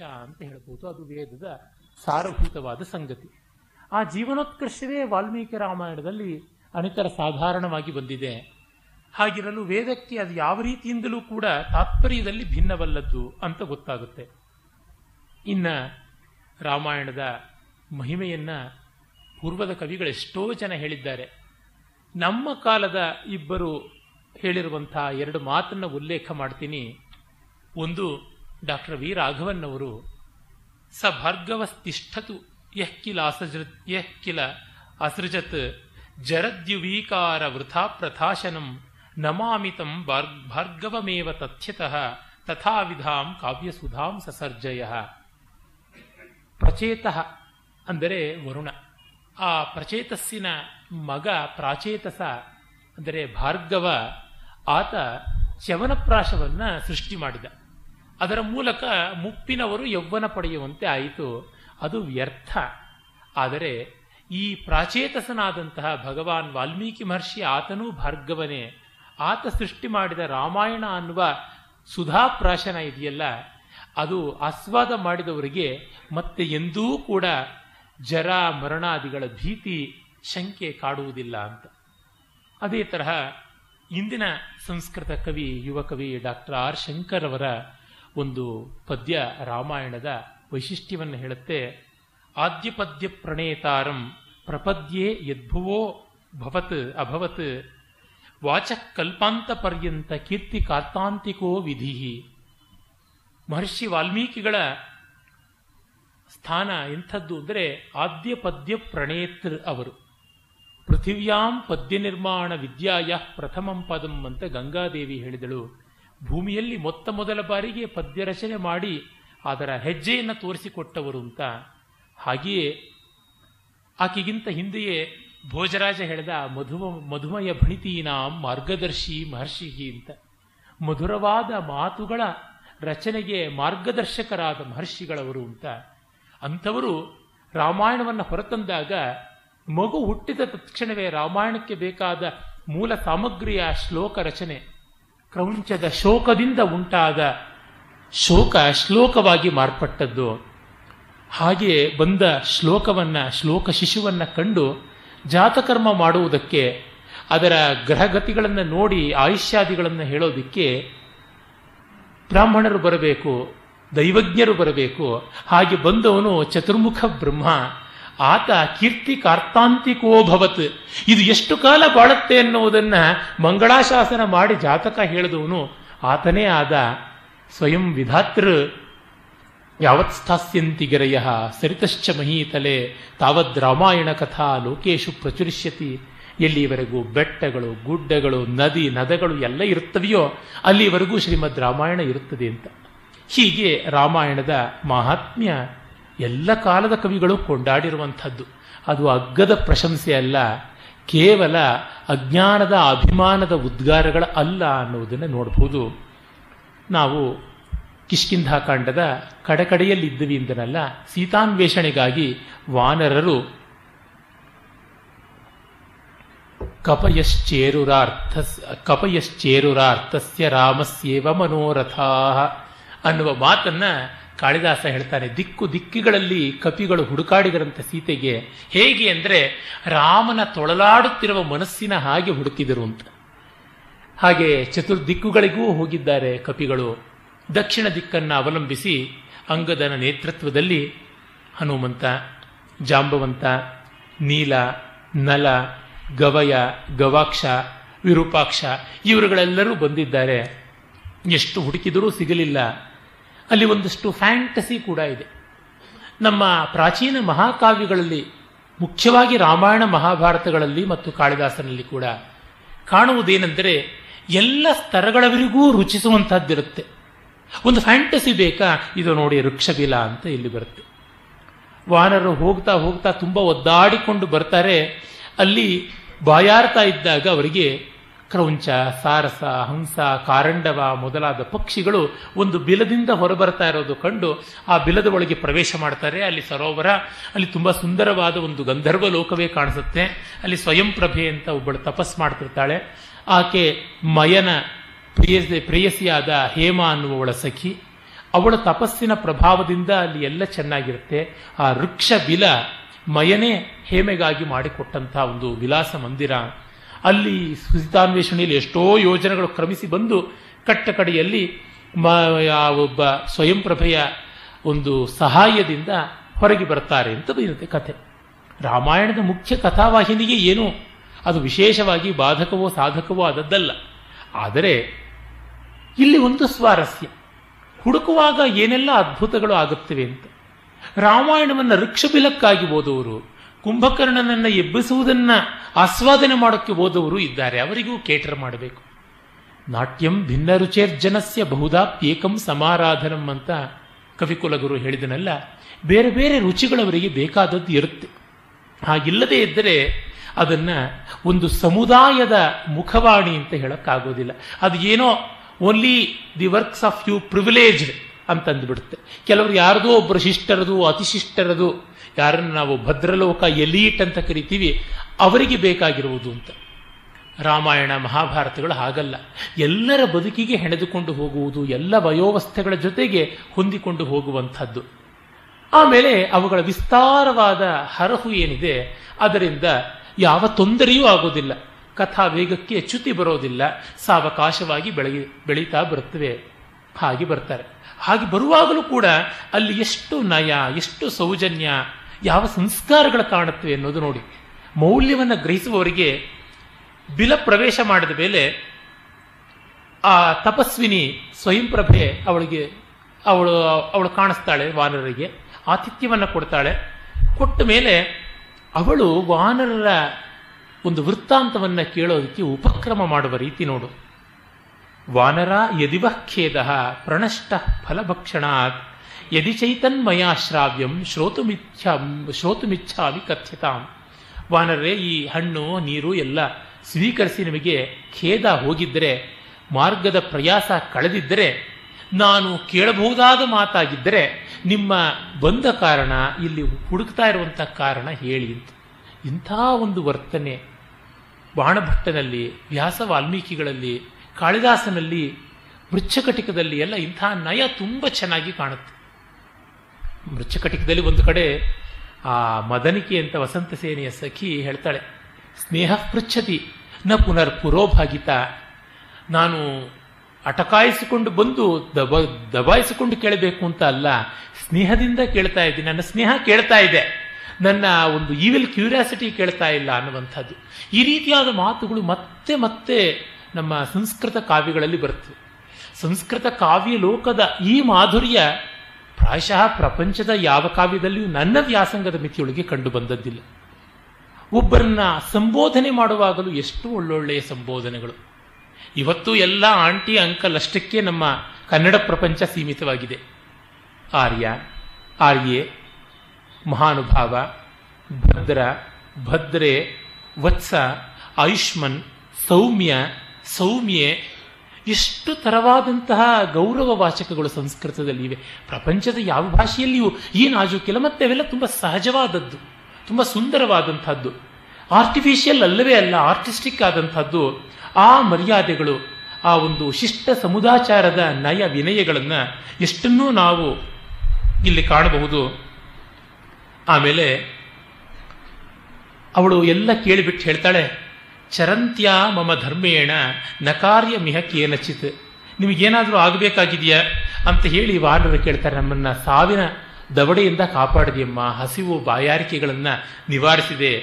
ಮೋಕ್ಷ ಅಂತ ಹೇಳ್ಬೋದು. ಅದು ವೇದದ ಸಾರಭೂತವಾದ ಸಂಗತಿ. ಆ ಜೀವನೋತ್ಕರ್ಷವೇ ವಾಲ್ಮೀಕಿ ರಾಮಾಯಣದಲ್ಲಿ ಅನಿತರ ಸಾಧಾರಣವಾಗಿ ಬಂದಿದೆ. ಹಾಗಿರಲು ವೇದಕ್ಕೆ ಅದು ಯಾವ ರೀತಿಯಿಂದಲೂ ಕೂಡ ತಾತ್ಪರ್ಯದಲ್ಲಿ ಭಿನ್ನವಲ್ಲದ್ದು ಅಂತ ಗೊತ್ತಾಗುತ್ತೆ. ಇನ್ನ ರಾಮಾಯಣದ ಮಹಿಮೆಯನ್ನ ಪೂರ್ವದ ಕವಿಗಳು ಎಷ್ಟೋ ಜನ ಹೇಳಿದ್ದಾರೆ. ನಮ್ಮ ಕಾಲದ ಇಬ್ಬರು ಹೇಳಿರುವಂತಹ ಎರಡು ಮಾತನ್ನ ಉಲ್ಲೇಖ ಮಾಡ್ತೀನಿ. ಒಂದು ಡಾಕ್ಟರ್ ವಿ ರಾಘವನ್ ಅವರು ಸ ಭಾರ್ಗವಸ್ತಿಷ್ಠತು ಯಃ ಕಿಲ ಅಸೃಜತ್ ಯಃ ಕಿಲ ಅಸೃಜತ್, ಜರದ್ಯುವೀಕಾರ ವೃಥಾ ಪ್ರಥಾಶನಂ ನಮಾಮಿತಂ ಭಾರ್ಗವಮೇವ ತಥ್ಯತಃ ತಥಾವಿಧಾಂ ಕಾವ್ಯಸುಧಾಂ ಸಸರ್ಜಯ. ಪ್ರಚೇತಃ ಅಂದರೆ ವರುಣ. ಆ ಪ್ರಚೇತಸ್ಸಿನ ಮಗ ಪ್ರಾಚೇತಸ ಅಂದರೆ ಭಾರ್ಗವ ಆತ ಶವನಪ್ರಾಶವನ್ನು ಸೃಷ್ಟಿ ಮಾಡಿದ. ಅದರ ಮೂಲಕ ಮುಪ್ಪಿನವರು ಯೌವನ ಪಡೆಯುವಂತೆ ಆಯಿತು. ಅದು ವ್ಯರ್ಥ. ಆದರೆ ಈ ಪ್ರಾಚೇತಸನಾದಂತಹ ಭಗವಾನ್ ವಾಲ್ಮೀಕಿ ಮಹರ್ಷಿ ಆತನೂ ಭಾರ್ಗವನೇ. ಆತ ಸೃಷ್ಟಿ ಮಾಡಿದ ರಾಮಾಯಣ ಅನ್ನುವ ಸುಧಾಪ್ರಾಶನ ಇದೆಯಲ್ಲ, ಅದು ಆಸ್ವಾದ ಮಾಡಿದವರಿಗೆ ಮತ್ತೆ ಎಂದೂ ಕೂಡ ಜರ ಮರಣಾದಿಗಳ ಭೀತಿ ಶಂಕೆ ಕಾಡುವುದಿಲ್ಲ ಅಂತ. ಅದೇ ತರಹ ಇಂದಿನ ಸಂಸ್ಕೃತ ಕವಿ, ಯುವ ಕವಿ ಡಾಕ್ಟರ್ ಆರ್ ಶಂಕರ್ ಅವರ ಒಂದು ಪದ್ಯ ರಾಮಾಯಣದ ವೈಶಿಷ್ಟ್ಯವನ್ನು ಹೇಳುತ್ತೆ ಆದ್ಯ ಪದ್ಯ ಪ್ರಣೇತಾರಂ ಪ್ರಪದ್ಯೆ ಯದ್ಭುವೋ ಭವತ್ ಅಭವತ್, ವಾಚ ಕಲ್ಪಾಂತ ಪರ್ಯಂತ ಕೀರ್ತಿ ಕಾರ್ತಾಂತಿಕೋ ವಿಧಿ ಮಹರ್ಷಿ ವಾಲ್ಮೀಕಿಗಳ ಸ್ಥಾನ ಎಂಥದ್ದು ಅಂದರೆ ಆದ್ಯ ಪದ್ಯ ಪ್ರಣೇತೃ ಅವರು. ಪೃಥಿವ್ಯಾಂ ಪದ್ಯ ನಿರ್ಮಾಣ ವಿದ್ಯಾಯ ಪ್ರಥಮಂ ಪದಂ ಅಂತ ಗಂಗಾದೇವಿ ಹೇಳಿದಳು. ಭೂಮಿಯಲ್ಲಿ ಮೊತ್ತ ಮೊದಲ ಬಾರಿಗೆ ಪದ್ಯ ರಚನೆ ಮಾಡಿ ಅದರ ಹೆಜ್ಜೆಯನ್ನು ತೋರಿಸಿಕೊಟ್ಟವರು ಅಂತ. ಹಾಗೆಯೇ ಆಕೆಗಿಂತ ಹಿಂದೆಯೇ ಭೋಜರಾಜ ಹೇಳಿದ ಮಧುಮ, ಮಧುಮಯ ಭಣಿತೀನಾಂ ಮಾರ್ಗದರ್ಶಿ ಮಹರ್ಷಿಹಿ ಅಂತ. ಮಧುರವಾದ ಮಾತುಗಳ ರಚನೆಗೆ ಮಾರ್ಗದರ್ಶಕರಾದ ಮಹರ್ಷಿಗಳವರು ಅಂತ. ಅಂಥವರು ರಾಮಾಯಣವನ್ನು ಹೊರತಂದಾಗ ಮಗು ಹುಟ್ಟಿದ ತಕ್ಷಣವೇ ರಾಮಾಯಣಕ್ಕೆ ಬೇಕಾದ ಮೂಲ ಸಾಮಗ್ರಿಯ ಶ್ಲೋಕ ರಚನೆ ಕ್ರೌಂಚದ ಶೋಕದಿಂದ ಉಂಟಾದ ಶೋಕ ಶ್ಲೋಕವಾಗಿ ಮಾರ್ಪಟ್ಟದ್ದು. ಹಾಗೆಯೇ ಬಂದ ಶ್ಲೋಕವನ್ನು, ಶ್ಲೋಕ ಶಿಶುವನ್ನು ಕಂಡು ಜಾತಕರ್ಮ ಮಾಡುವುದಕ್ಕೆ, ಅದರ ಗ್ರಹಗತಿಗಳನ್ನು ನೋಡಿ ಆಯುಷ್ಯಾದಿಗಳನ್ನು ಹೇಳೋದಕ್ಕೆ ಬ್ರಾಹ್ಮಣರು ಬರಬೇಕು, ದೈವಜ್ಞರು ಬರಬೇಕು, ಹಾಗೆ ಬಂದವನು ಚತುರ್ಮುಖ ಬ್ರಹ್ಮ. ಆತ ಕೀರ್ತಿ ಕಾರ್ತಾಂತಿಕೋ ಭವತ್. ಇದು ಎಷ್ಟು ಕಾಲ ಬಾಳುತ್ತೆ ಅನ್ನುವುದನ್ನ ಮಂಗಳಾಶಾಸನ ಮಾಡಿ ಜಾತಕ ಹೇಳಿದವನು. ಆತನೇ ಆದ ಸ್ವಯಂ ವಿಧಾತೃ. ಯಾವತ್ ಸ್ಥಾಸ್ಯಂತಿ ಗಿರಯ ಸರಿತಶ್ಚ ಮಹೀತಲೆ. ತಾವದ್ ರಾಮಾಯಣ ಕಥಾ ಲೋಕೇಶು ಪ್ರಚುರಿಷ್ಯತಿ. ಎಲ್ಲಿವರೆಗೂ ಬೆಟ್ಟಗಳು, ಗುಡ್ಡಗಳು, ನದಿ, ನದಗಳು ಎಲ್ಲ ಇರುತ್ತವೆಯೋ ಅಲ್ಲಿವರೆಗೂ ಶ್ರೀಮದ್ ರಾಮಾಯಣ ಇರುತ್ತದೆ ಅಂತ. ಹೀಗೆ ರಾಮಾಯಣದ ಮಹಾತ್ಮ್ಯ ಎಲ್ಲ ಕಾಲದ ಕವಿಗಳು ಕೊಂಡಾಡಿರುವಂಥದ್ದು. ಅದು ಅಗ್ಗದ ಪ್ರಶಂಸೆ ಅಲ್ಲ, ಕೇವಲ ಅಜ್ಞಾನದ ಅಭಿಮಾನದ ಉದ್ಗಾರಗಳ ಅಲ್ಲ ಅನ್ನೋದನ್ನು ನೋಡಬಹುದು ನಾವು ಕಿಷ್ಕಿಂಧಾಕಾಂಡದ ಕಡೆಕಡೆಯಲ್ಲಿದ್ದೀವಿ ಎಂದನಲ್ಲ ಸೀತಾನ್ವೇಷಣೆಗಾಗಿ ವಾನರರು ಕಪಯಶ್ಚೇರುರಾರ್ಥ ಕಪಯಶ್ಚೇರುರಾರ್ಥಸ್ಯ ರಾಮಸ್ಯೇವ ಮನೋರಥಾ ಅನ್ನುವ ಮಾತನ್ನ ಕಾಳಿದಾಸ ಹೇಳ್ತಾರೆ, ದಿಕ್ಕು ದಿಕ್ಕಿಗಳಲ್ಲಿ ಕಪಿಗಳು ಹುಡುಕಾಡಿದರಂತೆ ಸೀತೆಗೆ. ಹೇಗೆ ಅಂದರೆ, ರಾಮನ ತೊಳಲಾಡುತ್ತಿರುವ ಮನಸ್ಸಿನ ಹಾಗೆ ಹುಡುಕಿದರು ಅಂತ. ಹಾಗೆ ಚತುರ್ದಿಕ್ಕುಗಳಿಗೂ ಹೋಗಿದ್ದಾರೆ ಕಪಿಗಳು. ದಕ್ಷಿಣ ದಿಕ್ಕನ್ನು ಅವಲಂಬಿಸಿ ಅಂಗದನ ನೇತೃತ್ವದಲ್ಲಿ ಹನುಮಂತ, ಜಾಂಬವಂತ, ನೀಲ, ನಲ, ಗವಯ, ಗವಾಕ್ಷ, ವಿರೂಪಾಕ್ಷ ಇವರುಗಳೆಲ್ಲರೂ ಬಂದಿದ್ದಾರೆ. ಎಷ್ಟು ಹುಡುಕಿದರೂ ಸಿಗಲಿಲ್ಲ. ಅಲ್ಲಿ ಒಂದಷ್ಟು ಫ್ಯಾಂಟಸಿ ಕೂಡ ಇದೆ. ನಮ್ಮ ಪ್ರಾಚೀನ ಮಹಾಕಾವ್ಯಗಳಲ್ಲಿ, ಮುಖ್ಯವಾಗಿ ರಾಮಾಯಣ ಮಹಾಭಾರತಗಳಲ್ಲಿ ಮತ್ತು ಕಾಳಿದಾಸನಲ್ಲಿ ಕೂಡ ಕಾಣುವುದೇನೆಂದರೆ ಎಲ್ಲ ಸ್ತರಗಳವರಿಗೂ ರುಚಿಸುವಂತಹದ್ದಿರುತ್ತೆ ಒಂದು ಫ್ಯಾಂಟಸಿ ಬೇಕಾ? ಇದು ನೋಡಿ ವೃಕ್ಷಬಿಲ ಅಂತ ಇಲ್ಲಿ ಬರುತ್ತೆ. ವಾನರು ಹೋಗ್ತಾ ಹೋಗ್ತಾ ತುಂಬ ಒದ್ದಾಡಿಕೊಂಡು ಬರ್ತಾರೆ. ಅಲ್ಲಿ ಬಾಯಾರ್ತಾ ಇದ್ದಾಗ ಅವರಿಗೆ ಕ್ರೌಂಚ, ಸಾರಸ, ಹಂಸ, ಕಾರಂಡವ ಮೊದಲಾದ ಪಕ್ಷಿಗಳು ಒಂದು ಬಿಲದಿಂದ ಹೊರಬರ್ತಾ ಇರೋದು ಕಂಡು ಆ ಬಿಲದ ಒಳಗೆ ಪ್ರವೇಶ ಮಾಡ್ತಾರೆ. ಅಲ್ಲಿ ಸರೋವರ, ಅಲ್ಲಿ ತುಂಬ ಸುಂದರವಾದ ಒಂದು ಗಂಧರ್ವ ಲೋಕವೇ ಕಾಣಿಸುತ್ತೆ. ಅಲ್ಲಿ ಸ್ವಯಂ ಪ್ರಭೆ ಅಂತ ಒಬ್ಬಳು ತಪಸ್ ಮಾಡ್ತಿರ್ತಾಳೆ. ಆಕೆ ಮಯನ ಪ್ರಿಯ ಪ್ರೇಯಸಿಯಾದ ಹೇಮ ಅನ್ನುವವಳ ಸಖಿ. ಅವಳ ತಪಸ್ಸಿನ ಪ್ರಭಾವದಿಂದ ಅಲ್ಲಿ ಎಲ್ಲ ಚೆನ್ನಾಗಿರುತ್ತೆ. ಆ ವೃಕ್ಷ ಬಿಲ ಮಯನೇ ಹೇಮೆಗಾಗಿ ಮಾಡಿಕೊಟ್ಟಂತಹ ಒಂದು ವಿಲಾಸ ಮಂದಿರ. ಅಲ್ಲಿ ಸುಸಿತಾನ್ವೇಷಣೆಯಲ್ಲಿ ಎಷ್ಟೋ ಯೋಜನೆಗಳು ಕ್ರಮಿಸಿ ಬಂದು ಕಟ್ಟ ಕಡೆಯಲ್ಲಿ ಒಬ್ಬ ಸ್ವಯಂ ಪ್ರಭೆಯ ಒಂದು ಸಹಾಯದಿಂದ ಹೊರಗೆ ಬರ್ತಾರೆ ಅಂತ ಇರುತ್ತೆ ಕಥೆ. ರಾಮಾಯಣದ ಮುಖ್ಯ ಕಥಾವಾಹಿನಿಗೆ ಏನು? ಅದು ವಿಶೇಷವಾಗಿ ಬಾಧಕವೋ ಸಾಧಕವೋ ಆದದ್ದಲ್ಲ. ಆದರೆ ಇಲ್ಲಿ ಒಂದು ಸ್ವಾರಸ್ಯ. ಹುಡುಕುವಾಗ ಏನೆಲ್ಲ ಅದ್ಭುತಗಳು ಆಗುತ್ತವೆ ಅಂತ. ರಾಮಾಯಣವನ್ನು ವೃಕ್ಷಬಿಲಕ್ಕಾಗಿ ಓದುವರು ಕುಂಭಕರ್ಣನನ್ನು ಎಬ್ಬಿಸುವುದನ್ನ ಆಸ್ವಾದನೆ ಮಾಡೋಕ್ಕೆ ಹೋದವರು ಇದ್ದಾರೆ. ಅವರಿಗೂ ಕೇಟರ್ ಮಾಡಬೇಕು. ನಾಟ್ಯಂ ಭಿನ್ನ ರುಚೇರ್ಜನಸ್ಯ ಬಹುದಾಪ್ಯೇಕಂ ಸಮಾರಾಧನಂ ಅಂತ ಕವಿಕುಲಗುರು ಹೇಳಿದನಲ್ಲ, ಬೇರೆ ಬೇರೆ ರುಚಿಗಳವರಿಗೆ ಬೇಕಾದದ್ದು ಇರುತ್ತೆ. ಹಾಗಿಲ್ಲದೆ ಇದ್ದರೆ ಅದನ್ನ ಒಂದು ಸಮುದಾಯದ ಮುಖವಾಣಿ ಅಂತ ಹೇಳೋಕ್ಕಾಗೋದಿಲ್ಲ. ಅದು ಏನೋ only the works of you privileged ಅಂತಂದ್ಬಿಡುತ್ತೆ. ಕೆಲವರು ಯಾರದೋ ಒಬ್ಬರು ಶಿಷ್ಟರದು, ಅತಿಶಿಷ್ಟರದು ಯಾರನ್ನು ನಾವು ಭದ್ರಲೋಕ ಎಲೀಟ್ ಅಂತ ಕರಿತೀವಿ, ಅವರಿಗೆ ಬೇಕಾಗಿರುವುದು ಅಂತ. ರಾಮಾಯಣ, ಮಹಾಭಾರತಗಳು ಹಾಗಲ್ಲ. ಎಲ್ಲರ ಬದುಕಿಗೆ ಹೆಣೆದುಕೊಂಡು ಹೋಗುವುದು, ಎಲ್ಲ ವಯೋವಸ್ಥೆಗಳ ಜೊತೆಗೆ ಹೊಂದಿಕೊಂಡು ಹೋಗುವಂಥದ್ದು. ಆಮೇಲೆ ಅವುಗಳ ವಿಸ್ತಾರವಾದ ಹರಹು ಏನಿದೆ, ಅದರಿಂದ ಯಾವ ತೊಂದರೆಯೂ ಆಗೋದಿಲ್ಲ ಕಥಾ ವೇಗಕ್ಕೆ ಚ್ಯುತಿ ಬರೋದಿಲ್ಲ. ಸಾವಕಾಶವಾಗಿ ಬೆಳಗಿ, ಬೆಳೀತಾ ಬರುತ್ತವೆ. ಹಾಗೆ ಬರ್ತಾರೆ. ಹಾಗೆ ಬರುವಾಗಲೂ ಕೂಡ ಅಲ್ಲಿ ಎಷ್ಟು ನಯ, ಎಷ್ಟು ಸೌಜನ್ಯ ಯಾವ ಸಂಸ್ಕಾರಗಳು ಕಾಣುತ್ತವೆ ಅನ್ನೋದು ನೋಡಿ. ಮೌಲ್ಯವನ್ನು ಗ್ರಹಿಸುವವರಿಗೆ ಬಿಲ ಪ್ರವೇಶ ಮಾಡಿದ ಮೇಲೆ ಆ ತಪಸ್ವಿನಿ ಸ್ವಯಂಪ್ರಭೆ ಅವಳಿಗೆ, ಅವಳು ಅವಳು ಕಾಣಿಸ್ತಾಳೆ ವಾನರರಿಗೆ, ಆತಿಥ್ಯವನ್ನು ಕೊಡ್ತಾಳೆ. ಕೊಟ್ಟ ಮೇಲೆ ಅವಳು ವಾನರರ ಒಂದು ವೃತ್ತಾಂತವನ್ನು ಕೇಳೋದಕ್ಕೆ ಉಪಕ್ರಮ ಮಾಡುವ ರೀತಿ ನೋಡು. ವಾನರ ಯದಿವಃ ಖೇದ, ಪ್ರಣಷ್ಟ ಫಲಭಕ್ಷಣಾತ್ ಯದಿ ಚೈತನ್ಮಯ ಶ್ರಾವ್ಯಂ ಶ್ರೋತುಮಿಚ್ಛಾ ಶ್ರೋತುಮಿಚ್ಛಾಮಿ ಕಥ್ಯತಾಂ ವಾನರೇ ಈ ಹಣ್ಣು, ನೀರು ಎಲ್ಲ ಸ್ವೀಕರಿಸಿ ನಿಮಗೆ ಖೇದ ಹೋಗಿದ್ದರೆ, ಮಾರ್ಗದ ಪ್ರಯಾಸ ಕಳೆದಿದ್ದರೆ, ನಾನು ಕೇಳಬಹುದಾದ ಮಾತಾಗಿದ್ದರೆ, ನಿಮ್ಮ ಬಂದ ಕಾರಣ ಇಲ್ಲಿ ಹುಡುಕ್ತಾ ಇರುವಂಥ ಕಾರಣ ಹೇಳಿ ಅಂತ. ಇಂಥ ಒಂದು ವರ್ತನೆ ಬಾಣಭಟ್ಟನಲ್ಲಿ, ವ್ಯಾಸ ವಾಲ್ಮೀಕಿಗಳಲ್ಲಿ, ಕಾಳಿದಾಸನಲ್ಲಿ ಮೃಚ್ಛಕಟಿಕದಲ್ಲಿ ಎಲ್ಲ ಇಂಥ ನಯ ತುಂಬ ಚೆನ್ನಾಗಿ ಕಾಣುತ್ತೆ. ಮೃಚ್ಛಕಟಿಕದಲ್ಲಿ ಒಂದು ಕಡೆ ಆ ಮದನಿಕೆ ಅಂತ ವಸಂತ ಸೇನೆಯ ಸಖಿ ಹೇಳ್ತಾಳೆ, ಸ್ನೇಹ ಪೃಚ್ಛತಿ, ನ ಪುನರ್ ಪುರೋಭಾಗಿತ. ನಾನು ಅಟಕಾಯಿಸಿಕೊಂಡು ಬಂದು ದಬ, ದಬಾಯಿಸಿಕೊಂಡು ಕೇಳಬೇಕು ಅಂತ ಅಲ್ಲ, ಸ್ನೇಹದಿಂದ ಕೇಳ್ತಾ ಇದ್ದೀನಿ. ನನ್ನ ಸ್ನೇಹ ಕೇಳ್ತಾ ಇದೆ. ನನ್ನ ಒಂದು ಈವಿಲ್ ಕ್ಯೂರಿಯಾಸಿಟಿ ಕೇಳ್ತಾ ಇಲ್ಲ ಅನ್ನುವಂಥದ್ದು. ಈ ರೀತಿಯಾದ ಮಾತುಗಳು ಮತ್ತೆ ಮತ್ತೆ ನಮ್ಮ ಸಂಸ್ಕೃತ ಕಾವ್ಯಗಳಲ್ಲಿ ಬರ್ತವೆ ಸಂಸ್ಕೃತ ಕಾವ್ಯ ಲೋಕದ ಈ ಮಾಧುರ್ಯ ಪ್ರಾಯಶಃ ಪ್ರಪಂಚದ ಯಾವ ಕಾವ್ಯದಲ್ಲಿಯೂ ನನ್ನ ವ್ಯಾಸಂಗದ ಮಿತಿಯೊಳಗೆ ಕಂಡು ಬಂದದ್ದಿಲ್ಲ. ಒಬ್ಬರನ್ನ ಸಂಬೋಧನೆ ಮಾಡುವಾಗಲೂ ಎಷ್ಟು ಒಳ್ಳೊಳ್ಳೆಯ ಸಂಬೋಧನೆಗಳು. ಇವತ್ತು ಎಲ್ಲ ಆಂಟಿ, ಅಂಕಲ್ ಅಷ್ಟಕ್ಕೆ ನಮ್ಮ ಕನ್ನಡ ಪ್ರಪಂಚ ಸೀಮಿತವಾಗಿದೆ. ಆರ್ಯ, ಆರ್ಯೆ, ಮಹಾನುಭಾವ, ಭದ್ರ, ಭದ್ರೆ, ವತ್ಸ, ಆಯುಷ್ಮನ್, ಸೌಮ್ಯ, ಸೌಮ್ಯೆ ಎಷ್ಟು ತರವಾದಂತಹ ಗೌರವ ವಾಚಕಗಳು ಸಂಸ್ಕೃತದಲ್ಲಿ ಇವೆ. ಪ್ರಪಂಚದ ಯಾವ ಭಾಷೆಯಲ್ಲಿಯೂ ಈ ನಾಜೂಕಿಲ್ಲ, ಮತ್ತೆ ಅವೆಲ್ಲ ತುಂಬ ಸಹಜವಾದದ್ದು, ತುಂಬ ಸುಂದರವಾದಂಥದ್ದು. ಆರ್ಟಿಫಿಷಿಯಲ್ ಅಲ್ಲವೇ ಅಲ್ಲ ಆರ್ಟಿಸ್ಟಿಕ್ ಆದಂಥದ್ದು. ಆ ಮರ್ಯಾದೆಗಳು, ಆ ಒಂದು ಶಿಷ್ಟ ಸಮುದಾಚಾರದ ನಯ ವಿನಯಗಳನ್ನು ಎಷ್ಟನ್ನೂ ನಾವು ಇಲ್ಲಿ ಕಾಣಬಹುದು. ಆಮೇಲೆ ಅವಳು ಎಲ್ಲ ಕೇಳಿಬಿಟ್ಟು ಹೇಳ್ತಾಳೆ ಚರಂತ್ಯ ಮಮ ಧರ್ಮೇಣ ನಕಾರ್ಯ ಮಿಹ ಕೇನಚಿತ್. ನಿಮಗೇನಾದರೂ ಆಗಬೇಕಾಗಿದೆಯಾ? ಅಂತ ಹೇಳಿ ವಾನರು ಕೇಳ್ತಾರೆ, ನಮ್ಮನ್ನು ಸಾವಿನ ದವಡೆಯಿಂದ ಕಾಪಾಡಿದೆಯಮ್ಮ. ಹಸಿವು ಬಾಯಾರಿಕೆಗಳನ್ನು ನಿವಾರಿಸಿದೆ.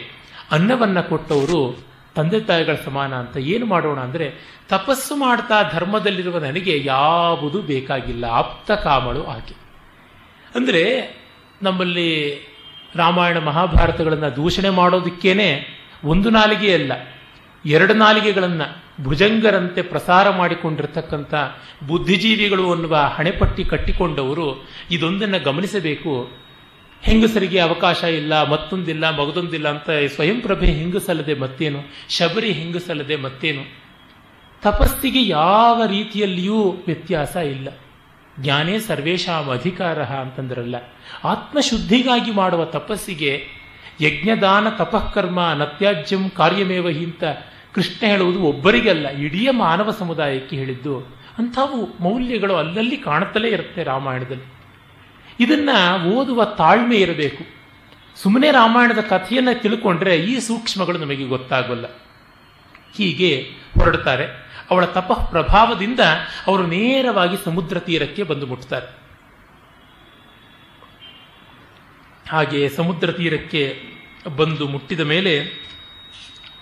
ಅನ್ನವನ್ನು ಕೊಟ್ಟವರು ತಂದೆ ತಾಯಿಗಳ ಸಮಾನ ಅಂತ ಏನು ಮಾಡೋಣ ಅಂದರೆ, ತಪಸ್ಸು ಮಾಡ್ತಾ ಧರ್ಮದಲ್ಲಿರುವ ನನಗೆ ಯಾವುದು ಬೇಕಾಗಿಲ್ಲ. ಆಪ್ತ ಕಾಮಳು ಆಕೆ. ಅಂದರೆ ನಮ್ಮಲ್ಲಿ ರಾಮಾಯಣ ಮಹಾಭಾರತಗಳನ್ನು ದೂಷಣೆ ಮಾಡೋದಕ್ಕೇನೆ ಒಂದು ನಾಲಿಗೆ ಅಲ್ಲ ಎರಡು ನಾಲಿಗೆಗಳನ್ನು ಭುಜಂಗರಂತೆ ಪ್ರಸಾರ ಮಾಡಿಕೊಂಡಿರ್ತಕ್ಕಂಥ ಬುದ್ಧಿಜೀವಿಗಳು ಅನ್ನುವ ಹಣೆಪಟ್ಟಿ ಕಟ್ಟಿಕೊಂಡವರು ಇದೊಂದನ್ನು ಗಮನಿಸಬೇಕು. ಹೆಂಗಸರಿಗೆ ಅವಕಾಶ ಇಲ್ಲ, ಮತ್ತೊಂದಿಲ್ಲ, ಮಗದೊಂದಿಲ್ಲ ಅಂತ ಸ್ವಯಂ ಪ್ರಭೆ ಹೆಂಗಸಲ್ಲದೆ ಮತ್ತೇನು? ಶಬರಿ ಹೆಂಗಸಲ್ಲದೆ ಮತ್ತೇನು? ತಪಸ್ಸಿಗೆ ಯಾವ ರೀತಿಯಲ್ಲಿಯೂ ವ್ಯತ್ಯಾಸ ಇಲ್ಲ. ಜ್ಞಾನೇ ಸರ್ವೇಶಾಂ ಅಧಿಕಾರ ಅಂತಂದ್ರಲ್ಲ. ಆತ್ಮಶುದ್ಧಿಗಾಗಿ ಮಾಡುವ ತಪಸ್ಸಿಗೆ ಯಜ್ಞದಾನ ತಪಃಕರ್ಮ ನತ್ಯಾಜ್ಯಂ ಕಾರ್ಯಮೇವ ಅಂತ ಕೃಷ್ಣ ಹೇಳುವುದು ಒಬ್ಬರಿಗಲ್ಲ, ಇಡೀ ಮಾನವ ಸಮುದಾಯಕ್ಕೆ ಹೇಳಿದ್ದು ಅಂಥವು ಮೌಲ್ಯಗಳು ಅಲ್ಲಲ್ಲಿ ಕಾಣುತ್ತಲೇ ಇರುತ್ತೆ ರಾಮಾಯಣದಲ್ಲಿ. ಇದನ್ನ ಓದುವ ತಾಳ್ಮೆ ಇರಬೇಕು. ಸುಮ್ಮನೆ ರಾಮಾಯಣದ ಕಥೆಯನ್ನು ತಿಳ್ಕೊಂಡ್ರೆ ಈ ಸೂಕ್ಷ್ಮಗಳು ನಮಗೆ ಗೊತ್ತಾಗಲ್ಲ. ಹೀಗೆ ಹೊರಡ್ತಾರೆ. ಅವಳ ತಪ ಪ್ರಭಾವದಿಂದ ಅವರು ನೇರವಾಗಿ ಸಮುದ್ರ ತೀರಕ್ಕೆ ಬಂದು ಮುಟ್ತಾರೆ. ಹಾಗೆ ಸಮುದ್ರ ತೀರಕ್ಕೆ ಬಂದು ಮುಟ್ಟಿದ ಮೇಲೆ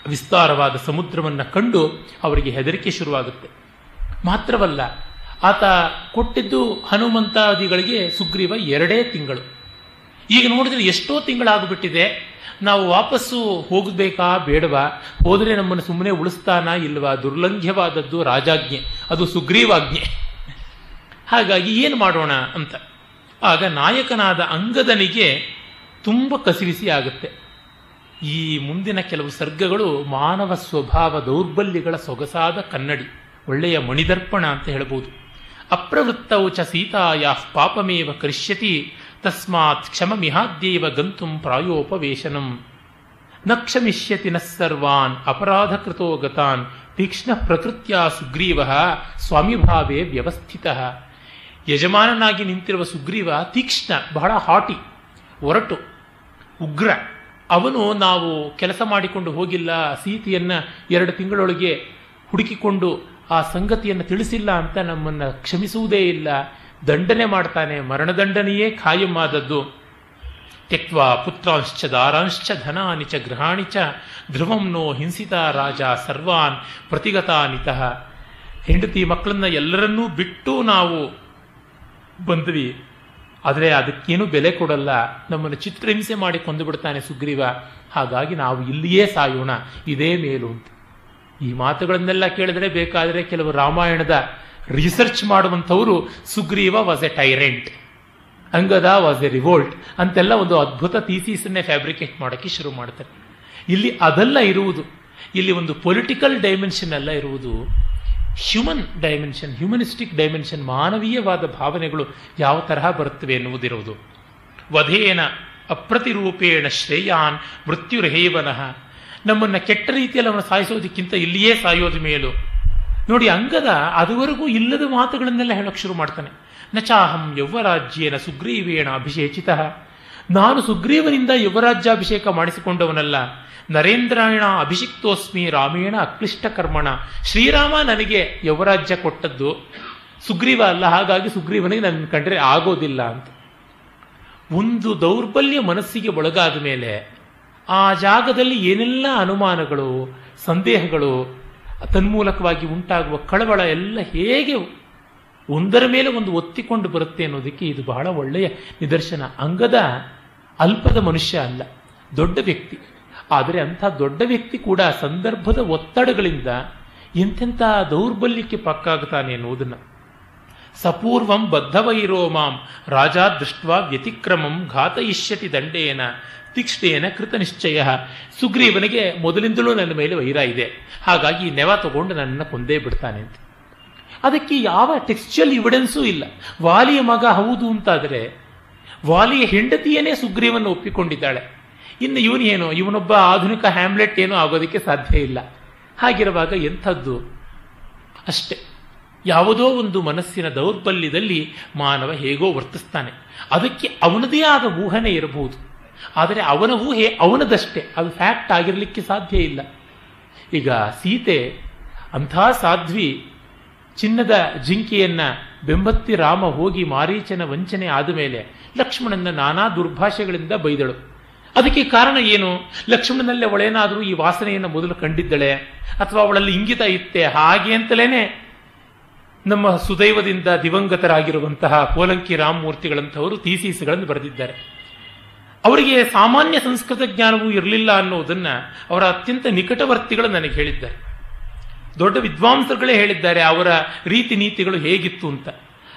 ವಿಸ್ತಾರವಾದ ಸಮುದ್ರವನ್ನು ಕಂಡು ಅವರಿಗೆ ಹೆದರಿಕೆ ಶುರುವಾಗುತ್ತೆ. ಮಾತ್ರವಲ್ಲ, ಆತ ಕೊಟ್ಟಿದ್ದು ಹನುಮಂತಾದಿಗಳಿಗೆ ಸುಗ್ರೀವ ಎರಡೇ ತಿಂಗಳು. ಈಗ ನೋಡಿದ್ರೆ ಎಷ್ಟೋ ತಿಂಗಳಾಗ್ಬಿಟ್ಟಿದೆ. ನಾವು ವಾಪಸ್ಸು ಹೋಗಬೇಕಾ ಬೇಡವಾ? ಹೋದರೆ ನಮ್ಮನ್ನು ಸುಮ್ಮನೆ ಉಳಿಸ್ತಾನ ಇಲ್ವಾ? ದುರ್ಲಂಘ್ಯವಾದದ್ದು ರಾಜಾಜ್ಞೆ, ಅದು ಸುಗ್ರೀವಾಜ್ಞೆ. ಹಾಗಾಗಿ ಏನು ಮಾಡೋಣ ಅಂತ. ಆಗ ನಾಯಕನಾದ ಅಂಗದನಿಗೆ ತುಂಬ ಕಸಿವಿಸಿ ಆಗುತ್ತೆ. ಈ ಮುಂದಿನ ಕೆಲವು ಸರ್ಗಗಳು ಮಾನವ ಸ್ವಭಾವ ದೌರ್ಬಲ್ಯಗಳ ಸೊಗಸಾದ ಕನ್ನಡಿ, ಒಳ್ಳೆಯ ಮಣಿದರ್ಪಣ ಅಂತ ಹೇಳ್ಬೋದು. ಚ ಸೀತಾಯ ಪಾಪಮೇವ ಕರಿಷ್ಯತಿ ತಸ್ಮಾತ್ ಕ್ಷಮಮಿಹಾದ್ಯೈವ ಗಂತುಂ ಪ್ರಾಯೋಪವೇಶನಂ. ನ ಕ್ಷಮಿಷ್ಯತಿ ನ ಸರ್ವಾನ್ ಅಪರಾಧ ಕೃತೋ ಗತಾನ್, ತೀಕ್ಷ್ಣ ಪ್ರಕೃತ್ಯ ಸುಗ್ರೀವ ಸ್ವಾಮಿಭಾವೇ ವ್ಯವಸ್ಥಿತ. ಯಜಮಾನನಾಗಿ ನಿಂತಿರುವ ಸುಗ್ರೀವ ತೀಕ್ಷ್ಣ, ಬಹಳ ಹಾಟಿ, ಒರಟು, ಉಗ್ರ. ಅವನು ನಾವು ಕೆಲಸ ಮಾಡಿಕೊಂಡು ಹೋಗಿಲ್ಲ, ಸೀತೆಯನ್ನು ಎರಡು ತಿಂಗಳೊಳಗೆ ಹುಡುಕಿಕೊಂಡು ಆ ಸಂಗತಿಯನ್ನು ತಿಳಿಸಿಲ್ಲ ಅಂತ ನಮ್ಮನ್ನು ಕ್ಷಮಿಸುವುದೇ ಇಲ್ಲ. ದಂಡನೆ ಮಾಡ್ತಾನೆ, ಮರಣದಂಡನೆಯೇ ಖಾಯಮಾದದ್ದು. ತೆಕ್ವ ಪುತ್ರಾಂಶ್ಚ ದಾರಾಂಶ್ಚ ಧನಾನಿ ಚ ಗೃಹಾಣಿ ಧ್ರುವಂ ನೋ ಹಿಂಸಿತ ರಾಜ ಸರ್ವಾನ್ ಪ್ರತಿಗತಾನಿತಃ ಹೆಂಡತಿ ಮಕ್ಕಳನ್ನ ಎಲ್ಲರನ್ನೂ ಬಿಟ್ಟು ನಾವು ಬಂದ್ವಿ. ಆದರೆ ಅದಕ್ಕೇನು ಬೆಲೆ ಕೊಡಲ್ಲ. ನಮ್ಮನ್ನು ಚಿತ್ರಹಿಂಸೆ ಮಾಡಿ ಕೊಂದು ಬಿಡ್ತಾನೆ ಸುಗ್ರೀವ. ಹಾಗಾಗಿ ನಾವು ಇಲ್ಲಿಯೇ ಸಾಯೋಣ. ಇದೇ ಮೇಲು ಅಂತ. ಈ ಮಾತುಗಳನ್ನೆಲ್ಲ ಕೇಳಿದ್ರೆ ಬೇಕಾದರೆ ಕೆಲವು ರಾಮಾಯಣದ research ಮಾಡುವಂಥವರು Sugriva was a tyrant Angada was a revolt ಅಂತೆಲ್ಲ ಒಂದು ಅದ್ಭುತ ಥೀಸೀಸನ್ನೇ ಫ್ಯಾಬ್ರಿಕೇಟ್ ಮಾಡೋಕ್ಕೆ ಶುರು ಮಾಡ್ತಾರೆ. ಇಲ್ಲಿ ಅದೆಲ್ಲ ಇರುವುದು. ಇಲ್ಲಿ ಒಂದು ಪೊಲಿಟಿಕಲ್ ಡೈಮೆನ್ಷನ್ ಎಲ್ಲ ಇರುವುದು. ಹ್ಯೂಮನ್ ಡೈಮೆನ್ಷನ್ ಹ್ಯೂಮನಿಸ್ಟಿಕ್ ಡೈಮೆನ್ಷನ್ ಮಾನವೀಯವಾದ ಭಾವನೆಗಳು ಯಾವ ತರಹ ಬರುತ್ತವೆ ಎನ್ನುವುದಿರುವುದು. ವಧೇನ ಅಪ್ರತಿರೂಪೇಣ ಶ್ರೇಯಾನ್ ಮೃತ್ಯುರ್ಹೇವನಃ. ನಮ್ಮನ್ನು ಕೆಟ್ಟ ರೀತಿಯಲ್ಲಿ ಅವನು ಸಾಯಿಸೋದಕ್ಕಿಂತ ಇಲ್ಲಿಯೇ ಸಾಯೋದು ಮೇಲು. ನೋಡಿ, ಅಂಗದ ಅದುವರೆಗೂ ಇಲ್ಲದ ಮಾತುಗಳನ್ನೆಲ್ಲ ಹೇಳೋಕೆ ಶುರು ಮಾಡ್ತಾನೆ. ನಚಾಹಂ ಯೌವರಾಜ್ಯೇನ ಸುಗ್ರೀವೇಣ ಅಭಿಷೇಚಿತ. ನಾನು ಸುಗ್ರೀವನಿಂದ ಯುವರಾಜ್ಯಾಭಿಷೇಕ ಮಾಡಿಸಿಕೊಂಡವನಲ್ಲ. ನರೇಂದ್ರಾಯಣ ಅಭಿಷಿಕ್ತೋಸ್ಮಿ ರಾಮೇಣ ಅಕ್ಲಿಷ್ಟ ಕರ್ಮಣ ಶ್ರೀರಾಮ ನನಗೆ ಯುವರಾಜ್ಯ ಕೊಟ್ಟದ್ದು. ಸುಗ್ರೀವ ಅಲ್ಲ, ಹಾಗಾಗಿ ಸುಗ್ರೀವನಿಗೆ ನನ್ನ ಕಂಡ್ರೆ ಆಗೋದಿಲ್ಲ ಅಂತ. ಒಂದು ದೌರ್ಬಲ್ಯ ಮನಸ್ಸಿಗೆ ಒಳಗಾದ ಮೇಲೆ ಆ ಜಾಗದಲ್ಲಿ ಏನೆಲ್ಲ ಅನುಮಾನಗಳು, ಸಂದೇಹಗಳು ತನ್ಮೂಲಕವಾಗಿ ಉಂಟಾಗುವ ಕಳವಳ ಎಲ್ಲ ಹೇಗೆ ಒಂದರ ಮೇಲೆ ಒಂದು ಒತ್ತಿಕೊಂಡು ಬರುತ್ತೆ ಅನ್ನೋದಕ್ಕೆ ಇದು ಬಹಳ ಒಳ್ಳೆಯ ನಿದರ್ಶನ. ಅಂಗದ ಅಲ್ಪದ ಮನುಷ್ಯ ಅಲ್ಲ, ದೊಡ್ಡ ವ್ಯಕ್ತಿ. ಆದರೆ ಅಂಥ ದೊಡ್ಡ ವ್ಯಕ್ತಿ ಕೂಡ ಸಂದರ್ಭದ ಒತ್ತಡಗಳಿಂದ ಎಂತೆಂಥ ದೌರ್ಬಲ್ಯಕ್ಕೆ ಪಕ್ಕಾಗ್ತಾನೆ ಎನ್ನುವುದನ್ನು ಸಪೂರ್ವಂ ಬದ್ಧವೈರೋ ಮಾಂ, ರಾಜ ದೃಷ್ಟ ವ್ಯತಿಕ್ರಮಂ ಘಾತಯಿಷ್ಯತಿ ದಂಡೇನ, ತೀಕ್ಷ್ಣೇನ ಕೃತ ನಿಶ್ಚಯ. ಸುಗ್ರೀವನಿಗೆ ಮೊದಲಿಂದಲೂ ನನ್ನ ಮೇಲೆ ವೈರ ಇದೆ. ಹಾಗಾಗಿ ನೆವ ತಗೊಂಡು ನನ್ನನ್ನು ಕೊಂದೇ ಬಿಡ್ತಾನೆ ಅಂತ. ಅದಕ್ಕೆ ಯಾವ ಟೆಕ್ಸ್ಚುಯಲ್ ಇವಿಡೆನ್ಸೂ ಇಲ್ಲ. ವಾಲಿಯ ಮಗ ಹೌದು ಅಂತಾದರೆ ವಾಲಿಯ ಹೆಂಡತಿಯನ್ನೇ ಸುಗ್ರೀವನ್ನು ಒಪ್ಪಿಕೊಂಡಿದ್ದಾಳೆ. ಇನ್ನು ಇವನೇನು ಇವನೊಬ್ಬ ಆಧುನಿಕ ಹ್ಯಾಮ್ಲೆಟ್ ಏನೂ ಆಗೋದಕ್ಕೆ ಸಾಧ್ಯ ಇಲ್ಲ. ಹಾಗಿರುವಾಗ ಎಂಥದ್ದು? ಅಷ್ಟೆ. ಯಾವುದೋ ಒಂದು ಮನಸ್ಸಿನ ದೌರ್ಬಲ್ಯದಲ್ಲಿ ಮಾನವ ಹೇಗೋ ವರ್ತಿಸ್ತಾನೆ. ಅದಕ್ಕೆ ಅವನದೇ ಆದ ಊಹನೆ ಇರಬಹುದು. ಆದರೆ ಅವನ ಊಹೆ ಅವನದಷ್ಟೇ. ಅದು ಫ್ಯಾಕ್ಟ್ ಆಗಿರಲಿಕ್ಕೆ ಸಾಧ್ಯ ಇಲ್ಲ. ಈಗ ಸೀತೆ ಅಂಥ ಸಾಧ್ವಿ ಚಿನ್ನದ ಜಿಂಕೆಯನ್ನ ಬೆಂಬತ್ತಿ ರಾಮ ಹೋಗಿ ಮಾರೀಚನ ವಂಚನೆ ಆದ ಮೇಲೆ ಲಕ್ಷ್ಮಣನ ನಾನಾ ದುರ್ಭಾಷೆಗಳಿಂದ ಬೈದಳು. ಅದಕ್ಕೆ ಕಾರಣ ಏನು? ಲಕ್ಷ್ಮಣನಲ್ಲೇ ಅವಳೇನಾದರೂ ಈ ವಾಸನೆಯನ್ನು ಮೊದಲು ಕಂಡಿದ್ದಳೆ? ಅಥವಾ ಅವಳಲ್ಲಿ ಇಂಗಿತ ಇತ್ತೆ? ಹಾಗೆ ಅಂತಲೇನೆ ನಮ್ಮ ಸುದೈವದಿಂದ ದಿವಂಗತರಾಗಿರುವಂತಹ ಕೋಲಂಕಿ ರಾಮಮೂರ್ತಿಗಳಂಥವರು ಥೀಸೀಸ್ಗಳನ್ನು ಬರೆದಿದ್ದಾರೆ. ಅವರಿಗೆ ಸಾಮಾನ್ಯ ಸಂಸ್ಕೃತ ಜ್ಞಾನವೂ ಇರಲಿಲ್ಲ ಅನ್ನೋದನ್ನು ಅವರ ಅತ್ಯಂತ ನಿಕಟವರ್ತಿಗಳು ನನಗೆ ಹೇಳಿದ್ದಾರೆ. ದೊಡ್ಡ ವಿದ್ವಾಂಸರುಗಳೇ ಹೇಳಿದ್ದಾರೆ ಅವರ ರೀತಿ ನೀತಿಗಳು ಹೇಗಿತ್ತು ಅಂತ.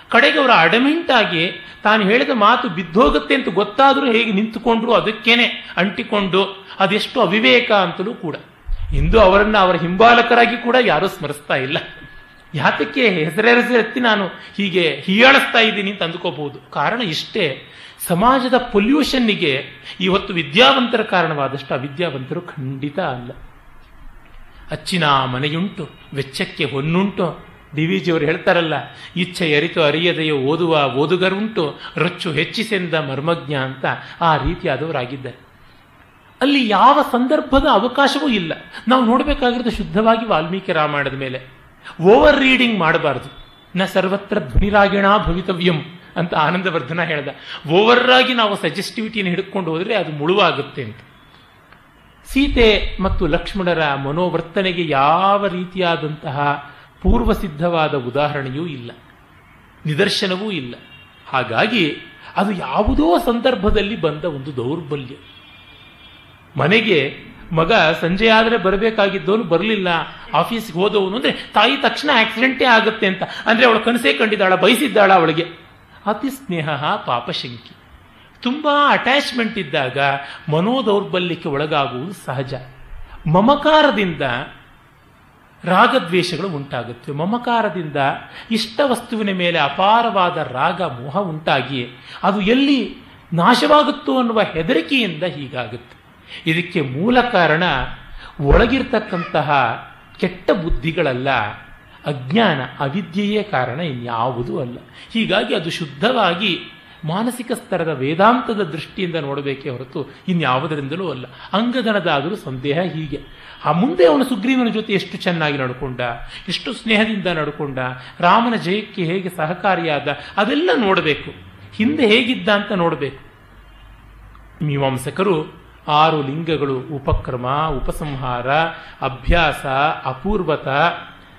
ಕಡೆಗೆ ಅವರ ಅಡಮೆಂಟ್ ಆಗಿ ತಾನು ಹೇಳಿದ ಮಾತು ಬಿದ್ದೋಗುತ್ತೆ ಅಂತ ಗೊತ್ತಾದರೂ ಹೇಗೆ ನಿಂತುಕೊಂಡ್ರು ಅದಕ್ಕೇನೆ ಅಂಟಿಕೊಂಡು ಅದೆಷ್ಟು ಅವಿವೇಕ ಅಂತಲೂ ಕೂಡ. ಇಂದು ಅವರನ್ನು ಅವರ ಹಿಂಬಾಲಕರಾಗಿ ಕೂಡ ಯಾರೂ ಸ್ಮರಿಸ್ತಾ ಇಲ್ಲ. ಯಾತಕ್ಕೆ ಹೆಸರೆಸರೆತ್ತಿ ನಾನು ಹೀಗೆ ಹೀಯಾಳಿಸ್ತಾ ಇದ್ದೀನಿ ಅಂತ ಅಂದ್ಕೋಬಹುದು. ಕಾರಣ ಇಷ್ಟೇ, ಸಮಾಜದ ಪೊಲ್ಯೂಷನ್ನಿಗೆ ಇವತ್ತು ವಿದ್ಯಾವಂತರ ಕಾರಣವಾದಷ್ಟು ವಿದ್ಯಾವಂತರು ಖಂಡಿತ ಅಲ್ಲ. ಅಚ್ಚಿನ ಮನೆಯುಂಟು ವೆಚ್ಚಕ್ಕೆ ಹೊನ್ನುಂಟು. ಡಿ ವಿ ಜಿಯವರು ಹೇಳ್ತಾರಲ್ಲ, ಇಚ್ಛೆ ಅರಿತು ಅರಿಯದೆಯೋ ಓದುವ ಓದುಗರುಂಟು, ರೊಚ್ಚು ಹೆಚ್ಚಿಸೆಂದ ಮರ್ಮಜ್ಞ ಅಂತ ಆ ರೀತಿಯಾದವರಾಗಿದ್ದಾರೆ. ಅಲ್ಲಿ ಯಾವ ಸಂದರ್ಭದ ಅವಕಾಶವೂ ಇಲ್ಲ. ನಾವು ನೋಡಬೇಕಾಗಿರೋದು ಶುದ್ಧವಾಗಿ ವಾಲ್ಮೀಕಿ ರಾಮಾಯಣದ ಮೇಲೆ. ಓವರ್ ರೀಡಿಂಗ್ ಮಾಡಬಾರ್ದು. ನ ಸರ್ವತ್ರ ಧ್ವನಿರಾಗಿಣ ಭವಿತವ್ಯಂ ಅಂತ ಆನಂದವರ್ಧನ ಹೇಳ್ದ. ಓವರ್ ಆಗಿ ನಾವು ಸಜೆಸ್ಟಿವಿಟಿಯನ್ನು ಹಿಡ್ಕೊಂಡು ಹೋದರೆ ಅದು ಮುಳುವಾಗುತ್ತೆ ಅಂತ. ಸೀತೆ ಮತ್ತು ಲಕ್ಷ್ಮಣರ ಮನೋವರ್ತನೆಗೆ ಯಾವ ರೀತಿಯಾದಂತಹ ಪೂರ್ವ ಸಿದ್ಧವಾದ ಉದಾಹರಣೆಯೂ ಇಲ್ಲ, ನಿದರ್ಶನವೂ ಇಲ್ಲ. ಹಾಗಾಗಿ ಅದು ಯಾವುದೋ ಸಂದರ್ಭದಲ್ಲಿ ಬಂದ ಒಂದು ದೌರ್ಬಲ್ಯ. ಮನೆಗೆ ಮಗ ಸಂಜೆ ಆದರೆ ಬರಬೇಕಾಗಿದ್ದವನು ಬರಲಿಲ್ಲ, ಆಫೀಸ್ಗೆ ಹೋದವನು ಅಂದರೆ ತಾಯಿ ತಕ್ಷಣ ಆಕ್ಸಿಡೆಂಟೇ ಆಗುತ್ತೆ ಅಂತ. ಅಂದರೆ ಅವಳು ಕನಸೇ ಕಂಡಿದ್ದಾಳ, ಬಯಸಿದ್ದಾಳ ಅವಳಿಗೆ. ಅತಿ ಸ್ನೇಹ ಪಾಪಶಂಕಿ ತುಂಬ ಅಟ್ಯಾಚ್ಮೆಂಟ್ ಇದ್ದಾಗ ಮನೋದೌರ್ಬಲ್ಯಕ್ಕೆ ಒಳಗಾಗುವುದು ಸಹಜ. ಮಮಕಾರದಿಂದ ರಾಗದ್ವೇಷಗಳು ಉಂಟಾಗುತ್ತವೆ ಮಮಕಾರದಿಂದ ಇಷ್ಟ ವಸ್ತುವಿನ ಮೇಲೆ ಅಪಾರವಾದ ರಾಗ ಮೋಹ ಉಂಟಾಗಿ ಅದು ಎಲ್ಲಿ ನಾಶವಾಗುತ್ತೋ ಅನ್ನುವ ಹೆದರಿಕೆಯಿಂದ ಹೀಗಾಗುತ್ತೆ. ಇದಕ್ಕೆ ಮೂಲ ಕಾರಣ ಒಳಗಿರ್ತಕ್ಕಂತಹ ಕೆಟ್ಟ ಬುದ್ಧಿಗಳಲ್ಲ. ಅಜ್ಞಾನ ಅವಿದ್ಯೆಯೇ ಕಾರಣ ಇನ್ಯಾವುದೂ ಅಲ್ಲ. ಹೀಗಾಗಿ ಅದು ಶುದ್ಧವಾಗಿ ಮಾನಸಿಕ ಸ್ತರದ ವೇದಾಂತದ ದೃಷ್ಟಿಯಿಂದ ನೋಡಬೇಕೇ ಹೊರತು ಇನ್ಯಾವುದರಿಂದಲೂ ಅಲ್ಲ. ಅಂಗದನದಾದರೂ ಸಂದೇಹ ಹೀಗೆ. ಆ ಮುಂದೆ ಅವನು ಸುಗ್ರೀವನ ಜೊತೆ ಎಷ್ಟು ಚೆನ್ನಾಗಿ ನಡ್ಕೊಂಡ, ಎಷ್ಟು ಸ್ನೇಹದಿಂದ ನಡ್ಕೊಂಡ, ರಾಮನ ಜಯಕ್ಕೆ ಹೇಗೆ ಸಹಕಾರಿಯಾದ, ಅದೆಲ್ಲ ನೋಡಬೇಕು. ಹಿಂದೆ ಹೇಗಿದ್ದ ಅಂತ ನೋಡಬೇಕು. ಮೀಮಾಂಸಕರು ಆರು ಲಿಂಗಗಳು, ಉಪಕ್ರಮ, ಉಪಸಂಹಾರ, ಅಭ್ಯಾಸ, ಅಪೂರ್ವತ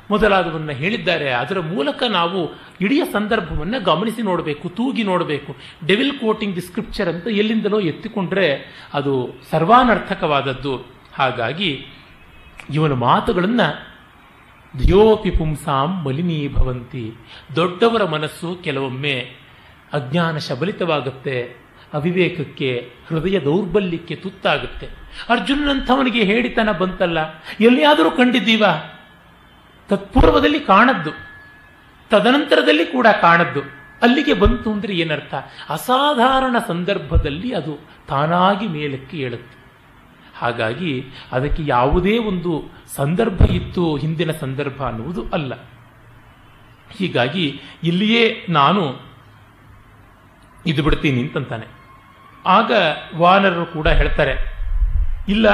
ಮೊದಲಾದವನ್ನ ಹೇಳಿದ್ದಾರೆ. ಅದರ ಮೂಲಕ ನಾವು ಇಡೀ ಸಂದರ್ಭವನ್ನು ಗಮನಿಸಿ ನೋಡಬೇಕು, ತೂಗಿ ನೋಡಬೇಕು. ಡೆವಿಲ್ ಕೋಟಿಂಗ್ ದಿ ಸ್ಕ್ರಿಪ್ಚರ್ ಅಂತ ಎಲ್ಲಿಂದಲೋ ಎತ್ತಿಕೊಂಡ್ರೆ ಅದು ಸರ್ವಾನರ್ಥಕವಾದದ್ದು. ಹಾಗಾಗಿ ಇವನ ಮಾತುಗಳನ್ನು ಧಿಯೋಪಿ ಪುಂಸಾಂ ಮಲಿನೀಭವಂತಿ ದೊಡ್ಡವರ ಮನಸ್ಸು ಕೆಲವೊಮ್ಮೆ ಅಜ್ಞಾನ ಶಬಲಿತವಾಗುತ್ತೆ, ಅವಿವೇಕಕ್ಕೆ, ಹೃದಯ ದೌರ್ಬಲ್ಯಕ್ಕೆ ತುತ್ತಾಗುತ್ತೆ. ಅರ್ಜುನಂಥವನಿಗೆ ಹೇಳಿತನ ಬಂತಲ್ಲ, ಎಲ್ಲಿಯಾದರೂ ಕಂಡಿದ್ದೀವಾ? ತತ್ಪೂರ್ವದಲ್ಲಿ ಕಾಣದ್ದು. ತದನಂತರದಲ್ಲಿ ಕೂಡ ಕಾಣದ್ದು. ಅಲ್ಲಿಗೆ ಬಂತು ಅಂದರೆ ಏನರ್ಥ? ಅಸಾಧಾರಣ ಸಂದರ್ಭದಲ್ಲಿ ಅದು ತಾನಾಗಿ ಮೇಲಕ್ಕೆ ಏಳುತ್ತೆ. ಹಾಗಾಗಿ ಅದಕ್ಕೆ ಯಾವುದೇ ಒಂದು ಸಂದರ್ಭ ಇತ್ತು, ಹಿಂದಿನ ಸಂದರ್ಭ ಅನ್ನುವುದು ಅಲ್ಲ. ಹೀಗಾಗಿ ಇಲ್ಲಿಯೇ ನಾನು ಇದು ಬಿಡ್ತೀನಿ ಅಂತಂತಾನೆ. ಆಗ ವಾನರರು ಕೂಡ ಹೇಳ್ತಾರೆ, ಇಲ್ಲ,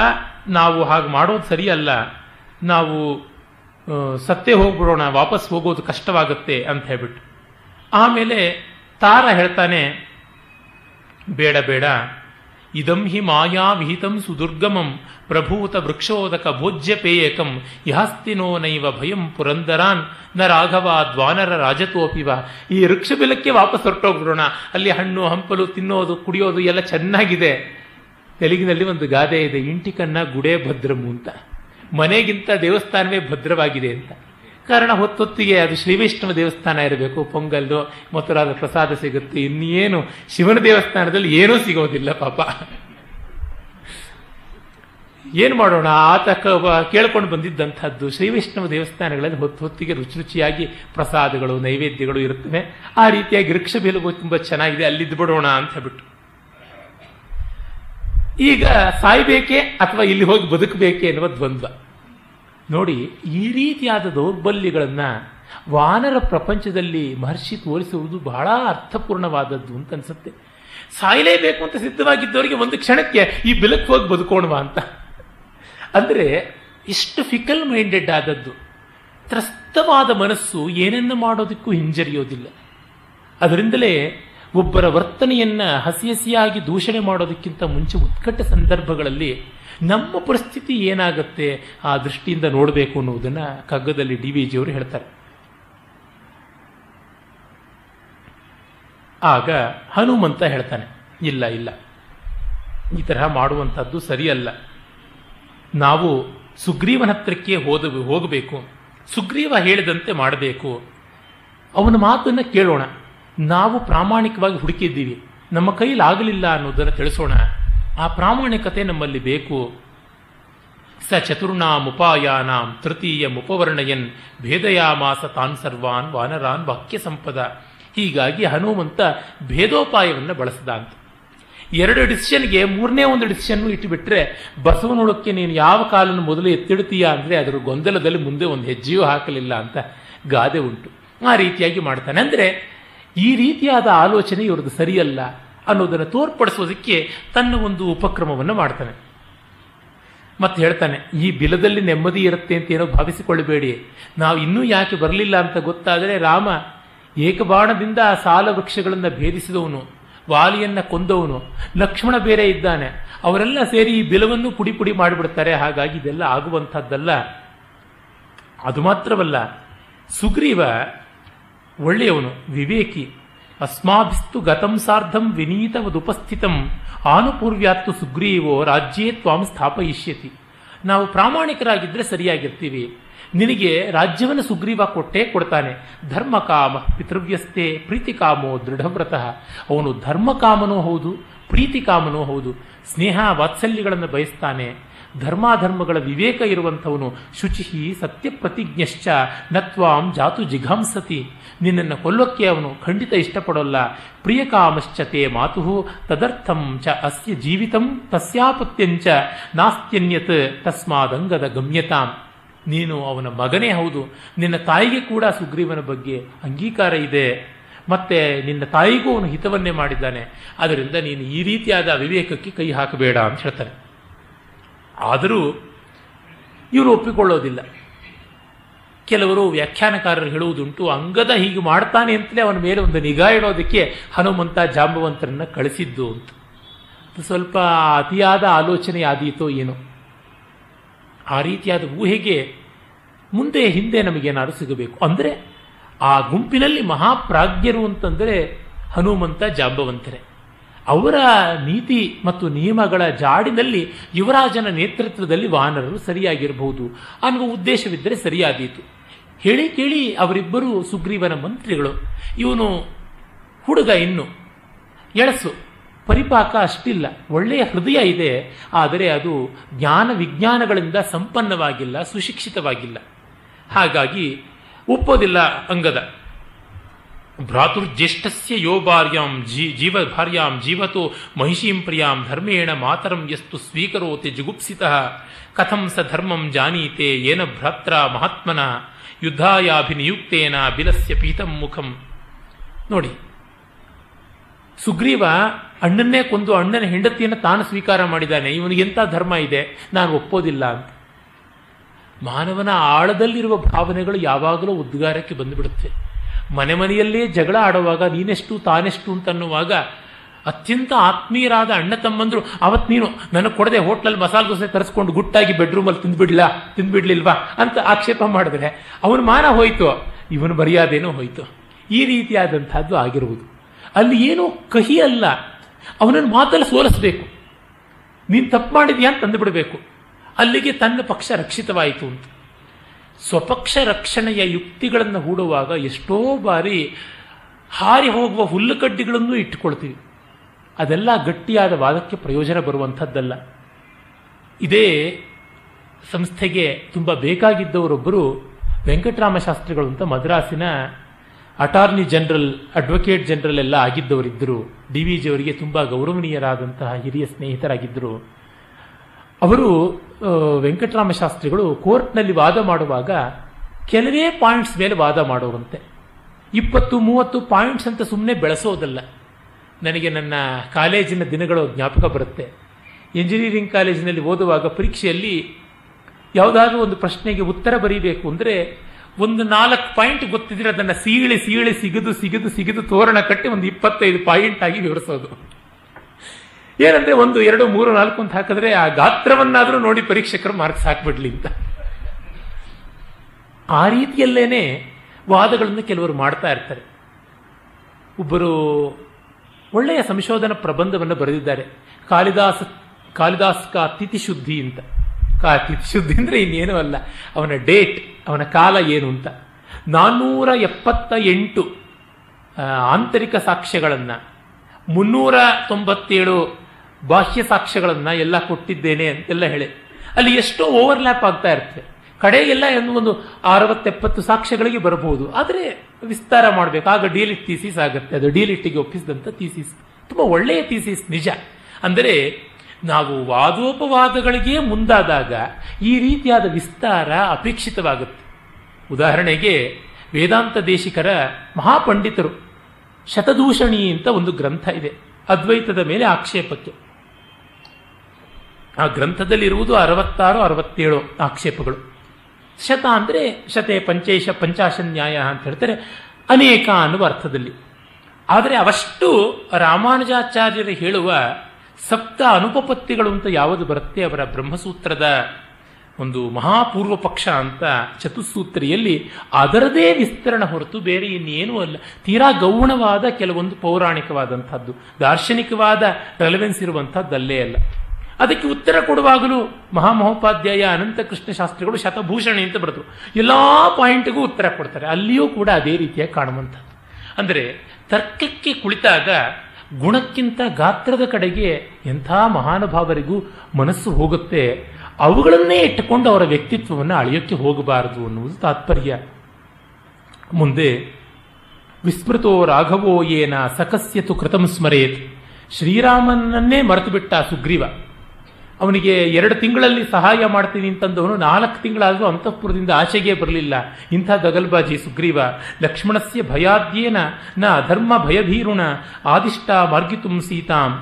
ನಾವು ಹಾಗೆ ಮಾಡೋದು ಸರಿಯಲ್ಲ. ನಾವು ಸತ್ತೇ ಹೋಗ್ಬಿಡೋಣ, ವಾಪಸ್ ಹೋಗೋದು ಕಷ್ಟವಾಗುತ್ತೆ ಅಂತ ಹೇಳ್ಬಿಟ್ಟು. ಆಮೇಲೆ ತಾರ ಹೇಳ್ತಾನೆ, ಬೇಡ ಬೇಡ. ಇದಂ ಹಿ ಮಾಯಾ ವಿಹಿತಂ ಸುದುರ್ಗಮಂ ಪ್ರಭೂತ ವೃಕ್ಷೋದಕ ಭೋಜ್ಯ ಪೇಯಕಂ ಯಹಸ್ತಿನೋ ನೈವ ಭಯಂ ಪುರಂದರಾನ್ನ ರಾಘವ ದ್ವಾನರ ರಾಜತೋಪಿವ. ಈ ವೃಕ್ಷ ಬೆಲಕ್ಕೆ ವಾಪಸ್ ಹೊರಟೋಗ್ಬಿಡೋಣ. ಅಲ್ಲಿ ಹಣ್ಣು, ಹಂಪಲು ತಿನ್ನೋದು, ಕುಡಿಯೋದು ಎಲ್ಲ ಚೆನ್ನಾಗಿದೆ. ತೆಲುಗಿನಲ್ಲಿ ಒಂದು ಗಾದೆ ಇದೆ ಇಂಟಿಕನ್ನ ಗುಡೇ ಭದ್ರಮು ಅಂತ. ಮನೆಗಿಂತ ದೇವಸ್ಥಾನವೇ ಭದ್ರವಾಗಿದೆ ಅಂತ. ಕಾರಣ ಹೊತ್ತೊತ್ತಿಗೆ ಅದು ಶ್ರೀವೈಷ್ಣವ ದೇವಸ್ಥಾನ ಇರಬೇಕು. ಪೊಂಗಲ್ಲು ಮೊತ್ತರಾದ ಪ್ರಸಾದ ಸಿಗುತ್ತೆ. ಇನ್ನೇನು ಶಿವನ ದೇವಸ್ಥಾನದಲ್ಲಿ ಏನೂ ಸಿಗೋದಿಲ್ಲ ಪಾಪ. ಏನು ಮಾಡೋಣ? ಆತ ಕೇಳ್ಕೊಂಡು ಬಂದಿದ್ದಂಥದ್ದು ಶ್ರೀವೈಷ್ಣವ ದೇವಸ್ಥಾನಗಳಲ್ಲಿ ಹೊತ್ತು ಹೊತ್ತಿಗೆ ರುಚಿ ರುಚಿಯಾಗಿ ಪ್ರಸಾದಗಳು, ನೈವೇದ್ಯಗಳು ಇರುತ್ತವೆ. ಆ ರೀತಿಯಾಗಿ ವೃಕ್ಷ ಬೆಲುಗು ತುಂಬ ಚೆನ್ನಾಗಿದೆ. ಅಲ್ಲಿದ್ದು ಬಿಡೋಣ ಅಂತ ಬಿಟ್ಟು. ಈಗ ಸಾಯ್ಬೇಕೆ ಅಥವಾ ಇಲ್ಲಿ ಹೋಗಿ ಬದುಕಬೇಕೆ ಎನ್ನುವ ದ್ವಂದ್ವ. ನೋಡಿ, ಈ ರೀತಿಯಾದ ದೌರ್ಬಲ್ಯಗಳನ್ನು ವಾನರ ಪ್ರಪಂಚದಲ್ಲಿ ಮಹರ್ಷಿ ತೋರಿಸುವುದು ಬಹಳ ಅರ್ಥಪೂರ್ಣವಾದದ್ದು ಅಂತ ಅನ್ಸುತ್ತೆ. ಸಾಯಲೇಬೇಕು ಅಂತ ಸಿದ್ಧವಾಗಿದ್ದವರಿಗೆ ಒಂದು ಕ್ಷಣಕ್ಕೆ ಈ ಬಿಲಕ್ಕೆ ಹೋಗಿ ಬದುಕೋಣವಾ ಅಂತ. ಅಂದರೆ, ಇಷ್ಟು ಫಿಕಲ್ ಮೈಂಡೆಡ್ ಆದದ್ದು, ತ್ರಸ್ತವಾದ ಮನಸ್ಸು ಏನನ್ನು ಮಾಡೋದಕ್ಕೂ ಹಿಂಜರಿಯೋದಿಲ್ಲ. ಅದರಿಂದಲೇ ಒಬ್ಬರ ವರ್ತನೆಯನ್ನು ಹಸಿ ಹಸಿಯಾಗಿ ದೂಷಣೆ ಮಾಡೋದಕ್ಕಿಂತ ಮುಂಚೆ ಉತ್ಕಟ ಸಂದರ್ಭಗಳಲ್ಲಿ ನಮ್ಮ ಪರಿಸ್ಥಿತಿ ಏನಾಗುತ್ತೆ ಆ ದೃಷ್ಟಿಯಿಂದ ನೋಡಬೇಕು ಅನ್ನುವುದನ್ನ ಕಗ್ಗದಲ್ಲಿ ಡಿ ವಿ ಜಿಯವರು ಹೇಳ್ತಾರೆ. ಆಗ ಹನುಮಂತ ಹೇಳ್ತಾನೆ, ಇಲ್ಲ ಇಲ್ಲ. ಈ ತರಹ ಮಾಡುವಂಥದ್ದು ಸರಿಯಲ್ಲ. ನಾವು ಸುಗ್ರೀವನ ಹತ್ರಕ್ಕೆ ಹೋದ, ಹೋಗಬೇಕು. ಸುಗ್ರೀವ ಹೇಳಿದಂತೆ ಮಾಡಬೇಕು. ಅವನ ಮಾತನ್ನು ಕೇಳೋಣ. ನಾವು ಪ್ರಾಮಾಣಿಕವಾಗಿ ಹುಡುಕಿದ್ದೀವಿ. ನಮ್ಮ ಕೈಲಾಗಲಿಲ್ಲ ಅನ್ನೋದನ್ನು ತಿಳಿಸೋಣ. ಆ ಪ್ರಾಮಾಣಿಕತೆ ನಮ್ಮಲ್ಲಿ ಬೇಕು. ಸ ಚತುರ್ಣಾಮುಪಾಯಾನಾಂ ತೃತೀಯ ಮುಪವರ್ಣಯನ್ ಭೇದಯಾಮಾಸ ತಾನ್ ಸರ್ವಾನ್ ವಾನರಾನ್ ವಾಕ್ಯ ಸಂಪದ. ಹೀಗಾಗಿ ಹನುಮಂತ ಭೇದೋಪಾಯವನ್ನು ಬಳಸದ ಅಂತ ಎರಡು ಡಿಸಿಷನ್ಗೆ ಮೂರನೇ ಒಂದು ಡಿಸಿಷನ್ ಇಟ್ಟುಬಿಟ್ರೆ ಬಸವನೊಳಕ್ಕೆ ನೀನು ಯಾವ ಕಾಲನ್ನು ಮೊದಲು ಎತ್ತಿಡ್ತೀಯಾ ಅಂದರೆ ಅದರ ಗೊಂದಲದಲ್ಲಿ ಮುಂದೆ ಒಂದು ಹೆಜ್ಜೆಯೂ ಹಾಕಲಿಲ್ಲ ಅಂತ ಗಾದೆ ಉಂಟು. ಆ ರೀತಿಯಾಗಿ ಮಾಡ್ತಾನೆ. ಅಂದರೆ ಈ ರೀತಿಯಾದ ಆಲೋಚನೆ ಇವ್ರದ್ದು ಸರಿಯಲ್ಲ. ಅನ್ನೋದನ್ನು ತೋರ್ಪಡಿಸೋದಕ್ಕೆ ತನ್ನ ಒಂದು ಉಪಕ್ರಮವನ್ನು ಮಾಡ್ತಾನೆ. ಮತ್ತೆ ಹೇಳ್ತಾನೆ, ಈ ಬಿಲದಲ್ಲಿ ನೆಮ್ಮದಿ ಇರುತ್ತೆ ಅಂತ ಏನೋ ಭಾವಿಸಿಕೊಳ್ಳಬೇಡಿ. ನಾವು ಇನ್ನೂ ಯಾಕೆ ಬರಲಿಲ್ಲ ಅಂತ ಗೊತ್ತಾದರೆ ರಾಮ ಏಕಬಾಣದಿಂದ ಆ ಸಾಲ ವೃಕ್ಷಗಳನ್ನು ಭೇದಿಸಿದವನು, ವಾಲಿಯನ್ನ ಕೊಂದವನು, ಲಕ್ಷ್ಮಣ ಬೇರೆ ಇದ್ದಾನೆ. ಅವರೆಲ್ಲ ಸೇರಿ ಈ ಬಿಲವನ್ನು ಪುಡಿ ಪುಡಿ ಮಾಡಿಬಿಡ್ತಾರೆ. ಹಾಗಾಗಿ ಇದೆಲ್ಲ ಆಗುವಂಥದ್ದಲ್ಲ. ಅದು ಮಾತ್ರವಲ್ಲ, ಸುಗ್ರೀವ ಒಳ್ಳೆಯವನು, ವಿವೇಕಿ ಅಸ್ಮಾಭಿಸ್ತು ಗತಂ ಸಾರ್ಧಂ ವಿನೀತವದುಪಸ್ಥಿತಂ ಆನುಪೂರ್ವ್ಯಾತ್ತು ಸುಗ್ರೀವೋ ರಾಜ್ಯೇ ತ್ವಾಂ ಸ್ಥಾಪಯಿಷ್ಯತಿ ನಾವು ಪ್ರಾಮಾಣಿಕರಾಗಿದ್ದರೆ ಸರಿಯಾಗಿರ್ತೀವಿ. ನಿನಗೆ ರಾಜ್ಯವನ್ನು ಸುಗ್ರೀವ ಕೊಟ್ಟೇ ಕೊಡ್ತಾನೆ. ಧರ್ಮಕಾಮ ಪಿತೃವ್ಯಸ್ಥೆ ಪ್ರೀತಿಕಾಮೋ ದೃಢವ್ರತಃ. ಅವನು ಧರ್ಮಕಾಮನೂ ಹೌದು ಪ್ರೀತಿಕಾಮನೂ ಹೌದು. ಸ್ನೇಹ ವಾತ್ಸಲ್ಯಗಳನ್ನು ಬಯಸ್ತಾನೆ. ಧರ್ಮಾಧರ್ಮಗಳ ವಿವೇಕ ಇರುವಂಥವನು ಶುಚಿ ಸತ್ಯಪ್ರತಿಜ್ಞಶ್ಚ ನತ್ವಾಂ ಜಾತು ಜಿಘಾಂಸತಿ. ನಿನ್ನನ್ನು ಕೊಲ್ಲೋಕ್ಕೆ ಅವನು ಖಂಡಿತ ಇಷ್ಟಪಡೋಲ್ಲ. ಪ್ರಿಯಕಾಮಶ್ಚತೆ ಮಾತು ತದರ್ಥಂ ಚ ಅಸ್ಯ ಜೀವಿತಂ ತಸ್ಯಾಪತ್ಯಂಚ ನಾಸ್ತ್ಯನ್ಯತ್ ತಸ್ಮಾದಂಗದ ಗಮ್ಯತಾಂ. ನೀನು ಅವನ ಮಗನೇ ಹೌದು. ನಿನ್ನ ತಾಯಿಗೆ ಕೂಡ ಸುಗ್ರೀವನ ಬಗ್ಗೆ ಅಂಗೀಕಾರ ಇದೆ. ಮತ್ತೆ ನಿನ್ನ ತಾಯಿಗೂ ಅವನು ಹಿತವನ್ನೇ ಮಾಡಿದ್ದಾನೆ. ಅದರಿಂದ ನೀನು ಈ ರೀತಿಯಾದ ಅವಿವೇಕಕ್ಕೆ ಕೈ ಹಾಕಬೇಡ ಅಂತ ಹೇಳ್ತಾನೆ. ಆದರೂ ಇವರು ಒಪ್ಪಿಕೊಳ್ಳೋದಿಲ್ಲ. ಕೆಲವರು ವ್ಯಾಖ್ಯಾನಕಾರರು ಹೇಳುವುದುಂಟು, ಅಂಗದ ಹೀಗೆ ಮಾಡ್ತಾನೆ ಅಂತಲೇ ಅವನ ಮೇಲೆ ಒಂದು ನಿಗಾ ಇಡೋದಕ್ಕೆ ಹನುಮಂತ ಜಾಂಬವಂತರನ್ನು ಕಳಿಸಿದ್ದು ಅಂತ. ಸ್ವಲ್ಪ ಅತಿಯಾದ ಆಲೋಚನೆ ಆದೀತೋ ಏನೋ. ಆ ರೀತಿಯಾದ ಊಹೆಗೆ ಮುಂದೆ ಹಿಂದೆ ನಮಗೇನಾದ್ರು ಸಿಗಬೇಕು. ಅಂದರೆ ಆ ಗುಂಪಿನಲ್ಲಿ ಮಹಾಪ್ರಾಜ್ಞರು ಅಂತಂದರೆ ಹನುಮಂತ ಜಾಂಬವಂತರೇ. ಅವರ ನೀತಿ ಮತ್ತು ನಿಯಮಗಳ ಜಾಡಿನಲ್ಲಿ ಯುವರಾಜನ ನೇತೃತ್ವದಲ್ಲಿ ವಾನರರು ಸರಿಯಾಗಿರಬಹುದು ಅನ್ನುವ ಉದ್ದೇಶವಿದ್ದರೆ ಸರಿಯಾದೀತು. ಹೇಳಿ ಕೇಳಿ ಅವರಿಬ್ಬರು ಸುಗ್ರೀವನ ಮಂತ್ರಿಗಳು. ಇವನು ಹುಡುಗ ಇನ್ನು. ಎಳಸು ಪರಿಪಾಕ ಅಷ್ಟಿಲ್ಲ. ಒಳ್ಳೆಯ ಹೃದಯ ಇದೆ. ಆದರೆ ಅದು ಜ್ಞಾನ ವಿಜ್ಞಾನಗಳಿಂದ ಸಂಪನ್ನವಾಗಿಲ್ಲ, ಸುಶಿಕ್ಷಿತವಾಗಿಲ್ಲ. ಹಾಗಾಗಿ ಒಪ್ಪೋದಿಲ್ಲ ಅಂಗದ. ಭ್ರಾತುರ್ಜ್ಯೇಷ್ಠಸ್ಯ ಯೋ ಭಾರ್ಯಾಂ ಜೀ ಜೀವ ಭಾರ್ಯಾಂ ಜೀವತೋ ಮಹಿಷೀಂ ಪ್ರಿಯಾಂ ಧರ್ಮೇಣ ಮಾತರಂ ಯಸ್ತು ಸ್ವೀಕರೋತಿ ಜುಗುಪ್ಸಿತ. ಕಥಂ ಸ ಧರ್ಮಂ ಜಾನೀತೆ, ಏನ ಭ್ರಾತ್ರ ಮಹಾತ್ಮನ. ಯುದ್ಧಾಯಾಭಿನಿಯುಕ್ತೇನ ಬಿಲಸ್ಯ ಪೀತಂ ಮುಖಂ. ನೋಡಿ, ಸುಗ್ರೀವ ಅಣ್ಣನ್ನೇ ಕೊಂದು ಅಣ್ಣನ ಹೆಂಡತಿಯನ್ನು ತಾನು ಸ್ವೀಕಾರ ಮಾಡಿದ್ದಾನೆ ಇವನಿಗೆಂಥ ಧರ್ಮ ಇದೆ, ನಾನು ಒಪ್ಪೋದಿಲ್ಲ ಅಂತ. ಮಾನವನ ಆಳದಲ್ಲಿರುವ ಭಾವನೆಗಳು ಯಾವಾಗಲೂ ಉದ್ಗಾರಕ್ಕೆ ಬಂದುಬಿಡುತ್ತೆ. ಮನೆ ಮನೆಯಲ್ಲೇ ಜಗಳ ಆಡುವಾಗ ನೀನೆಷ್ಟು ತಾನೆಷ್ಟು ಅಂತ ಅನ್ನುವಾಗ ಅತ್ಯಂತ ಆತ್ಮೀಯರಾದ ಅಣ್ಣ ತಮ್ಮಂದ್ರು ಅವತ್ತು ನೀನು ನನಗೆ ಕೊಡದೆ ಹೋಟ್ಲಲ್ಲಿ ಮಸಾಲೆ ದೋಸೆ ತರಿಸ್ಕೊಂಡು ಗುಟ್ಟಾಗಿ ಬೆಡ್ರೂಮಲ್ಲಿ ತಿಂದ್ಬಿಡ್ಲಾ, ತಿಂದ್ಬಿಡ್ಲಿಲ್ವಾ ಅಂತ ಆಕ್ಷೇಪ ಮಾಡಿದ್ರೆ ಅವನ ಮಾನ ಹೋಯಿತು. ಇವನು ಮರ್ಯಾದೆನೂ ಹೋಯಿತು. ಈ ರೀತಿಯಾದಂಥದ್ದು ಆಗಿರುವುದು. ಅಲ್ಲಿ ಏನೋ ಕಹಿ ಅಲ್ಲ. ಅವನನ್ನು ಮಾತಲ್ಲಿ ಸೋಲಿಸಬೇಕು. ನೀನು ತಪ್ಪು ಮಾಡಿದ್ಯಾ ಅಂತ ತಂದುಬಿಡಬೇಕು. ಅಲ್ಲಿಗೆ ತನ್ನ ಪಕ್ಷ ರಕ್ಷಿತವಾಯಿತು ಅಂತ. ಸ್ವಪಕ್ಷ ರಕ್ಷಣೆಯ ಯುಕ್ತಿಗಳನ್ನು ಹೂಡುವಾಗ ಎಷ್ಟೋ ಬಾರಿ ಹಾರಿ ಹೋಗುವ ಹುಲ್ಲುಕಡ್ಡಿಗಳನ್ನು ಇಟ್ಟುಕೊಳ್ತೀವಿ. ಅದೆಲ್ಲ ಗಟ್ಟಿಯಾದ ವಾದಕ್ಕೆ ಪ್ರಯೋಜನ ಬರುವಂಥದ್ದಲ್ಲ. ಇದೇ ಸಂಸ್ಥೆಗೆ ತುಂಬ ಬೇಕಾಗಿದ್ದವರೊಬ್ಬರು ವೆಂಕಟರಾಮ ಶಾಸ್ತ್ರಿಗಳು ಅಂತ ಮದ್ರಾಸಿನ ಅಟಾರ್ನಿ ಜನರಲ್, ಅಡ್ವೊಕೇಟ್ ಜನರಲ್ ಎಲ್ಲ ಆಗಿದ್ದವರಿದ್ದರು. ಡಿ ವಿ ಜಿಯವರಿಗೆ ತುಂಬ ಗೌರವನೀಯರಾದಂತಹ ಹಿರಿಯ ಸ್ನೇಹಿತರಾಗಿದ್ದರು. ಅವರು ವೆಂಕಟರಾಮ ಶಾಸ್ತ್ರಿಗಳು ಕೋರ್ಟ್ನಲ್ಲಿ ವಾದ ಮಾಡುವಾಗ ಕೆಲವೇ ಪಾಯಿಂಟ್ಸ್ ಮೇಲೆ ವಾದ ಮಾಡೋರಂತೆ ಇಪ್ಪತ್ತು, ಮೂವತ್ತು ಪಾಯಿಂಟ್ಸ್ ಅಂತ ಸುಮ್ಮನೆ ಬೆಳೆಸೋದಲ್ಲ. ನನಗೆ ನನ್ನ ಕಾಲೇಜಿನ ದಿನಗಳು ಜ್ಞಾಪಕ ಬರುತ್ತೆ. ಇಂಜಿನಿಯರಿಂಗ್ ಕಾಲೇಜಿನಲ್ಲಿ ಓದುವಾಗ ಪರೀಕ್ಷೆಯಲ್ಲಿ ಯಾವುದಾದ್ರೂ ಒಂದು ಪ್ರಶ್ನೆಗೆ ಉತ್ತರ ಬರೀಬೇಕು ಅಂದರೆ ಒಂದು ನಾಲ್ಕು ಪಾಯಿಂಟ್ ಗೊತ್ತಿದ್ರೆ ಅದನ್ನು ಸೀಳಿ ಸೀಳೆ ಸಿಗದು ಸಿಗದು ಸಿಗದು ತೋರಣ ಕಟ್ಟಿ ಒಂದು ಇಪ್ಪತ್ತೈದು ಪಾಯಿಂಟ್ ಆಗಿ ವಿವರಿಸೋದು. ಏನಂದ್ರೆ ಒಂದು, ಎರಡು, ಮೂರು, ನಾಲ್ಕು ಅಂತ ಹಾಕಿದ್ರೆ ಆ ಗಾತ್ರವನ್ನಾದರೂ ನೋಡಿ ಪರೀಕ್ಷಕರು ಮಾರ್ಕ್ಸ್ ಹಾಕ್ಬಿಡ್ಲಿ ಅಂತ. ಆ ರೀತಿಯಲ್ಲೇನೆ ವಾದಗಳನ್ನು ಕೆಲವರು ಮಾಡ್ತಾ ಇರ್ತಾರೆ. ಒಬ್ಬರು ಒಳ್ಳೆಯ ಸಂಶೋಧನಾ ಪ್ರಬಂಧವನ್ನು ಬರೆದಿದ್ದಾರೆ. ಕಾಳಿದಾಸ ಕಾಳಿದಾಸ್ ಕಾ ತಿಥಿಶುದ್ಧಿ ಅಂತ. ಕಾ, ತಿಥಿಶುದ್ಧಿ ಅಂದರೆ ಇನ್ನೇನೂ ಅಲ್ಲ. ಅವನ ಡೇಟ್, ಅವನ ಕಾಲ ಏನು ಅಂತ. ನಾನ್ನೂರ ಎಪ್ಪತ್ತ ಎಂಟು ಆಂತರಿಕ ಸಾಕ್ಷ್ಯಗಳನ್ನು, ಮುನ್ನೂರ ತೊಂಬತ್ತೇಳು ಬಾಹ್ಯ ಸಾಕ್ಷ್ಯಗಳನ್ನು ಎಲ್ಲ ಕೊಟ್ಟಿದ್ದೇನೆ ಅಂತೆಲ್ಲ ಹೇಳಿ. ಅಲ್ಲಿ ಎಷ್ಟೋ ಓವರ್ಲ್ಯಾಪ್ ಆಗ್ತಾ ಇರ್ತದೆ ಕಡೆಗೆಲ್ಲ ಒಂದು ಅರವತ್ತೆಪ್ಪತ್ತು ಸಾಕ್ಷ್ಯಗಳಿಗೆ ಬರಬಹುದು. ಆದರೆ ವಿಸ್ತಾರ ಮಾಡಬೇಕು. ಆಗ ಡೀಲಿಟ್ ಥೀಸಿಸ್ ಆಗುತ್ತೆ. ಅದು ಡೀಲಿಟ್ಟಿಗೆ ಒಪ್ಪಿಸಿದಂಥ ಥೀಸಿಸ್ ತುಂಬ ಒಳ್ಳೆಯ ಥೀಸಿಸ್ ನಿಜ. ಅಂದರೆ ನಾವು ವಾದೋಪವಾದಗಳಿಗೆ ಮುಂದಾದಾಗ ಈ ರೀತಿಯಾದ ವಿಸ್ತಾರ ಅಪೇಕ್ಷಿತವಾಗುತ್ತೆ. ಉದಾಹರಣೆಗೆ ವೇದಾಂತ ದೇಶಿಕರ ಮಹಾಪಂಡಿತರು ಶತದೂಷಣಿ ಅಂತ ಒಂದು ಗ್ರಂಥ ಇದೆ, ಅದ್ವೈತದ ಮೇಲೆ ಆಕ್ಷೇಪಕ್ಕೆ. ಆ ಗ್ರಂಥದಲ್ಲಿರುವುದು ಅರವತ್ತಾರು, ಅರವತ್ತೇಳು ಆಕ್ಷೇಪಗಳು. ಶತ ಅಂದರೆ ಶತೆ ಪಂಚೇಶ ನ್ಯಾಯ ಅಂತ ಹೇಳ್ತಾರೆ. ಅನೇಕ ಅನ್ನುವ ಅರ್ಥದಲ್ಲಿ. ಆದರೆ ಅವಷ್ಟು ರಾಮಾನುಜಾಚಾರ್ಯರು ಹೇಳುವ ಸಪ್ತ ಅನುಪಪತ್ತಿಗಳು ಅಂತ ಯಾವುದು ಬರುತ್ತೆ? ಅವರ ಬ್ರಹ್ಮಸೂತ್ರದ ಒಂದು ಮಹಾಪೂರ್ವ ಪಕ್ಷ ಅಂತ ಚತುಸ್ಸೂತ್ರಿಯಲ್ಲಿ ಅದರದೇ ವಿಸ್ತರಣ ಹೊರತು ಬೇರೆ ಇನ್ನೇನೂ ಅಲ್ಲ. ತೀರಾ ಗೌಣವಾದ ಕೆಲವೊಂದು ಪೌರಾಣಿಕವಾದಂಥದ್ದು, ದಾರ್ಶನಿಕವಾದ ರೆಲೆವೆನ್ಸ್ ಇರುವಂಥದ್ದಲ್ಲೇ ಅಲ್ಲ. ಅದಕ್ಕೆ ಉತ್ತರ ಕೊಡುವಾಗಲೂ ಮಹಾಮಹೋಪಾಧ್ಯಾಯ ಅನಂತಕೃಷ್ಣ ಶಾಸ್ತ್ರಿಗಳು ಶತಭೂಷಣಿ ಅಂತ ಬರೆದ್ರು. ಎಲ್ಲ ಪಾಯಿಂಟ್ಗೂ ಉತ್ತರ ಕೊಡ್ತಾರೆ. ಅಲ್ಲಿಯೂ ಕೂಡ ಅದೇ ರೀತಿಯಾಗಿ ಕಾಣುವಂಥದ್ದು. ಅಂದರೆ ತರ್ಕಕ್ಕೆ ಕುಳಿತಾಗ ಗುಣಕ್ಕಿಂತ ಗಾತ್ರದ ಕಡೆಗೆ ಎಂಥ ಮಹಾನುಭಾವರಿಗೂ ಮನಸ್ಸು ಹೋಗುತ್ತೆ, ಅವುಗಳನ್ನೇ ಇಟ್ಟುಕೊಂಡು ಅವರ ವ್ಯಕ್ತಿತ್ವವನ್ನು ಅಳೆಯೋಕ್ಕೆ ಹೋಗಬಾರದು ಅನ್ನುವುದು ತಾತ್ಪರ್ಯ. ಮುಂದೆ, ವಿಸ್ಮೃತೋ ರಾಘವೋ ಏನ ಸಕಸ್ಯತು ಕೃತಂ ಸ್ಮರೇತ್. ಶ್ರೀರಾಮನನ್ನೇ ಮರೆತು ಬಿಟ್ಟ ಸುಗ್ರೀವ. ಅವನಿಗೆ ಎರಡು ತಿಂಗಳಲ್ಲಿ ಸಹಾಯ ಮಾಡ್ತೀನಿ ಅಂತಂದವನು ನಾಲ್ಕು ತಿಂಗಳಾದರೂ ಅಂತಃಪುರದಿಂದ ಆಚೆಗೆ ಬರಲಿಲ್ಲ. ಇಂಥ ಗಗಲ್ಬಾಜಿ ಸುಗ್ರೀವ, ಲಕ್ಷ್ಮಣಸ್ಯ ಭಯಾದ್ಯೇನ, ನ ಅಧರ್ಮ ಭಯಭೀರುಣ, ಆದಿಷ್ಟ ಮಾರ್ಗಿತುಂ ಸೀತಾಂ.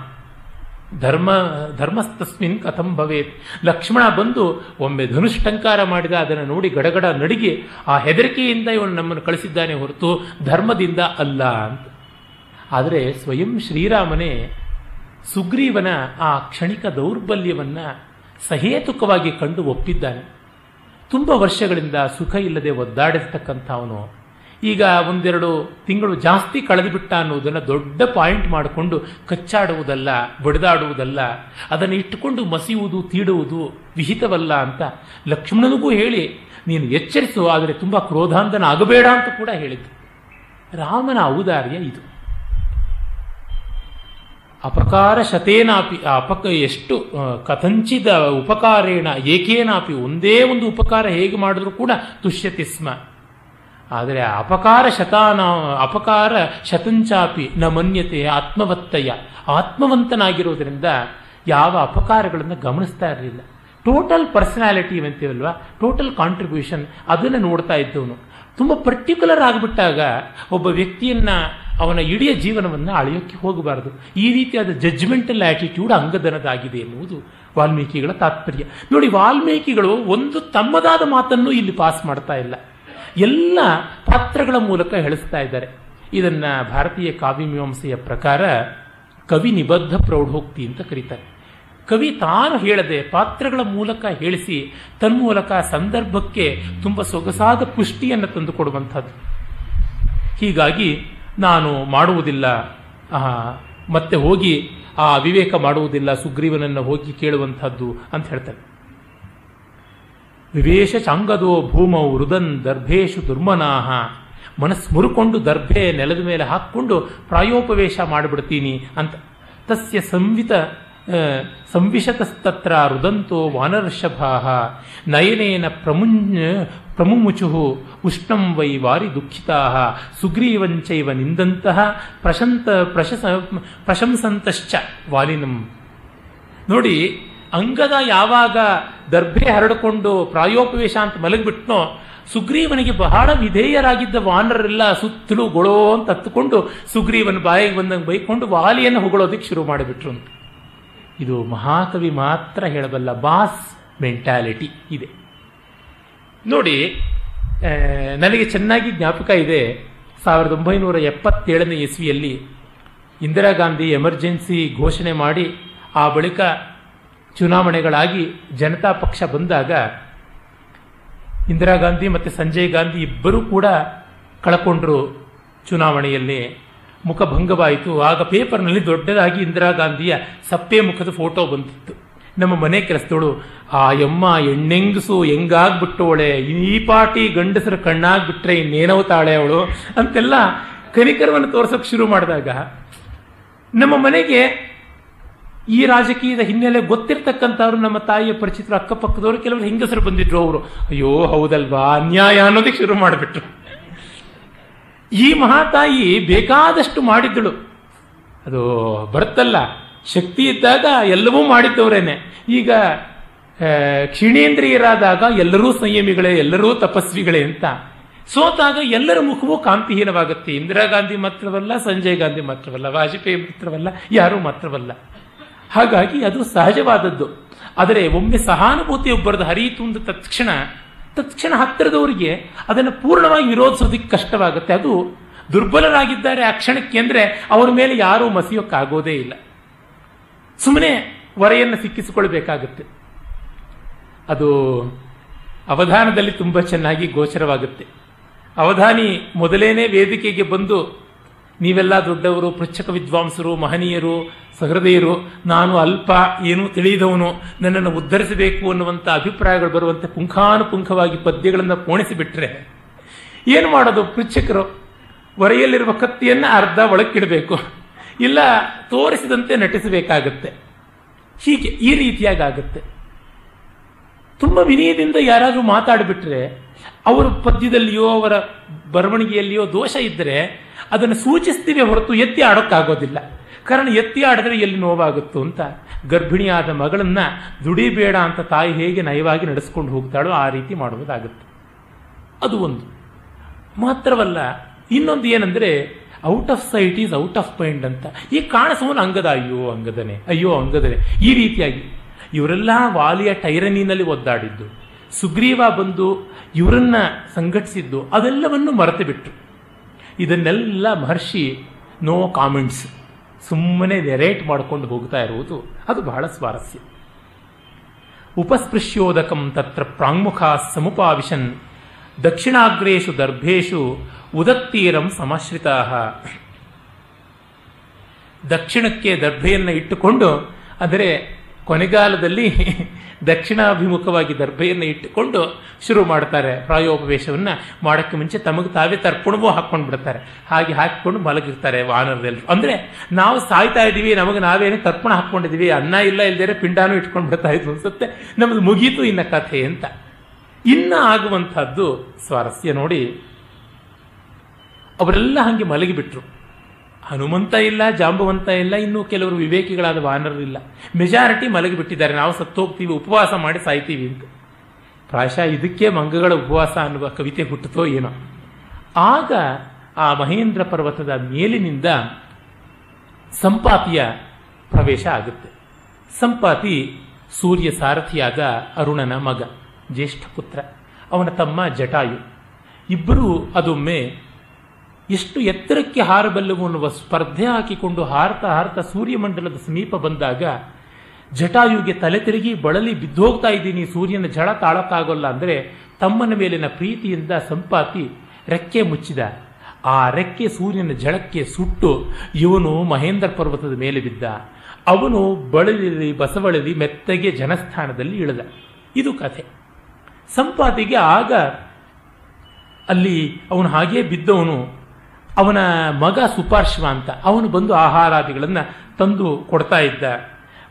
ಧರ್ಮ, ಧರ್ಮಸ್ತಸ್ಮಿನ್ ಕಥಂ ಭವೇತ್. ಲಕ್ಷ್ಮಣ ಬಂದು ಒಮ್ಮೆ ಧನುಷ್ಟಂಕಾರ ಮಾಡಿದ, ಅದನ್ನು ನೋಡಿ ಗಡಗಡ ನಡಿಗೆ ಆ ಹೆದರಿಕೆಯಿಂದ ಇವನು ನಮ್ಮನ್ನು ಕಳಿಸಿದ್ದಾನೆ ಹೊರತು ಧರ್ಮದಿಂದ ಅಲ್ಲ ಅಂತ. ಆದರೆ ಸ್ವಯಂ ಶ್ರೀರಾಮನೇ ಸುಗ್ರೀವನ ಆ ಕ್ಷಣಿಕ ದೌರ್ಬಲ್ಯವನ್ನ ಸಹೇತುಕವಾಗಿ ಕಂಡು ಒಪ್ಪಿದ್ದಾನೆ. ತುಂಬ ವರ್ಷಗಳಿಂದ ಸುಖ ಇಲ್ಲದೆ ಒದ್ದಾಡಿರ್ತಕ್ಕಂಥ ಅವನು ಈಗ ಒಂದೆರಡು ತಿಂಗಳು ಜಾಸ್ತಿ ಕಳೆದುಬಿಟ್ಟ ಅನ್ನೋದನ್ನು ದೊಡ್ಡ ಪಾಯಿಂಟ್ ಮಾಡಿಕೊಂಡು ಕಚ್ಚಾಡುವುದಲ್ಲ, ಬಡಿದಾಡುವುದಲ್ಲ, ಅದನ್ನು ಇಟ್ಟುಕೊಂಡು ಮಸಿಯುವುದು, ತೀಡುವುದು ವಿಹಿತವಲ್ಲ ಅಂತ ಲಕ್ಷ್ಮಣನಿಗೂ ಹೇಳಿ, ನೀನು ಎಚ್ಚರಿಸು, ಆದರೆ ತುಂಬ ಕ್ರೋಧಾಂತನ ಆಗಬೇಡ ಅಂತ ಕೂಡ ಹೇಳಿದ್ದು. ರಾಮನ ಔದಾರ್ಯ ಇದು. ಅಪಕಾರ ಶತೇನಾಪಿ ಅಪಕ, ಎಷ್ಟು ಕಥಂಚಿದ ಉಪಕಾರೇಣ, ಏಕೇನಾಪಿ, ಒಂದೇ ಒಂದು ಉಪಕಾರ ಹೇಗೆ ಮಾಡಿದ್ರೂ ಕೂಡ ತುಷ್ಯತಿ ಸ್ಮ. ಆದರೆ ಅಪಕಾರ ಶತಾನ ಅಪಕಾರ ಶತಂಚಾಪಿ ನ ಮನ್ಯತೆ ಆತ್ಮವತ್ತಯ. ಆತ್ಮವಂತನಾಗಿರೋದ್ರಿಂದ ಯಾವ ಅಪಕಾರಗಳನ್ನು ಗಮನಿಸ್ತಾ ಇರಲಿಲ್ಲ. ಟೋಟಲ್ ಪರ್ಸನಾಲಿಟಿ ಅಂತೀವಲ್ವ? ಟೋಟಲ್ ಕಾಂಟ್ರಿಬ್ಯೂಷನ್ ಅದನ್ನು ನೋಡ್ತಾ ಇದ್ದವನು. ತುಂಬ ಪರ್ಟಿಕ್ಯುಲರ್ ಆಗಿಬಿಟ್ಟಾಗ ಒಬ್ಬ ವ್ಯಕ್ತಿಯನ್ನ ಅವನ ಇಡೀ ಜೀವನವನ್ನು ಅಳೆಯೋಕ್ಕೆ ಹೋಗಬಾರದು. ಈ ರೀತಿಯಾದ ಜಜ್ಮೆಂಟಲ್ ಆ್ಯಟಿಟ್ಯೂಡ್ ಅಂಗದನದಾಗಿದೆ ಎನ್ನುವುದು ವಾಲ್ಮೀಕಿಗಳ ತಾತ್ಪರ್ಯ. ನೋಡಿ, ವಾಲ್ಮೀಕಿಗಳು ಒಂದು ತಮ್ಮದಾದ ಮಾತನ್ನು ಇಲ್ಲಿ ಪಾಸ್ ಮಾಡ್ತಾ ಇಲ್ಲ. ಎಲ್ಲ ಪಾತ್ರಗಳ ಮೂಲಕ ಹೇಳಿಸ್ತಾ ಇದ್ದಾರೆ. ಇದನ್ನ ಭಾರತೀಯ ಕಾವ್ಯಮೀಮಾಂಸೆಯ ಪ್ರಕಾರ ಕವಿ ನಿಬದ್ಧ ಪ್ರೌಢೋಕ್ತಿ ಅಂತ ಕರೀತಾರೆ. ಕವಿ ತಾನು ಹೇಳದೆ ಪಾತ್ರಗಳ ಮೂಲಕ ಹೇಳಿಸಿ ತನ್ಮೂಲಕ ಸಂದರ್ಭಕ್ಕೆ ತುಂಬ ಸೊಗಸಾದ ಪುಷ್ಟಿಯನ್ನು ತಂದುಕೊಡುವಂಥದ್ದು. ಹೀಗಾಗಿ ನಾನು ಮಾಡುವುದಿಲ್ಲ ಮತ್ತೆ ಹೋಗಿ ಆ ಅವಿವೇಕ ಮಾಡುವುದಿಲ್ಲ, ಸುಗ್ರೀವನನ್ನು ಹೋಗಿ ಕೇಳುವಂಥದ್ದು ಅಂತ ಹೇಳ್ತಾರೆ. ವಿವೇಶ ಚಾಂಗದೋ ಭೂಮೌ ರುದನ್ ದರ್ಭೇಶು ದುರ್ಮನಾಹ. ಮನಸ್ಸು ಮುರುಕೊಂಡು ದರ್ಭೆ ನೆಲದ ಮೇಲೆ ಹಾಕ್ಕೊಂಡು ಪ್ರಾಯೋಪವೇಶ ಮಾಡಿಬಿಡ್ತೀನಿ ಅಂತ. ತಸ್ಯ ಸಂವಿತ ಸಂವಿಶತಸ್ತತ್ರ ರುದಂತೋ ವಾನರ್ಷಭಾ ನಯನೇನ ಪ್ರಮುಂಜ ಪ್ರಮುಮುಚು ಉಷ್ಣಂ ವೈ ವಾರಿ ದುಃಖಿತಾ ಸುಗ್ರೀವಂಚೈವ ನಿಂದಂತಹ ಪ್ರಶಂತ ಪ್ರಶಸ ಪ್ರಶಂಸಂತಶ್ಚ ವಾಲಿನಂ. ನೋಡಿ, ಅಂಗದ ಯಾವಾಗ ದರ್ಭೆ ಹರಡಿಕೊಂಡು ಪ್ರಾಯೋಪವೇಶ ಅಂತ ಮಲಗಿಬಿಟ್ನೋ, ಸುಗ್ರೀವನಿಗೆ ಬಹಳ ವಿಧೇಯರಾಗಿದ್ದ ವಾನರೆಲ್ಲ ಸುತ್ತಲೂ ಗೊಳೋ ಅಂತ ಹತ್ತುಕೊಂಡು ಸುಗ್ರೀವನ ಬಾಯಿಗೆ ಬಂದಂಗೆ ಬೈಕೊಂಡು ವಾಲಿಯನ್ನು ಹೊಗಳೋದಕ್ಕೆ ಶುರು ಮಾಡಿಬಿಟ್ರು ಅಂತ. ಇದು ಮಹಾಕವಿ ಮಾತ್ರ ಹೇಳಬಲ್ಲ ಬಾಸ್ ಮೆಂಟಾಲಿಟಿ ಇದೆ. ನೋಡಿ ನನಗೆ ಚೆನ್ನಾಗಿ ಜ್ಞಾಪಕ ಇದೆ. ಸಾವಿರದ ಒಂಬೈನೂರ ಎಪ್ಪತ್ತೇಳನೇ ಇಸ್ವಿಯಲ್ಲಿ ಇಂದಿರಾ ಗಾಂಧಿ ಎಮರ್ಜೆನ್ಸಿ ಘೋಷಣೆ ಮಾಡಿ, ಆ ಬಳಿಕ ಚುನಾವಣೆಗಳಾಗಿ ಜನತಾ ಪಕ್ಷ ಬಂದಾಗ ಇಂದಿರಾ ಗಾಂಧಿ ಮತ್ತು ಸಂಜಯ್ ಗಾಂಧಿ ಇಬ್ಬರೂ ಕೂಡ ಕಳ್ಕೊಂಡ್ರು ಚುನಾವಣೆಯಲ್ಲಿ ಮುಖಭಂಗವಾಯಿತು ಆಗ ಪೇಪರ್ನಲ್ಲಿ ದೊಡ್ಡದಾಗಿ ಇಂದಿರಾ ಗಾಂಧಿಯ ಸಪ್ಪೆ ಮುಖದ ಫೋಟೋ ಬಂದಿತ್ತು. ನಮ್ಮ ಮನೆ ಕೆಲಸದವಳು, ಆ ಯಮ್ಮ ಎಣ್ಣೆಂಗಸು ಹೆಂಗಾಗ್ಬಿಟ್ಟವಳೆ? ಈ ಪಾಟಿ ಗಂಡಸರ ಕಣ್ಣಾಗ್ಬಿಟ್ರೆ ಇನ್ನೇನವತಾಳೆ ಅವಳು? ಅಂತೆಲ್ಲ ಕನಿಕರವನ್ನು ತೋರ್ಸೋಕೆ ಶುರು ಮಾಡಿದಾಗ, ನಮ್ಮ ಮನೆಗೆ ಈ ರಾಜಕೀಯದ ಹಿನ್ನೆಲೆ ಗೊತ್ತಿರ್ತಕ್ಕಂಥವ್ರು ನಮ್ಮ ತಾಯಿಯ ಪರಿಚಿತರು ಅಕ್ಕಪಕ್ಕದವರು, ಕೆಲವರು ಹೆಂಗಸರು ಬಂದಿದ್ರು ಅವರು. ಅಯ್ಯೋ, ಹೌದಲ್ವಾ? ಅನ್ಯಾಯ ಅನ್ನೋದಕ್ಕೆ ಶುರು ಮಾಡಿಬಿಟ್ರು. ಈ ಮಹಾತಾಯಿ ಬೇಕಾದಷ್ಟು ಮಾಡಿದ್ದಳು. ಅದು ಬರುತ್ತಲ್ಲ. ಶಕ್ತಿ ಇದ್ದಾಗ ಎಲ್ಲವೂ ಮಾಡಿದ್ದವರೇನೆ. ಈಗ ಕ್ಷೀಣೇಂದ್ರಿಯರಾದಾಗ ಎಲ್ಲರೂ ಸಂಯಮಿಗಳೇ, ಎಲ್ಲರೂ ತಪಸ್ವಿಗಳೇ ಅಂತ. ಸೋತಾಗ ಎಲ್ಲರ ಮುಖವೂ ಕಾಂತಿಹೀನವಾಗುತ್ತೆ. ಇಂದಿರಾ ಗಾಂಧಿ ಮಾತ್ರವಲ್ಲ, ಸಂಜಯ್ ಗಾಂಧಿ ಮಾತ್ರವಲ್ಲ, ವಾಜಪೇಯಿ ಮಾತ್ರವಲ್ಲ, ಯಾರೂ ಮಾತ್ರವಲ್ಲ. ಹಾಗಾಗಿ ಅದು ಸಹಜವಾದದ್ದು. ಆದರೆ ಒಮ್ಮೆ ಸಹಾನುಭೂತಿ ಒಬ್ಬರದ್ದು ಹರಿಯಿತು ಅಂದ ತಕ್ಷಣ ತಕ್ಷಣ ಹತ್ತಿರದವರಿಗೆ ಅದನ್ನು ಪೂರ್ಣವಾಗಿ ವಿರೋಧಿಸೋದಕ್ಕೆ ಕಷ್ಟವಾಗುತ್ತೆ. ಅದು ದುರ್ಬಲರಾಗಿದ್ದಾರೆ ಆ ಕ್ಷಣಕ್ಕೆ ಅಂದರೆ ಅವರ ಮೇಲೆ ಯಾರೂ ಮಸಿಯೋಕ್ಕಾಗೋದೇ ಇಲ್ಲ. ಸುಮ್ಮನೆ ವರೆಯನ್ನು ಸಿಕ್ಕಿಸಿಕೊಳ್ಬೇಕಾಗುತ್ತೆ. ಅದು ಅವಧಾನದಲ್ಲಿ ತುಂಬ ಚೆನ್ನಾಗಿ ಗೋಚರವಾಗುತ್ತೆ. ಅವಧಾನಿ ಮೊದಲೇನೇ ವೇದಿಕೆಗೆ ಬಂದು, ನೀವೆಲ್ಲ ದೊಡ್ಡವರು, ಪೃಚ್ಛಕ ವಿದ್ವಾಂಸರು, ಮಹನೀಯರು, ಸಹೃದಯರು, ನಾನು ಅಲ್ಪ ಏನೂ ತಿಳಿಯದವನು ನನ್ನನ್ನು ಉದ್ಧರಿಸಬೇಕು ಅನ್ನುವಂಥ ಅಭಿಪ್ರಾಯಗಳು ಬರುವಂತೆ ಪುಂಖಾನುಪುಂಖವಾಗಿ ಪದ್ಯಗಳನ್ನು ಪೋಣಿಸಿಬಿಟ್ರೆ ಏನು ಮಾಡೋದು? ಪೃಚ್ಛಕರು ಹೊರೆಯಲ್ಲಿರುವ ಕತ್ತಿಯನ್ನು ಅರ್ಧ ಒಳಕ್ಕಿಡಬೇಕು. ಇಲ್ಲ ತೋರಿಸಿದಂತೆ ನಟಿಸಬೇಕಾಗತ್ತೆ. ಹೀಗೆ ಈ ರೀತಿಯಾಗಿ ಆಗುತ್ತೆ ತುಂಬ ವಿನಯದಿಂದ ಯಾರಾದರೂ ಮಾತಾಡಿಬಿಟ್ರೆ, ಅವರ ಪದ್ಯದಲ್ಲಿಯೋ, ಅವರ ಬರವಣಿಗೆಯಲ್ಲಿಯೋ ದೋಷ ಇದ್ದರೆ ಅದನ್ನು ಸೂಚಿಸ್ತೀವಿ ಹೊರತು ಎತ್ತಿ ಆಡೋಕ್ಕಾಗೋದಿಲ್ಲ. ಕಾರಣ ಎತ್ತಿ ಆಡಿದ್ರೆ ಎಲ್ಲಿ ನೋವಾಗುತ್ತೋ ಅಂತ. ಗರ್ಭಿಣಿಯಾದ ಮಗಳನ್ನ ದುಡಿಬೇಡ ಅಂತ ತಾಯಿ ಹೇಗೆ ನಯವಾಗಿ ನಡೆಸ್ಕೊಂಡು ಹೋಗ್ತಾಳೋ ಆ ರೀತಿ ಮಾಡುವುದಾಗುತ್ತೆ. ಅದು ಒಂದು. ಮಾತ್ರವಲ್ಲ, ಇನ್ನೊಂದು ಏನಂದ್ರೆ out of sight is out of mind ಅಂತ. ಈ ಕಾಣಿಸುವನು ಅಂಗದ ಅಯ್ಯೋ ಅಂಗದನೆ ಅಯ್ಯೋ ಅಂಗದನೆ. ಈ ರೀತಿಯಾಗಿ ಇವರೆಲ್ಲ ವಾಲಿಯ ಟೈರನಿನಲ್ಲಿ ಒದ್ದಾಡಿದ್ದು, ಸುಗ್ರೀವ ಬಂದು ಇವರನ್ನ ಸಂಘಟಿಸಿದ್ದು, ಅದೆಲ್ಲವನ್ನು ಮರೆತು ಬಿಟ್ರು. ಇದನ್ನೆಲ್ಲ ಮಹರ್ಷಿ ನೋ ಕಾಮೆಂಟ್ಸ್, ಸುಮ್ಮನೆ ನೆರೇಟ್ ಮಾಡಿಕೊಂಡು ಹೋಗ್ತಾ ಇರುವುದು. ಅದು ಬಹಳ ಸ್ವಾರಸ್ಯ. ಉಪಸ್ಪೃಶ್ಯೋದಕಂ ತತ್ರ ಪ್ರಾಂಗುಖ ಸಮುಪಾವಿಶನ್ ದಕ್ಷಿಣಾಗ್ರೇಶು ದರ್ಭೇಶು ಉದತ್ತೀರಂ ಸಮಾಶ್ರಿತಾ. ದಕ್ಷಿಣಕ್ಕೆ ದರ್ಭೆಯನ್ನು ಇಟ್ಟುಕೊಂಡು, ಅಂದರೆ ಕೊನೆಗಾಲದಲ್ಲಿ ದಕ್ಷಿಣಾಭಿಮುಖವಾಗಿ ದರ್ಭೆಯನ್ನು ಇಟ್ಟುಕೊಂಡು ಶುರು ಮಾಡ್ತಾರೆ. ಪ್ರಾಯೋಪವೇಶವನ್ನು ಮಾಡೋಕ್ಕೆ ಮುಂಚೆ ತಮಗೆ ತಾವೇ ತರ್ಪಣವೂ ಹಾಕ್ಕೊಂಡು ಬಿಡ್ತಾರೆ. ಹಾಗೆ ಹಾಕಿಕೊಂಡು ಮಲಗಿರ್ತಾರೆ ವಾನರದಲ್ಲಿ ಅಂದರೆ ನಾವು ಸಾಯ್ತಾ ಇದ್ದೀವಿ, ನಮಗೆ ನಾವೇನು ತರ್ಪಣ ಹಾಕ್ಕೊಂಡಿದ್ದೀವಿ, ಅನ್ನ ಇಲ್ಲ ಇಲ್ದೇನೆ ಪಿಂಡಾನು ಇಟ್ಕೊಂಡು ಬಿಡ್ತಾ ಅನ್ಸುತ್ತೆ. ನಮ್ದು ಮುಗೀತು ಇನ್ನ ಕಥೆ ಅಂತ. ಇನ್ನ ಆಗುವಂಥದ್ದು ಸ್ವಾರಸ್ಯ ನೋಡಿ ಅವರೆಲ್ಲ ಹಾಗೆ ಮಲಗಿಬಿಟ್ರು. ಹನುಮಂತ ಇಲ್ಲ, ಜಾಂಬವಂತ ಇಲ್ಲ, ಇನ್ನೂ ಕೆಲವರು ವಿವೇಕಿಗಳಾದ ವಾನರರಿಲ್ಲ ಮೆಜಾರಿಟಿ ಮಲಗಿಬಿಟ್ಟಿದ್ದಾರೆ, ನಾವು ಸತ್ತೋಗ್ತೀವಿ, ಉಪವಾಸ ಮಾಡಿ ಸಾಯ್ತೀವಿ ಅಂತ. ಪ್ರಾಯಶಃ ಇದಕ್ಕೆ ಮಂಗಗಳ ಉಪವಾಸ ಅನ್ನುವ ಕವಿತೆ ಹುಟ್ಟುತ್ತೋ ಏನೋ. ಆಗ ಆ ಮಹೇಂದ್ರ ಪರ್ವತದ ಮೇಲಿನಿಂದ ಸಂಪಾತಿಯ ಪ್ರವೇಶ ಆಗುತ್ತೆ. ಸಂಪಾತಿ ಸೂರ್ಯ ಸಾರಥಿಯಾದ ಅರುಣನ ಮಗ. ಜ್ಯೇಷ್ಠ ಪುತ್ರ, ಅವನ ತಮ್ಮ ಜಟಾಯು. ಇಬ್ಬರು ಅದೊಮ್ಮೆ ಎಷ್ಟು ಎತ್ತರಕ್ಕೆ ಹಾರಬಲ್ಲವು ಅನ್ನುವ ಸ್ಪರ್ಧೆ ಹಾಕಿಕೊಂಡು ಹಾರತಾ ಹಾರತಾ ಸೂರ್ಯಮಂಡಲದ ಸಮೀಪ ಬಂದಾಗ, ಜಟಾಯುಗೆ ತಲೆ ತಿರುಗಿ ಬಳಲಿ ಬಿದ್ದೋಗ್ತಾ ಇದ್ದೀನಿ, ಸೂರ್ಯನ ಜಳ ತಾಳಕ್ಕಾಗೋಲ್ಲ ಅಂದರೆ ತಮ್ಮನ ಮೇಲಿನ ಪ್ರೀತಿಯಿಂದ ಸಂಪಾತಿ ರೆಕ್ಕೆ ಮುಚ್ಚಿದ. ಆ ರೆಕ್ಕೆ ಸೂರ್ಯನ ಜಳಕ್ಕೆ ಸುಟ್ಟು ಇವನು ಮಹೇಂದ್ರ ಪರ್ವತದ ಮೇಲೆ ಬಿದ್ದ. ಅವನು ಬಳಲಿ ಬಸವಳಲಿ ಮೆತ್ತಗೆ ಜನಸ್ಥಾನದಲ್ಲಿ ಇಳಿದ. ಇದು ಕಥೆ. ಸಂಪಾತಿಗೆ ಆಗ ಅಲ್ಲಿ ಅವನು ಹಾಗೇ ಬಿದ್ದವನು. ಅವನ ಮಗ ಸುಪಾರ್ಶ್ವ ಅಂತ. ಅವನು ಬಂದು ಆಹಾರಾದಿಗಳನ್ನು ತಂದು ಕೊಡ್ತಾ ಇದ್ದ.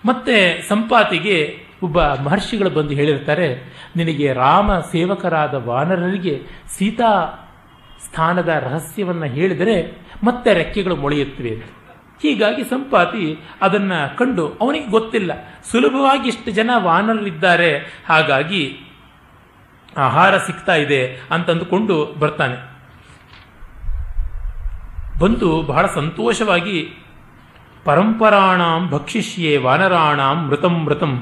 ಮತ್ತೆ ಸಂಪಾತಿಗೆ ಒಬ್ಬ ಮಹರ್ಷಿಗಳು ಬಂದು ಹೇಳಿರ್ತಾರೆ, ನಿನಗೆ ರಾಮ ಸೇವಕರಾದ ವಾನರರಿಗೆ ಸೀತಾ ಸ್ಥಾನದ ರಹಸ್ಯವನ್ನು ಹೇಳಿದರೆ ಮತ್ತೆ ರೆಕ್ಕೆಗಳು ಮೊಳೆಯುತ್ತವೆ. ಹೀಗಾಗಿ ಸಂಪಾತಿ ಅದನ್ನ ಕಂಡು, ಅವನಿಗೆ ಗೊತ್ತಿಲ್ಲ. ಸುಲಭವಾಗಿ ಇಷ್ಟು ಜನ ವಾನರರಿದ್ದಾರೆ. ಹಾಗಾಗಿ ಆಹಾರ ಸಿಗ್ತಾ ಇದೆ ಅಂತಂದುಕೊಂಡು ಬರ್ತಾನೆ. ಬಂದು ಬಹಳ ಸಂತೋಷವಾಗಿ ಪರಂಪರಾಣಾಂ ಭಕ್ಷಿಷ್ಯೇ ವಾನರಾಣಾಂ ಮೃತಂ ಮೃತಂ.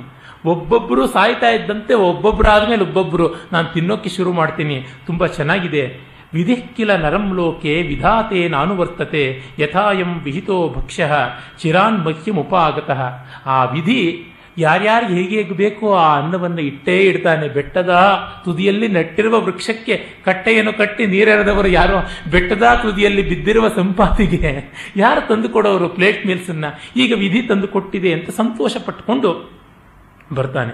ಒಬ್ಬೊಬ್ಬರು ಸಾಯ್ತಾ ಇದ್ದಂತೆ ಒಬ್ಬೊಬ್ಬರಾದ್ಮೇಲೆ ಒಬ್ಬೊಬ್ಬರು ನಾನು ತಿನ್ನೋಕ್ಕೆ ಶುರು ಮಾಡ್ತೀನಿ. ತುಂಬ ಚೆನ್ನಾಗಿದೆ. ವಿಧಿಕ್ಕಿಲ ನರಂ ಲೋಕೆ ವಿಧಾತೆ ನಾನು ವರ್ತತೆ. ಯಥಾಯಂ ವಿಹಿತೋ ಭಕ್ಷ್ಯ ಚಿರಾನ್ ಮಹ್ಯಮುಪಾಗತಃ ಆ ವಿಧಿ ಯಾರ್ಯಾರು ಹೇಗೆ ಹೇಗೆ ಬೇಕೋ ಆ ಅನ್ನವನ್ನು ಇಟ್ಟೇ ಇಡ್ತಾನೆ. ಬೆಟ್ಟದ ತುದಿಯಲ್ಲಿ ನೆಟ್ಟಿರುವ ವೃಕ್ಷಕ್ಕೆ ಕಟ್ಟೆಯನ್ನು ಕಟ್ಟಿ ನೀರೆರೆದವರು ಯಾರು? ಬೆಟ್ಟದ ತುದಿಯಲ್ಲಿ ಬಿದ್ದಿರುವ ಸಂಪಾತಿಗೆ ಯಾರು ತಂದು ಕೊಡೋರು ಪ್ಲೇಟ್ ಮೀಲ್ಸನ್ನು ಈಗ ವಿಧಿ ತಂದು ಕೊಟ್ಟಿದೆ ಅಂತ ಸಂತೋಷ ಪಟ್ಟುಕೊಂಡು ಬರ್ತಾನೆ.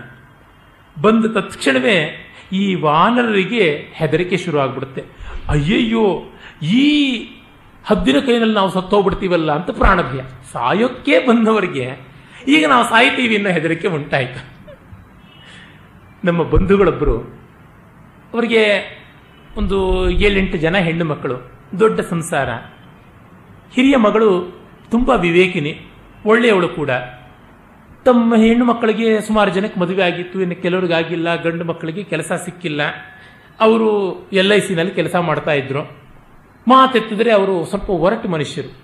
ಬಂದ ತತ್ಕ್ಷಣವೇ ಈ ವಾನರರಿಗೆ ಹೆದರಿಕೆ ಶುರು ಆಗ್ಬಿಡುತ್ತೆ ಅಯ್ಯಯ್ಯೋ, ಈ ಹದ್ದಿನ ಕೈನಲ್ಲಿ ನಾವು ಸತ್ತೋಗ್ಬಿಡ್ತೀವಲ್ಲ ಅಂತ ಪ್ರಾಣಭಯ. ಸಾಯೋಕ್ಕೆ ಬಂದವರಿಗೆ ಈಗ ನಾವು ಸಾಯ್ತೀವಿ ಅನ್ನೋ ಹೆದರಿಕೆ ಉಂಟಾಯಿತು. ನಮ್ಮ ಬಂಧುಗಳೊಬ್ಬರು ಅವರಿಗೆ ಒಂದು ಏಳೆಂಟು ಜನ ಹೆಣ್ಣು ಮಕ್ಕಳು, ದೊಡ್ಡ ಸಂಸಾರ. ಹಿರಿಯ ಮಗಳು ತುಂಬ ವಿವೇಕಿನಿ, ಒಳ್ಳೆಯವಳು ಕೂಡ. ತಮ್ಮ ಹೆಣ್ಣು ಮಕ್ಕಳಿಗೆ ಸುಮಾರು ಜನಕ್ಕೆ ಮದುವೆ ಆಗಿತ್ತು, ಇನ್ನು ಕೆಲವ್ರಿಗಾಗಿಲ್ಲ ಗಂಡು ಮಕ್ಕಳಿಗೆ ಕೆಲಸ ಸಿಕ್ಕಿಲ್ಲ. ಅವರು ಎಲ್ ಐ ಸಿನಲ್ಲಿ ಕೆಲಸ ಮಾಡ್ತಾ ಇದ್ರು. ಮಾತೆತ್ತಿದ್ರೆ ಅವರು ಸ್ವಲ್ಪ ಒರಟು ಮನುಷ್ಯರು.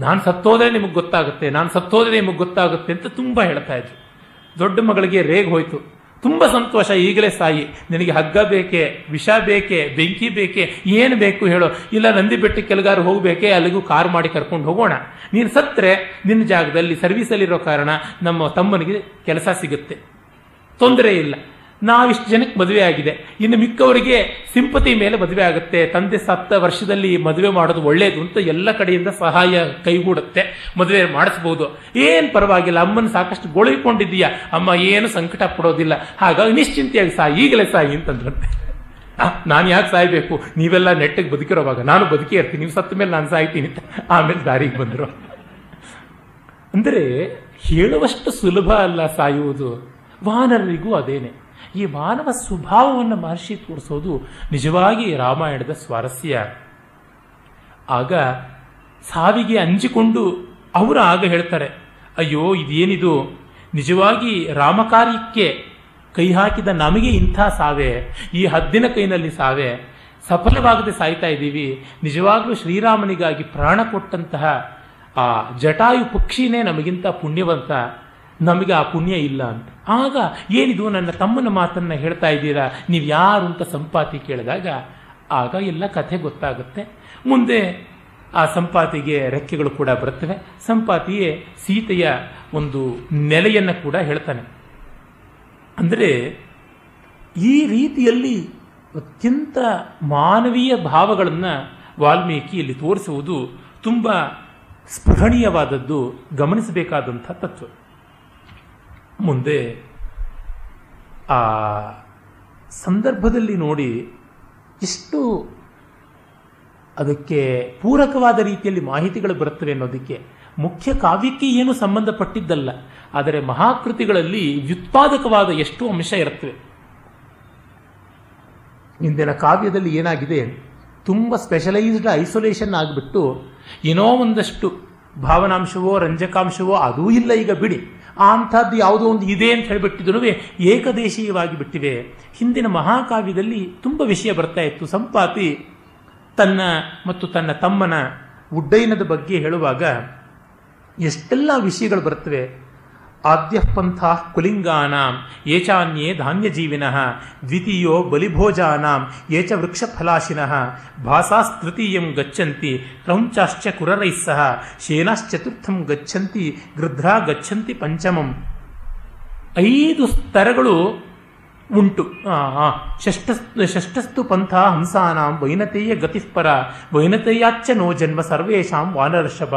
ನಾನು ಸತ್ತೋದ್ರೆ ನಿಮಗೆ ಗೊತ್ತಾಗುತ್ತೆ, ನಾನು ಸತ್ತೋದ್ರೆ ನಿಮಗೆ ಗೊತ್ತಾಗುತ್ತೆ ಅಂತ ತುಂಬ ಹೇಳ್ತಾ ಇದ್ರು. ದೊಡ್ಡ ಮಗಳಿಗೆ ರೇಗ್ ಹೋಯ್ತು. ತುಂಬ ಸಂತೋಷ, ಈಗಲೇ ಸಾಯಿ. ನಿನಗೆ ಹಗ್ಗ ಬೇಕೆ, ವಿಷ ಬೇಕೆ, ಬೆಂಕಿ ಬೇಕೆ, ಏನು ಬೇಕು ಹೇಳೋ. ಇಲ್ಲ, ನಂದಿ ಬೆಟ್ಟಕ್ಕೆ ಕೆಲಗಾರು ಹೋಗಬೇಕೆ, ಅಲ್ಲಿಗೂ ಕಾರ್ ಮಾಡಿ ಕರ್ಕೊಂಡು ಹೋಗೋಣ. ನೀನು ಸತ್ತರೆ ನಿನ್ನ ಜಾಗದಲ್ಲಿ ಸರ್ವಿಸಲ್ಲಿರೋ ಕಾರಣ ನಮ್ಮ ತಮ್ಮನಿಗೆ ಕೆಲಸ ಸಿಗುತ್ತೆ. ತೊಂದರೆ ಇಲ್ಲ. ನಾವಿಷ್ಟು ಜನಕ್ಕೆ ಮದುವೆ ಆಗಿದೆ. ಇನ್ನು ಮಿಕ್ಕವರಿಗೆ ಸಿಂಪತಿ ಮೇಲೆ ಮದುವೆ ಆಗುತ್ತೆ. ತಂದೆ ಸತ್ತ ವರ್ಷದಲ್ಲಿ ಮದುವೆ ಮಾಡೋದು ಒಳ್ಳೆಯದು ಅಂತ ಎಲ್ಲ ಕಡೆಯಿಂದ ಸಹಾಯ ಕೈಗೂಡುತ್ತೆ. ಮದುವೆ ಮಾಡಿಸ್ಬೋದು. ಏನು ಪರವಾಗಿಲ್ಲ. ಅಮ್ಮನ ಸಾಕಷ್ಟು ಗೊಳಿಕೊಂಡಿದ್ದೀಯಾ ಅಮ್ಮ ಏನು ಸಂಕಟ ಪಡೋದಿಲ್ಲ. ಹಾಗಾಗಿ ನಿಶ್ಚಿಂತೆಯಾಗಿ ಸಾಯಿ. ಈಗಲೇ ಸಾಯಿ ಅಂತಂದ್ರಂತೆ. ನಾನು ಯಾಕೆ ಸಾಯ್ಬೇಕು? ನೀವೆಲ್ಲ ನೆಟ್ಟಿಗೆ ಬದುಕಿರೋವಾಗ. ನಾನು ಬದುಕಿ ಇರ್ತೀನಿ. ನೀವು ಸತ್ತ ಮೇಲೆ ನಾನು ಸಾಯ್ತೀನಿ ಅಂತ ಆಮೇಲೆ ದಾರಿಗೆ ಬಂದರು. ಅಂದರೆ ಹೇಳುವಷ್ಟು ಸುಲಭ ಅಲ್ಲ ಸಾಯುವುದು. ವಾನರರಿಗೂ ಅದೇನೆ. ಈ ಮಾನವ ಸ್ವಭಾವವನ್ನು ಮಹರ್ಷಿ ತೋರಿಸೋದು ನಿಜವಾಗಿ ರಾಮಾಯಣದ ಸ್ವಾರಸ್ಯ. ಆಗ ಸಾವಿಗೆ ಅಂಜಿಕೊಂಡು ಅವರು ಆಗ ಹೇಳ್ತಾರೆ, ಅಯ್ಯೋ, ಇದೇನಿದು? ನಿಜವಾಗಿ ರಾಮಕಾರ್ಯಕ್ಕೆ ಕೈ ಹಾಕಿದ ನಮಗೆ ಇಂಥ ಸಾವೆ? ಈ ಹದ್ದಿನ ಕೈನಲ್ಲಿ ಸಾವೆ? ಸಫಲವಾಗದೆ ಸಾಯ್ತಾ ಇದ್ದೀವಿ. ನಿಜವಾಗ್ಲೂ ಶ್ರೀರಾಮನಿಗಾಗಿ ಪ್ರಾಣ ಕೊಟ್ಟಂತಹ ಆ ಜಟಾಯು ಪಕ್ಷಿನೇ ನಮಗಿಂತ ಪುಣ್ಯವಂತ. ನಮಗೆ ಆ ಪುಣ್ಯ ಇಲ್ಲ ಅಂತ. ಆಗ ಏನಿದು ನನ್ನ ತಮ್ಮನ ಮಾತನ್ನ ಹೇಳ್ತಾ ಇದ್ದೀರಾ? ನೀವು ಯಾರು ಅಂತ ಸಂಪಾತಿ ಕೇಳಿದಾಗ, ಆಗ ಎಲ್ಲ ಕಥೆ ಗೊತ್ತಾಗುತ್ತೆ. ಮುಂದೆ ಆ ಸಂಪಾತಿಗೆ ರೆಕ್ಕೆಗಳು ಕೂಡ ಬರುತ್ತವೆ. ಸಂಪಾತಿಯೇ ಸೀತೆಯ ಒಂದು ನೆಲೆಯನ್ನು ಕೂಡ ಹೇಳ್ತಾನೆ. ಅಂದರೆ ಈ ರೀತಿಯಲ್ಲಿ ಅತ್ಯಂತ ಮಾನವೀಯ ಭಾವಗಳನ್ನು ವಾಲ್ಮೀಕಿ ಇಲ್ಲಿ ತೋರಿಸುವುದು ತುಂಬ ಸ್ಪೃಹಣೀಯವಾದದ್ದು ಗಮನಿಸಬೇಕಾದಂಥ ತತ್ವ. ಮುಂದೆ ಆ ಸಂದರ್ಭದಲ್ಲಿ ನೋಡಿ ಎಷ್ಟು ಅದಕ್ಕೆ ಪೂರಕವಾದ ರೀತಿಯಲ್ಲಿ ಮಾಹಿತಿಗಳು ಬರುತ್ತವೆ ಅನ್ನೋದಕ್ಕೆ ಮುಖ್ಯ ಕಾವ್ಯಕ್ಕೆ ಏನು ಸಂಬಂಧಪಟ್ಟಿದ್ದಲ್ಲ, ಆದರೆ ಮಹಾಕೃತಿಗಳಲ್ಲಿ ವ್ಯುತ್ಪಾದಕವಾದ ಎಷ್ಟು ಅಂಶ ಇರುತ್ತವೆ. ಇಂದಿನ ಕಾವ್ಯದಲ್ಲಿ ಏನಾಗಿದೆ? ತುಂಬ ಸ್ಪೆಷಲೈಸ್ಡ್ ಐಸೋಲೇಷನ್ ಆಗಿಬಿಟ್ಟು ಏನೋ ಒಂದಷ್ಟು ಭಾವನಾಂಶವೋ ರಂಜಕಾಂಶವೋ ಅದೂ ಇಲ್ಲ ಈಗ ಬಿಡಿ. ಅಂಥದ್ದು ಯಾವುದೋ ಒಂದು ಇದೆ ಅಂತ ಹೇಳಿಬಿಟ್ಟಿದ್ರು ಏಕದೇಶೀಯವಾಗಿ ಬಿಟ್ಟಿವೆ. ಹಿಂದಿನ ಮಹಾಕಾವ್ಯದಲ್ಲಿ ತುಂಬ ವಿಷಯ ಬರ್ತಾ ಇತ್ತು. ಸಂಪಾತಿ ತನ್ನ ಮತ್ತು ತನ್ನ ತಮ್ಮನ ಉಡ್ಡಯನದ ಬಗ್ಗೆ ಹೇಳುವಾಗ ಎಷ್ಟೆಲ್ಲ ವಿಷಯಗಳು ಬರ್ತವೆ. ಆದ್ಯ ಪಂಥ ಕುಲಿಂಗಾನಾಂ ಏಚಾನ್ಯೇ ಧಾನ್ಯಜೀವಿನಃ ದ್ವಿತೀಯೋ ಬಲಿಭೋಜಾನಾಂ ಏಚ ವೃಕ್ಷಫಲಾಶಿನಃ ಭಾಸಾಸ್ತೃತೀಯಂ ಗಚ್ಚಂತಿ ಕ್ರೌಂಚಾಶ್ಚ ಕುರರೈಃ ಸಹ ಶೇನಾಶ್ಚತುರ್ಥಂ ಗಚ್ಚಂತಿ ಗೃಧ್ರಾ ಗಚ್ಚಂತಿ ಪಂಚಮಂ ಐದು ಸ್ತರಗಳು ಉಂಟು. ಷಷ್ಟ ಷಷ್ಟಸ್ತು ಪಂಥ ಹಂಸಾನಾಂ ವೈನತೆಯ ಗತಿಸ್ಪರ ವೈನತೆಯಾಚ್ಚ ನೋ ಜನ್ಮ ಸರ್ವೇಶಾಂ ವಾನರ್ಷಭ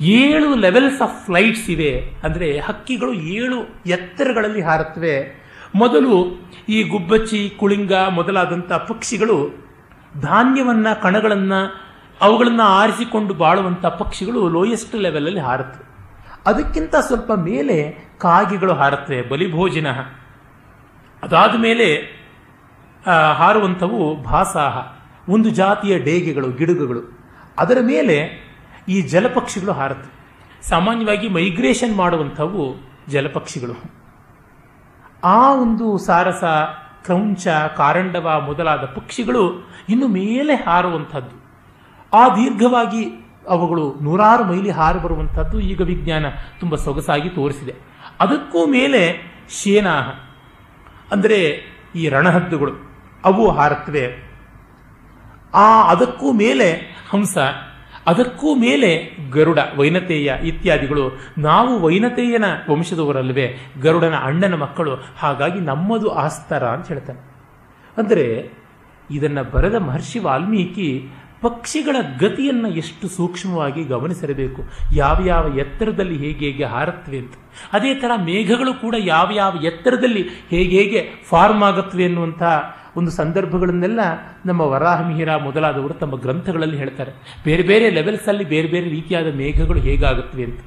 ಏಳು ಲೆವೆಲ್ಸ್ ಆಫ್ ಫ್ಲೈಟ್ಸ್ ಇವೆ. ಅಂದರೆ ಹಕ್ಕಿಗಳು ಏಳು ಎತ್ತರಗಳಲ್ಲಿ ಹಾರುತ್ತವೆ. ಮೊದಲು ಈ ಗುಬ್ಬಚ್ಚಿ, ಕುಳಿಂಗ ಮೊದಲಾದಂಥ ಪಕ್ಷಿಗಳು ಧಾನ್ಯವನ್ನ, ಕಣಗಳನ್ನ, ಅವುಗಳನ್ನು ಆರಿಸಿಕೊಂಡು ಬಾಳುವಂಥ ಪಕ್ಷಿಗಳು ಲೋಯೆಸ್ಟ್ ಲೆವೆಲಲ್ಲಿ ಹಾರುತ್ತವೆ. ಅದಕ್ಕಿಂತ ಸ್ವಲ್ಪ ಮೇಲೆ ಕಾಗೆಗಳು ಹಾರುತ್ತವೆ, ಬಲಿಭೋಜಿನ. ಅದಾದ ಮೇಲೆ ಹಾರುವಂಥವು ಭಾಸಾಹ, ಒಂದು ಜಾತಿಯ ಡೇಗೆಗಳು ಗಿಡುಗುಗಳು ಅದರ ಮೇಲೆ ಈ ಜಲಪಕ್ಷಿಗಳು ಹಾರತ್ವೆ ಸಾಮಾನ್ಯವಾಗಿ ಮೈಗ್ರೇಷನ್ ಮಾಡುವಂಥವು ಜಲಪಕ್ಷಿಗಳು. ಆ ಒಂದು ಸಾರಸ, ಕ್ರೌಂಚ, ಕಾರಂಡವ ಮೊದಲಾದ ಪಕ್ಷಿಗಳು ಇನ್ನು ಮೇಲೆ ಹಾರುವಂಥದ್ದು. ಆ ದೀರ್ಘವಾಗಿ ಅವುಗಳು ನೂರಾರು ಮೈಲಿ ಹಾರು ಬರುವಂಥದ್ದು ಈಗ ವಿಜ್ಞಾನ ತುಂಬ ಸೊಗಸಾಗಿ ತೋರಿಸಿದೆ. ಅದಕ್ಕೂ ಮೇಲೆ ಶೇನಾಹ, ಅಂದರೆ ಈ ರಣಹದ್ದುಗಳು, ಅವು ಹಾರತ್ವೆ ಆ ಅದಕ್ಕೂ ಮೇಲೆ ಹಂಸ ಅದಕ್ಕೂ ಮೇಲೆ ಗರುಡ, ವೈನತೇಯ ಇತ್ಯಾದಿಗಳು ನಾವು ವೈನತೇಯನ ವಂಶದವರಲ್ವೇ ಗರುಡನ ಅಣ್ಣನ ಮಕ್ಕಳು, ಹಾಗಾಗಿ ನಮ್ಮದು ಆಸ್ತರ ಅಂತ ಹೇಳ್ತಾನೆ. ಅಂದರೆ ಇದನ್ನು ಬರೆದ ಮಹರ್ಷಿ ವಾಲ್ಮೀಕಿ ಪಕ್ಷಿಗಳ ಗತಿಯನ್ನು ಎಷ್ಟು ಸೂಕ್ಷ್ಮವಾಗಿ ಗಮನಿಸಿರಬೇಕು ಯಾವ ಯಾವ ಎತ್ತರದಲ್ಲಿ ಹೇಗೆ ಹೇಗೆ ಹಾರತ್ವೆ ಅಂತ. ಅದೇ ಥರ ಮೇಘಗಳು ಕೂಡ ಯಾವ ಯಾವ ಎತ್ತರದಲ್ಲಿ ಹೇಗೆ ಹೇಗೆ ಫಾರ್ಮ್ ಆಗುತ್ತವೆ ಎನ್ನುವಂಥ ಒಂದು ಸಂದರ್ಭಗಳನ್ನೆಲ್ಲ ನಮ್ಮ ವರಾಹಮಿಹಿರ ಮೊದಲಾದವರು ತಮ್ಮ ಗ್ರಂಥಗಳಲ್ಲಿ ಹೇಳ್ತಾರೆ. ಬೇರೆ ಬೇರೆ ಲೆವೆಲ್ಸಲ್ಲಿ ಬೇರೆ ಬೇರೆ ರೀತಿಯಾದ ಮೇಘಗಳು ಹೇಗಾಗುತ್ತವೆ ಅಂತ.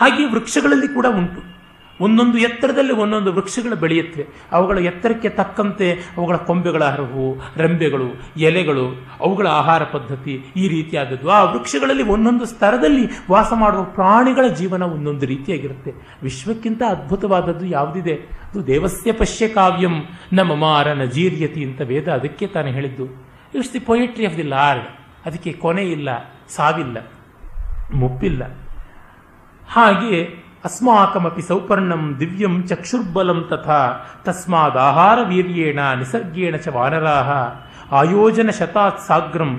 ಹಾಗೆ ವೃಕ್ಷಗಳಲ್ಲಿ ಕೂಡ ಉಂಟು. ಒಂದೊಂದು ಎತ್ತರದಲ್ಲಿ ಒಂದೊಂದು ವೃಕ್ಷಗಳು ಬೆಳೆಯುತ್ತವೆ. ಅವುಗಳ ಎತ್ತರಕ್ಕೆ ತಕ್ಕಂತೆ ಅವುಗಳ ಕೊಂಬೆಗಳ ಹರವು ರೆಂಬೆಗಳು, ಎಲೆಗಳು, ಅವುಗಳ ಆಹಾರ ಪದ್ಧತಿ ಈ ರೀತಿಯಾದದ್ದು. ಆ ವೃಕ್ಷಗಳಲ್ಲಿ ಒಂದೊಂದು ಸ್ತರದಲ್ಲಿ ವಾಸ ಮಾಡುವ ಪ್ರಾಣಿಗಳ ಜೀವನ ಒಂದೊಂದು ರೀತಿಯಾಗಿರುತ್ತೆ. ವಿಶ್ವಕ್ಕಿಂತ ಅದ್ಭುತವಾದದ್ದು ಯಾವುದಿದೆ? ಅದು ದೇವಸ್ಯ ಪಶ್ಯ ಕಾವ್ಯಂ, ನ ಮಮಾರ ನಜೀರ್ಯತಿ ಅಂತ ವೇದ ಅದಕ್ಕೆ ತಾನು ಹೇಳಿದ್ದು. It's the poetry of the Lord. ಅದಕ್ಕೆ ಕೊನೆ ಇಲ್ಲ, ಸಾವಿಲ್ಲ, ಮುಪ್ಪಿಲ್ಲ. ಹಾಗೆ ಅಸ್ಮಾಕಮಪಿ ಸೌಪರ್ಣಂ ದಿವ್ಯಂ ಚಕ್ಷುರ್ಬಲಂ ತಥಾ ತಸ್ಮಾದಾಹಾರ ವೀರ್ಯೇಣ ನಿಸರ್ಗೇಣ ಚ ವಾನರಾಹ ಆಯೋಜನ ಶತಾತ್ ಸಾಗ್ರಂ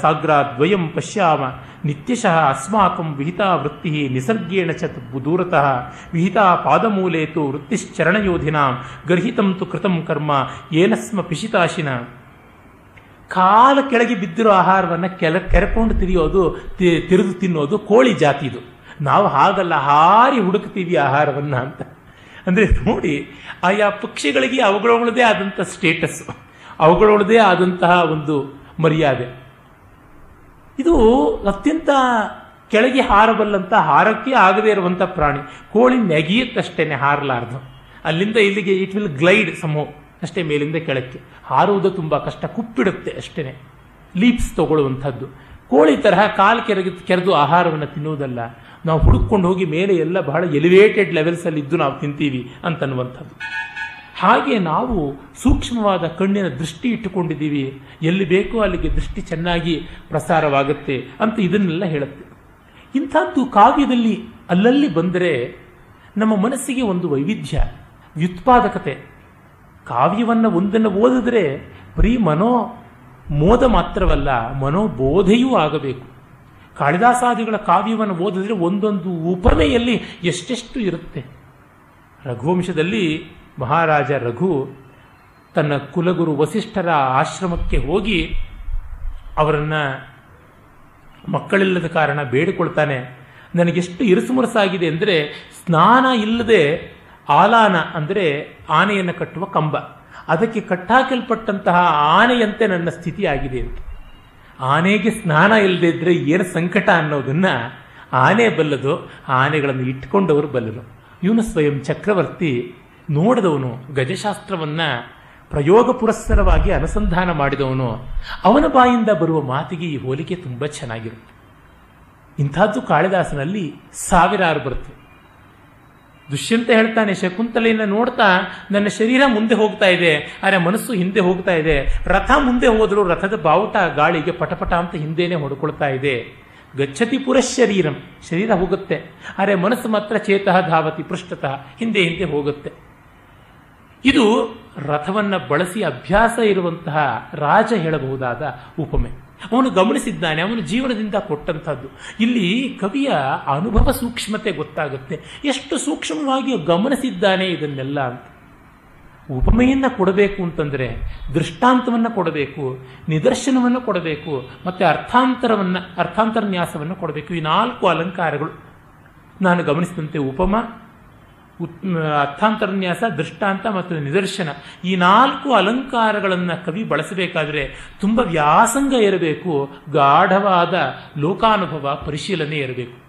ಸಾಗ್ರಾದ್ವಯಂ ಪಶ್ಯಾಮ ನಿತ್ಯಶಃ ಅಸ್ಮಾಕಂ ವಿಹಿತಾ ವೃತ್ತಿ ನಿಸರ್ಗೇಣ ಚ ದೂರತಃ ವಿಹಿತಾ ಪಾದಮೂಲೆ ತು ವೃತ್ತಿಶ್ಚರಣಯೋಧಿನಾಂ ಗರ್ಹಿತಂ ತು ಕೃತಂ ಕರ್ಮ ಏನಸ್ಮ ಪಿಶಿತಾಶಿನ ಕಾಲ ಕೆಳಗೆ ಬಿದ್ದಿರೋ ಆಹಾರವನ್ನು ಕೆಲ ಕೆರೆಕೊಂಡು ತಿರಿಯೋದು ತಿರಿದು ತಿನ್ನೋದು ಕೋಳಿ ಜಾತಿದು. ನಾವು ಹಾಗಲ್ಲ, ಹಾರಿ ಹುಡುಕ್ತೀವಿ ಆಹಾರವನ್ನ ಅಂತ. ಅಂದರೆ ನೋಡಿ, ಆಯಾ ಪಕ್ಷಿಗಳಿಗೆ ಅವುಗಳದೇ ಆದಂಥ ಸ್ಟೇಟಸ್ ಅವುಗಳದೇ ಆದಂತಹ ಒಂದು ಮರ್ಯಾದೆ. ಇದು ಅತ್ಯಂತ ಕೆಳಗೆ ಹಾರಬಲ್ಲಂತ, ಹಾರಕ್ಕೆ ಆಗದೇ ಇರುವಂಥ ಪ್ರಾಣಿ. ಕೋಳಿ ನೆಗೆಯುತ್ತಷ್ಟೇನೆ, ಹಾರಲಾರ್ದು. ಅಲ್ಲಿಂದ ಇಲ್ಲಿಗೆ ಇಟ್ ವಿಲ್ ಗ್ಲೈಡ್ ಸಮೋ ಅಷ್ಟೇ ಮೇಲಿಂದ ಕೆಳಕ್ಕೆ. ಹಾರುವುದು ತುಂಬ ಕಷ್ಟ, ಕುಪ್ಪಿಡುತ್ತೆ ಅಷ್ಟೇ ಲೀಪ್ಸ್ ತಗೊಳ್ಳುವಂಥದ್ದು. ಕೋಳಿ ತರಹ ಕಾಲು ಕೆರಗಿ ಕೆರೆದು ಆಹಾರವನ್ನು ತಿನ್ನುವುದಲ್ಲ, ನಾವು ಹುಡುಕೊಂಡು ಹೋಗಿ ಮೇಲೆ ಎಲ್ಲ ಬಹಳ ಎಲಿವೇಟೆಡ್ ಲೆವೆಲ್ಸಲ್ಲಿ ಇದ್ದು ನಾವು ತಿಂತೀವಿ ಅಂತನ್ನುವಂಥದ್ದು. ಹಾಗೆ ನಾವು ಸೂಕ್ಷ್ಮವಾದ ಕಣ್ಣಿನ ದೃಷ್ಟಿ ಇಟ್ಟುಕೊಂಡಿದ್ದೀವಿ, ಎಲ್ಲಿ ಬೇಕೋ ಅಲ್ಲಿಗೆ ದೃಷ್ಟಿ ಚೆನ್ನಾಗಿ ಪ್ರಸಾರವಾಗುತ್ತೆ ಅಂತ ಇದನ್ನೆಲ್ಲ ಹೇಳುತ್ತೆ. ಇಂಥದ್ದು ಕಾವ್ಯದಲ್ಲಿ ಅಲ್ಲಲ್ಲಿ ಬಂದರೆ ನಮ್ಮ ಮನಸ್ಸಿಗೆ ಒಂದು ವೈವಿಧ್ಯ, ವ್ಯುತ್ಪಾದಕತೆ. ಕಾವ್ಯವನ್ನು ಒಂದನ್ನು ಓದಿದ್ರೆ ಬರೀ ಮನೋ ಮೋದ ಮಾತ್ರವಲ್ಲ, ಮನೋಬೋಧೆಯೂ ಆಗಬೇಕು. ಕಾಳಿದಾಸಾದಿಗಳ ಕಾವ್ಯವನ್ನು ಓದಿದ್ರೆ ಒಂದೊಂದು ಉಪಮೆಯಲ್ಲಿ ಎಷ್ಟೆಷ್ಟು ಇರುತ್ತೆ. ರಘುವಂಶದಲ್ಲಿ ಮಹಾರಾಜ ರಘು ತನ್ನ ಕುಲಗುರು ವಸಿಷ್ಠರ ಆಶ್ರಮಕ್ಕೆ ಹೋಗಿ ಅವರನ್ನು ಮಕ್ಕಳಿಲ್ಲದ ಕಾರಣ ಬೇಡಿಕೊಳ್ತಾನೆ. ನನಗೆಷ್ಟು ಇರುಸುಮುರಸಾಗಿದೆ ಅಂದರೆ, ಸ್ನಾನ ಇಲ್ಲದೆ ಆಲಾನ ಅಂದರೆ ಆನೆಯನ್ನು ಕಟ್ಟುವ ಕಂಬ. ಅದಕ್ಕೆ ಕಟ್ಟಾಕಲ್ಪಟ್ಟಂತಹ ಆನೆಯಂತೆ ನನ್ನ ಸ್ಥಿತಿ ಆಗಿದೆ ಅಂತ. ಆನೆಗೆ ಸ್ನಾನ ಇಲ್ಲದೆ ಇದ್ರೆ ಏನು ಸಂಕಟ ಅನ್ನೋದನ್ನ ಆನೆ ಬಲ್ಲದು, ಆನೆಗಳನ್ನು ಇಟ್ಕೊಂಡವರು ಬಲ್ಲರು. ಇವನು ಸ್ವಯಂ ಚಕ್ರವರ್ತಿ, ನೋಡಿದವನು, ಗಜಶಾಸ್ತ್ರವನ್ನ ಪ್ರಯೋಗ ಪುರಸ್ಸರವಾಗಿ ಅನುಸಂಧಾನ ಮಾಡಿದವನು. ಅವನ ಬಾಯಿಂದ ಬರುವ ಮಾತಿಗೆ ಈ ಹೋಲಿಕೆ ತುಂಬ ಚೆನ್ನಾಗಿರುತ್ತೆ. ಇಂಥದ್ದು ಕಾಳಿದಾಸನಲ್ಲಿ ಸಾವಿರಾರು ಬರುತ್ತೆ. ದುಷ್ಯಂತ ಹೇಳ್ತಾನೆ, ಶಕುಂತಲೆಯನ್ನು ನೋಡ್ತಾ ನನ್ನ ಶರೀರ ಮುಂದೆ ಹೋಗ್ತಾ ಇದೆ, ಆದರೆ ಮನಸ್ಸು ಹಿಂದೆ ಹೋಗ್ತಾ ಇದೆ. ರಥ ಮುಂದೆ ಹೋದರೂ ರಥದ ಬಾವುಟ ಗಾಳಿಗೆ ಪಟಪಟ ಅಂತ ಹಿಂದೇನೆ ಹೊಡ್ಕೊಳ್ತಾ ಇದೆ. ಗಚ್ಚತಿ ಪುರಶರೀರಂ ಶರೀರ ಹೋಗುತ್ತೆ. ಆದರೆ ಮನಸ್ಸು ಮಾತ್ರ ಚೇತಃ ಧಾವತಿ ಪೃಷ್ಠತಃ, ಹಿಂದೆ ಹಿಂದೆ ಹೋಗುತ್ತೆ. ಇದು ರಥವನ್ನು ಬಳಸಿ ಅಭ್ಯಾಸ ಇರುವಂತಹ ರಾಜ ಹೇಳಬಹುದಾದ ಉಪಮೆ. ಅವನು ಗಮನಿಸಿದ್ದಾನೆ, ಅವನು ಜೀವನದಿಂದ ಕೊಟ್ಟಂಥದ್ದು. ಇಲ್ಲಿ ಕವಿಯ ಅನುಭವ ಸೂಕ್ಷ್ಮತೆ ಗೊತ್ತಾಗುತ್ತೆ. ಎಷ್ಟು ಸೂಕ್ಷ್ಮವಾಗಿ ಗಮನಿಸಿದ್ದಾನೆ ಇದನ್ನೆಲ್ಲ. ಅಂತ ಉಪಮೆಯನ್ನು ಕೊಡಬೇಕು ಅಂತಂದರೆ, ದೃಷ್ಟಾಂತವನ್ನು ಕೊಡಬೇಕು, ನಿದರ್ಶನವನ್ನು ಕೊಡಬೇಕು, ಮತ್ತು ಅರ್ಥಾಂತರವನ್ನು, ಅರ್ಥಾಂತರನ್ಯಾಸವನ್ನು ಕೊಡಬೇಕು. ಈ ನಾಲ್ಕು ಅಲಂಕಾರಗಳು. ನಾನು ಗಮನಿಸಿದಂತೆ ಉಪಮ ಅರ್ಥಾಂತರನ್ಯಾಸ, ದೃಷ್ಟಾಂತ ಮತ್ತು ನಿದರ್ಶನ. ಈ ನಾಲ್ಕು ಅಲಂಕಾರಗಳನ್ನು ಕವಿ ಬಳಸಬೇಕಾದರೆ ತುಂಬ ವ್ಯಾಸಂಗ ಇರಬೇಕು, ಗಾಢವಾದ ಲೋಕಾನುಭವ, ಪರಿಶೀಲನೆ ಇರಬೇಕು.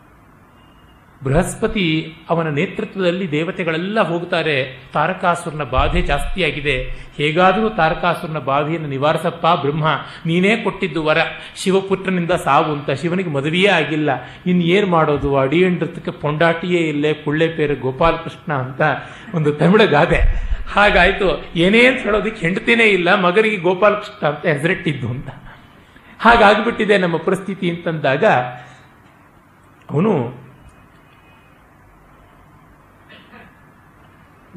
ಬೃಹಸ್ಪತಿ ಅವನ ನೇತೃತ್ವದಲ್ಲಿ ದೇವತೆಗಳೆಲ್ಲ ಹೋಗ್ತಾರೆ ತಾರಕಾಸುರನ ಬಾಧೆ ಜಾಸ್ತಿಯಾಗಿದೆ ಹೇಗಾದರೂ ತಾರಕಾಸುರನ ಬಾಧೆಯನ್ನು ನಿವಾರಿಸಪ್ಪ ಬ್ರಹ್ಮ, ನೀನೇ ಕೊಟ್ಟಿದ್ದು ವರ. ಶಿವಪುತ್ರನಿಂದ ಸಾವು ಅಂತ ಶಿವನಿಗೆ ಮದುವೆಯೇ ಆಗಿಲ್ಲ. ಇನ್ನು ಏನು ಮಾಡೋದು? ಅಡಿಯಂಡ್ರತಕ್ಕೆ ಪೊಂಡಾಟಿಯೇ ಇಲ್ಲೇ ಪೇರು ಗೋಪಾಲಕೃಷ್ಣ ಅಂತ ಒಂದು ತಮಿಳ ಗಾದೆ. ಹಾಗಾಯ್ತು, ಏನೇ ಅಂತ ಹೇಳೋದಕ್ಕೆ ಹೆಂಡತಿನೇ ಇಲ್ಲ, ಮಗನಿಗೆ ಗೋಪಾಲಕೃಷ್ಣ ಅಂತ ಹೆಸರಿಟ್ಟಿದ್ದು ಅಂತ. ಹಾಗಾಗ್ಬಿಟ್ಟಿದೆ ನಮ್ಮ ಪರಿಸ್ಥಿತಿ ಅಂತಂದಾಗ ಅವನು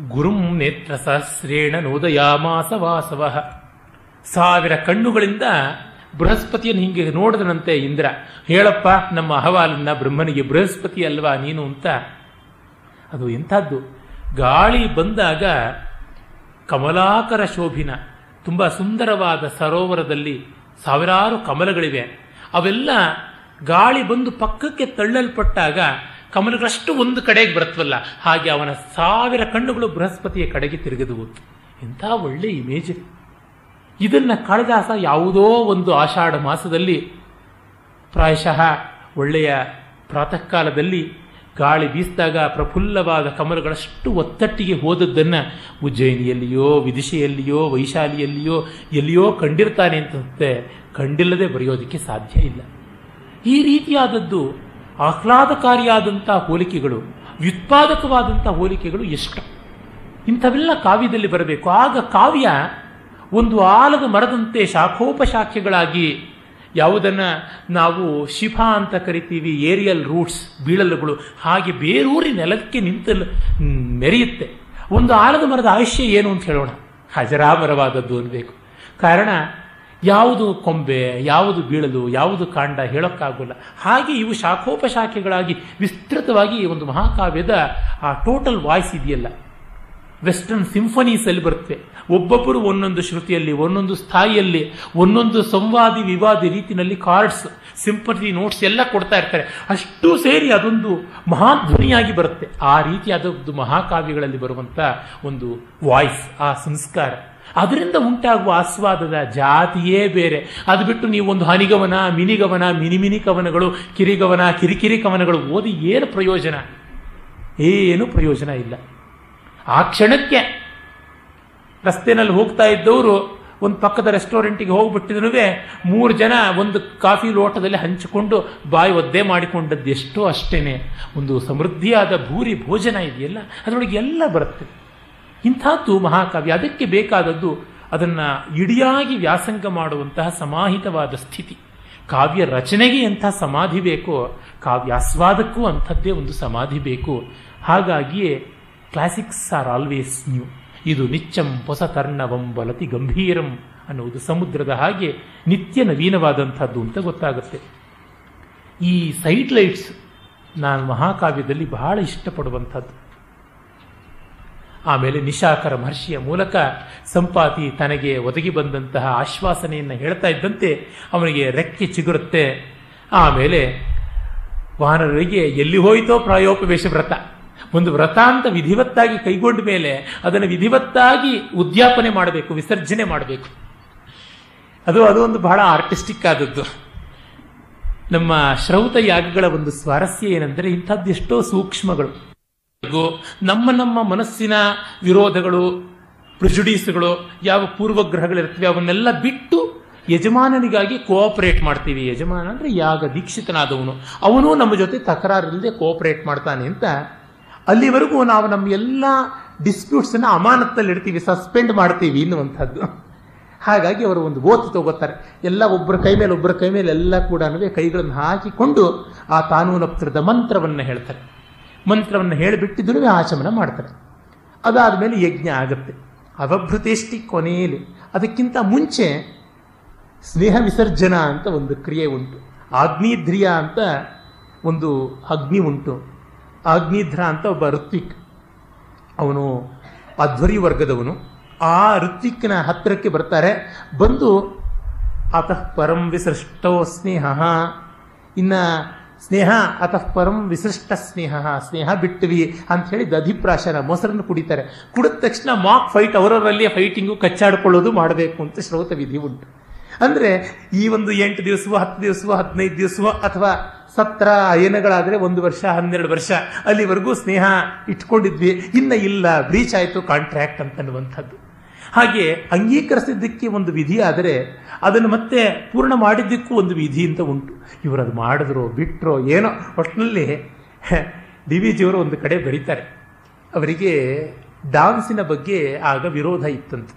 ಗುರುಂ ನೇತ್ರ ಸಹಸ್ರೇಣ ನೋದಯಾಮಾಸ ವಾಸವ ಸಾವಿರ ಕಣ್ಣುಗಳಿಂದ ಬೃಹಸ್ಪತಿಯನ್ನು ಹಿಂಗೆ ನೋಡಿದನಂತೆ ಇಂದ್ರ. ಹೇಳಪ್ಪ, ನಮ್ಮ ಅಹವಾಲನ್ನ ಬ್ರಹ್ಮನಿಗೆ ಬೃಹಸ್ಪತಿ ಅಲ್ವಾ ನೀನು ಅಂತ. ಅದು ಎಂಥದ್ದು? ಗಾಳಿ ಬಂದಾಗ ಕಮಲಾಕರ ಶೋಭಿನ, ತುಂಬ ಸುಂದರವಾದ ಸರೋವರದಲ್ಲಿ ಸಾವಿರಾರು ಕಮಲಗಳಿವೆ. ಅವೆಲ್ಲ ಗಾಳಿ ಬಂದು ಪಕ್ಕಕ್ಕೆ ತಳ್ಳಲ್ಪಟ್ಟಾಗ ಕಮಲಗಳಷ್ಟು ಒಂದು ಕಡೆಗೆ ಬರುತ್ತವಲ್ಲ ಹಾಗೆ ಅವನ ಸಾವಿರ ಕಣ್ಣುಗಳು ಬೃಹಸ್ಪತಿಯ ಕಡೆಗೆ ತಿರುಗಿದವು. ಎಂಥ ಒಳ್ಳೆ ಇಮೇಜ್ ಇದನ್ನು ಕಾಳಿದಾಸ ಯಾವುದೋ ಒಂದು ಆಷಾಢ ಮಾಸದಲ್ಲಿ, ಪ್ರಾಯಶಃ ಒಳ್ಳೆಯ ಪ್ರಾತಃ ಕಾಲದಲ್ಲಿ ಗಾಳಿ ಬೀಸಿದಾಗ ಪ್ರಫುಲ್ಲವಾದ ಕಮಲಗಳಷ್ಟು ಒತ್ತಟ್ಟಿಗೆ ಹೋದದ್ದನ್ನು ಉಜ್ಜಯಿನಿಯಲ್ಲಿಯೋ, ವಿದಿಶೆಯಲ್ಲಿಯೋ, ವೈಶಾಲಿಯಲ್ಲಿಯೋ, ಎಲ್ಲಿಯೋ ಕಂಡಿರ್ತಾನೆ ಅಂತಂತೆ, ಕಂಡಿಲ್ಲದೆ ಬರೆಯೋದಕ್ಕೆ ಸಾಧ್ಯ ಇಲ್ಲ. ಈ ರೀತಿಯಾದದ್ದು ಆಹ್ಲಾದಕಾರಿಯಾದಂಥ ಹೋಲಿಕೆಗಳು, ವ್ಯುತ್ಪಾದಕವಾದಂಥ ಹೋಲಿಕೆಗಳು ಎಷ್ಟು. ಇಂಥವೆಲ್ಲ ಕಾವ್ಯದಲ್ಲಿ ಬರಬೇಕು. ಆಗ ಕಾವ್ಯ ಒಂದು ಆಲದ ಮರದಂತೆ ಶಾಖೋಪಶಾಖೆಗಳಾಗಿ ಯಾವುದನ್ನು ನಾವು ಶಿಫಾ ಅಂತ ಕರಿತೀವಿ, ಏರಿಯಲ್ ರೂಟ್ಸ್, ಬೀಳಲುಗಳು, ಹಾಗೆ ಬೇರೂರಿ ನೆಲಕ್ಕೆ ನಿಂತಲು ಮೆರೆಯುತ್ತೆ. ಒಂದು ಆಲದ ಮರದ ಆಯುಷ್ಯ ಏನು ಅಂತ ಹೇಳೋಣ. ಹಜರಾಮರವಾದದ್ದು ಅನ್ಬೇಕು. ಕಾರಣ ಯಾವುದು ಕೊಂಬೆ, ಯಾವುದು ಬೀಳಲು, ಯಾವುದು ಕಾಂಡ ಹೇಳೋಕ್ಕಾಗೋಲ್ಲ. ಹಾಗೆ ಇವು ಶಾಖೋಪಶಾಖೆಗಳಾಗಿ ವಿಸ್ತೃತವಾಗಿ ಒಂದು ಮಹಾಕಾವ್ಯದ ಆ ಟೋಟಲ್ ವಾಯ್ಸ್ ಇದೆಯಲ್ಲ. ವೆಸ್ಟರ್ನ್ ಸಿಂಫನೀಸಲ್ಲಿ ಬರುತ್ತೆ. ಒಬ್ಬೊಬ್ಬರು ಒಂದೊಂದು ಶ್ರುತಿಯಲ್ಲಿ, ಒಂದೊಂದು ಸ್ಥಾಯಿಯಲ್ಲಿ, ಒಂದೊಂದು ಸಂವಾದಿ, ವಿವಾದಿ ರೀತಿಯಲ್ಲಿ ಕಾರ್ಡ್ಸ್ ಸಿಂಪತಿ ನೋಟ್ಸ್ ಎಲ್ಲ ಕೊಡ್ತಾ ಇರ್ತಾರೆ. ಅಷ್ಟು ಸೇರಿ ಅದೊಂದು ಮಹಾಧ್ವನಿಯಾಗಿ ಬರುತ್ತೆ. ಆ ರೀತಿಯಾದದ್ದು ಮಹಾಕಾವ್ಯಗಳಲ್ಲಿ ಬರುವಂತ ಒಂದು ವಾಯ್ಸ್ ಆ ಸಂಸ್ಕಾರ. ಅದರಿಂದ ಉಂಟಾಗುವ ಆಸ್ವಾದದ ಜಾತಿಯೇ ಬೇರೆ. ಅದು ಬಿಟ್ಟು ನೀವು ಒಂದು ಹನಿಗವನ, ಮಿನಿಗವನ ಮಿನಿ ಮಿನಿ ಕವನಗಳು, ಕಿರಿಗವನ, ಕಿರಿಕಿರಿ ಕವನಗಳು ಓದಿ ಏನು ಪ್ರಯೋಜನ? ಏನು ಪ್ರಯೋಜನ ಇಲ್ಲ. ಆ ಕ್ಷಣಕ್ಕೆ ರಸ್ತೆನಲ್ಲಿ ಹೋಗ್ತಾ ಇದ್ದವರು ಒಂದು ಪಕ್ಕದ ರೆಸ್ಟೋರೆಂಟಿಗೆ ಹೋಗ್ಬಿಟ್ಟಿದ್ರು ಮೂರು ಜನ ಒಂದು ಕಾಫಿ ಲೋಟದಲ್ಲಿ ಹಂಚಿಕೊಂಡು ಬಾಯಿ ಒದ್ದೆ ಮಾಡಿಕೊಂಡದ್ದು ಎಷ್ಟೋ ಅಷ್ಟೇನೆ. ಒಂದು ಸಮೃದ್ಧಿಯಾದ ಭೂರಿ ಭೋಜನ ಇದೆಯಲ್ಲ? ಅದರೊಳಗೆ ಎಲ್ಲ ಬರುತ್ತೆ. ಇಂಥದ್ದು ಮಹಾಕಾವ್ಯ. ಅದಕ್ಕೆ ಬೇಕಾದದ್ದು ಅದನ್ನು ಇಡಿಯಾಗಿ ವ್ಯಾಸಂಗ ಮಾಡುವಂತಹ ಸಮಾಹಿತವಾದ ಸ್ಥಿತಿ. ಕಾವ್ಯ ರಚನೆಗೆ ಎಂಥ ಸಮಾಧಿ ಬೇಕೋ, ಕಾವ್ಯಾಸ್ವಾದಕ್ಕೂ ಅಂಥದ್ದೇ ಒಂದು ಸಮಾಧಿ ಬೇಕು. ಹಾಗಾಗಿಯೇ ಕ್ಲಾಸಿಕ್ಸ್ ಆರ್ ಆಲ್ವೇಸ್ ನ್ಯೂ ಇದು ನಿಚ್ಚಂ ಹೊಸತರ್ಣವಂ ಬಲತಿ ಗಂಭೀರಂ ಅನ್ನುವುದು ಸಮುದ್ರದ ಹಾಗೆ ನಿತ್ಯ ನವೀನವಾದಂಥದ್ದು ಅಂತ ಗೊತ್ತಾಗುತ್ತೆ. ಈ ಸೈಟ್ ಲೈಟ್ಸ್ ನಾನು ಮಹಾಕಾವ್ಯದಲ್ಲಿ ಬಹಳ ಇಷ್ಟಪಡುವಂಥದ್ದು. ಆಮೇಲೆ ನಿಶಾಕರ ಮಹರ್ಷಿಯ ಮೂಲಕ ಸಂಪಾತಿ ತನಗೆ ಒದಗಿ ಬಂದಂತಹ ಆಶ್ವಾಸನೆಯನ್ನು ಹೇಳ್ತಾ ಇದ್ದಂತೆ ಅವನಿಗೆ ರೆಕ್ಕೆ ಚಿಗುರುತ್ತೆ. ಆಮೇಲೆ ವಾನರರಿಗೆ ಎಲ್ಲಿ ಹೋಯಿತೋ ಪ್ರಾಯೋಪವೇಶ ವ್ರತ. ಒಂದು ವ್ರತ ಅಂತ ವಿಧಿವತ್ತಾಗಿ ಕೈಗೊಂಡ ಮೇಲೆ ಅದನ್ನು ವಿಧಿವತ್ತಾಗಿ ಉದ್ಯಾಪನೆ ಮಾಡಬೇಕು, ವಿಸರ್ಜನೆ ಮಾಡಬೇಕು. ಅದು ಅದು ಒಂದು ಬಹಳ ಆರ್ಟಿಸ್ಟಿಕ್ ಆದದ್ದು. ನಮ್ಮ ಶ್ರೌತ ಯಾಗಗಳ ಒಂದು ಸ್ವಾರಸ್ಯ ಏನೆಂದರೆ ಇಂಥದ್ದೆಷ್ಟೋ ಸೂಕ್ಷ್ಮಗಳು. ನಮ್ಮ ನಮ್ಮ ಮನಸ್ಸಿನ ವಿರೋಧಗಳು ಪ್ರಿಜುಡೀಸ್ಗಳು ಯಾವ ಪೂರ್ವಗ್ರಹಗಳಿರ್ತವೆ ಅವನ್ನೆಲ್ಲ ಬಿಟ್ಟು ಯಜಮಾನನಿಗಾಗಿ ಕೋಆಪರೇಟ್ ಮಾಡ್ತೀವಿ. ಯಜಮಾನ ಅಂದರೆ ಯಾಗ ದೀಕ್ಷಿತನಾದವನು. ಅವನು ನಮ್ಮ ಜೊತೆ ತಕರಾರಿಲ್ಲದೆ ಕೋಆಪರೇಟ್ ಮಾಡ್ತಾನೆ ಅಂತ ಅಲ್ಲಿವರೆಗೂ ನಾವು ನಮ್ಮ ಎಲ್ಲ ಡಿಸ್ಪ್ಯೂಟ್ಸನ್ನು ಅಮಾನತ್ತಲ್ಲಿ ಇಡ್ತೀವಿ ಸಸ್ಪೆಂಡ್ ಮಾಡ್ತೀವಿ ಎನ್ನುವಂಥದ್ದು. ಹಾಗಾಗಿ ಅವರು ಒಂದು ಓತು ತಗೋತಾರೆ. ಎಲ್ಲ ಒಬ್ಬರ ಕೈ ಮೇಲೆ ಒಬ್ಬರ ಕೈ ಮೇಲೆ ಎಲ್ಲ ಕೂಡ ಕೈಗಳನ್ನು ಹಾಕಿಕೊಂಡು ಆ ತಾನೂನಪ್ತರದ ಮಂತ್ರವನ್ನು ಹೇಳ್ತಾರೆ. ಮಂತ್ರವನ್ನು ಹೇಳಿಬಿಟ್ಟಿದ್ರು ಆಚಮನ ಮಾಡ್ತಾರೆ. ಅದಾದ ಮೇಲೆ ಯಜ್ಞ ಆಗುತ್ತೆ. ಅವಭೃತೇಷ್ಟಿ ಕೊನೆಯಲ್ಲಿ ಅದಕ್ಕಿಂತ ಮುಂಚೆ ಸ್ನೇಹ ವಿಸರ್ಜನ ಅಂತ ಒಂದು ಕ್ರಿಯೆ ಉಂಟು. ಆಗ್ನಿಧ್ರಿಯ ಅಂತ ಒಂದು ಅಗ್ನಿ ಉಂಟು. ಅಗ್ನಿಧ್ರ ಅಂತ ಒಬ್ಬ ಋತ್ವಿಕ್. ಅವನು ಅಧ್ವರಿ ವರ್ಗದವನು. ಆ ಋತ್ವಿಕ್ನ ಹತ್ತಿರಕ್ಕೆ ಬರ್ತಾರೆ. ಬಂದು ಅತಃ ಪರಂ ವಿಸೃಷ್ಟೋ ಸ್ನೇಹ. ಇನ್ನ ಸ್ನೇಹ ಅತಃಪರಂ ವಿಶಿಷ್ಟ ಸ್ನೇಹ ಸ್ನೇಹ ಬಿಟ್ವಿ ಅಂತ ಹೇಳಿ ದಧಿಪ್ರಾಶನ ಮೊಸರನ್ನು ಕುಡಿತಾರೆ. ಕುಡಿದ ತಕ್ಷಣ ಮಾಕ್ ಫೈಟ್ ಅವರವರಲ್ಲಿ ಫೈಟಿಂಗು ಕಚ್ಚಾಡ್ಕೊಳ್ಳೋದು ಮಾಡಬೇಕು ಅಂತ ಶ್ರೋತ ವಿಧಿ ಉಂಟು. ಅಂದ್ರೆ ಈ ಒಂದು ಎಂಟು ದಿವಸವೋ, ಹತ್ತು ದಿವಸವೋ, ಹದಿನೈದು ದಿವಸವೋ ಅಥವಾ ಸತ್ರ ಅಯನಗಳಾದರೆ ಒಂದು ವರ್ಷ, ಹನ್ನೆರಡು ವರ್ಷ, ಅಲ್ಲಿವರೆಗೂ ಸ್ನೇಹ ಇಟ್ಕೊಂಡಿದ್ವಿ. ಇನ್ನ ಇಲ್ಲ ಬ್ರೀಚ್ ಆಯಿತು ಕಾಂಟ್ರಾಕ್ಟ್ ಅಂತನ್ನುವಂಥದ್ದು. ಹಾಗೆ ಅಂಗೀಕರಿಸಿದ್ದಕ್ಕೆ ಒಂದು ವಿಧಿ ಆದರೆ ಅದನ್ನು ಮತ್ತೆ ಪೂರ್ಣ ಮಾಡಿದ್ದಕ್ಕೂ ಒಂದು ವಿಧಿ ಅಂತ ಉಂಟು. ಇವರು ಅದು ಮಾಡಿದ್ರು ಬಿಟ್ಟರೋ ಏನೋ ಒಟ್ಟಿನಲ್ಲಿ ಡಿ ವಿ ಜಿಯವರು ಒಂದು ಕಡೆ ಬರೀತಾರೆ. ಅವರಿಗೆ ಡಾನ್ಸಿನ ಬಗ್ಗೆ ಆಗ ವಿರೋಧ ಇತ್ತಂತೆ.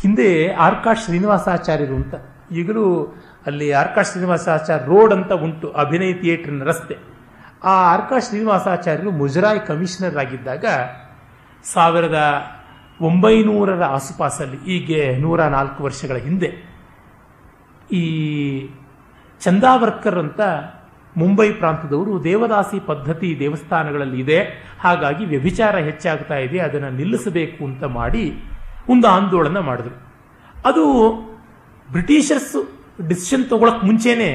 ಹಿಂದೆ ಆರ್ಕಾಶ್ ಶ್ರೀನಿವಾಸಾಚಾರ್ಯರು ಅಂತ, ಈಗಲೂ ಅಲ್ಲಿ ಆರ್ಕಾಶ್ ಶ್ರೀನಿವಾಸಾಚಾರ್ಯ ರೋಡ್ ಅಂತ ಉಂಟು, ಅಭಿನಯ ಥಿಯೇಟರ್ನ ರಸ್ತೆ. ಆ ಆರ್ಕಾಶ್ ಶ್ರೀನಿವಾಸಾಚಾರ್ಯರು ಮುಜರಾಯಿ ಕಮಿಷನರ್ ಆಗಿದ್ದಾಗ ಸಾವಿರದ ಒಂಬೈನೂರರ ಆಸುಪಾಸಲ್ಲಿ, ಹೀಗೆ ನೂರ ನಾಲ್ಕು ವರ್ಷಗಳ ಹಿಂದೆ, ಈ ಚಂದಾವರ್ಕರ್ ಅಂತ ಮುಂಬೈ ಪ್ರಾಂತದವರು ದೇವದಾಸಿ ಪದ್ಧತಿ ದೇವಸ್ಥಾನಗಳಲ್ಲಿ ಇದೆ. ಹಾಗಾಗಿ ವ್ಯಭಿಚಾರ ಹೆಚ್ಚಾಗ್ತಾ ಇದೆ, ಅದನ್ನು ನಿಲ್ಲಿಸಬೇಕು ಅಂತ ಮಾಡಿ ಒಂದು ಆಂದೋಲನ ಮಾಡಿದ್ರು. ಅದು ಬ್ರಿಟಿಷರ್ಸ್ ಡಿಸಿಷನ್ ತಗೊಳಕ್ ಮುಂಚೆನೆ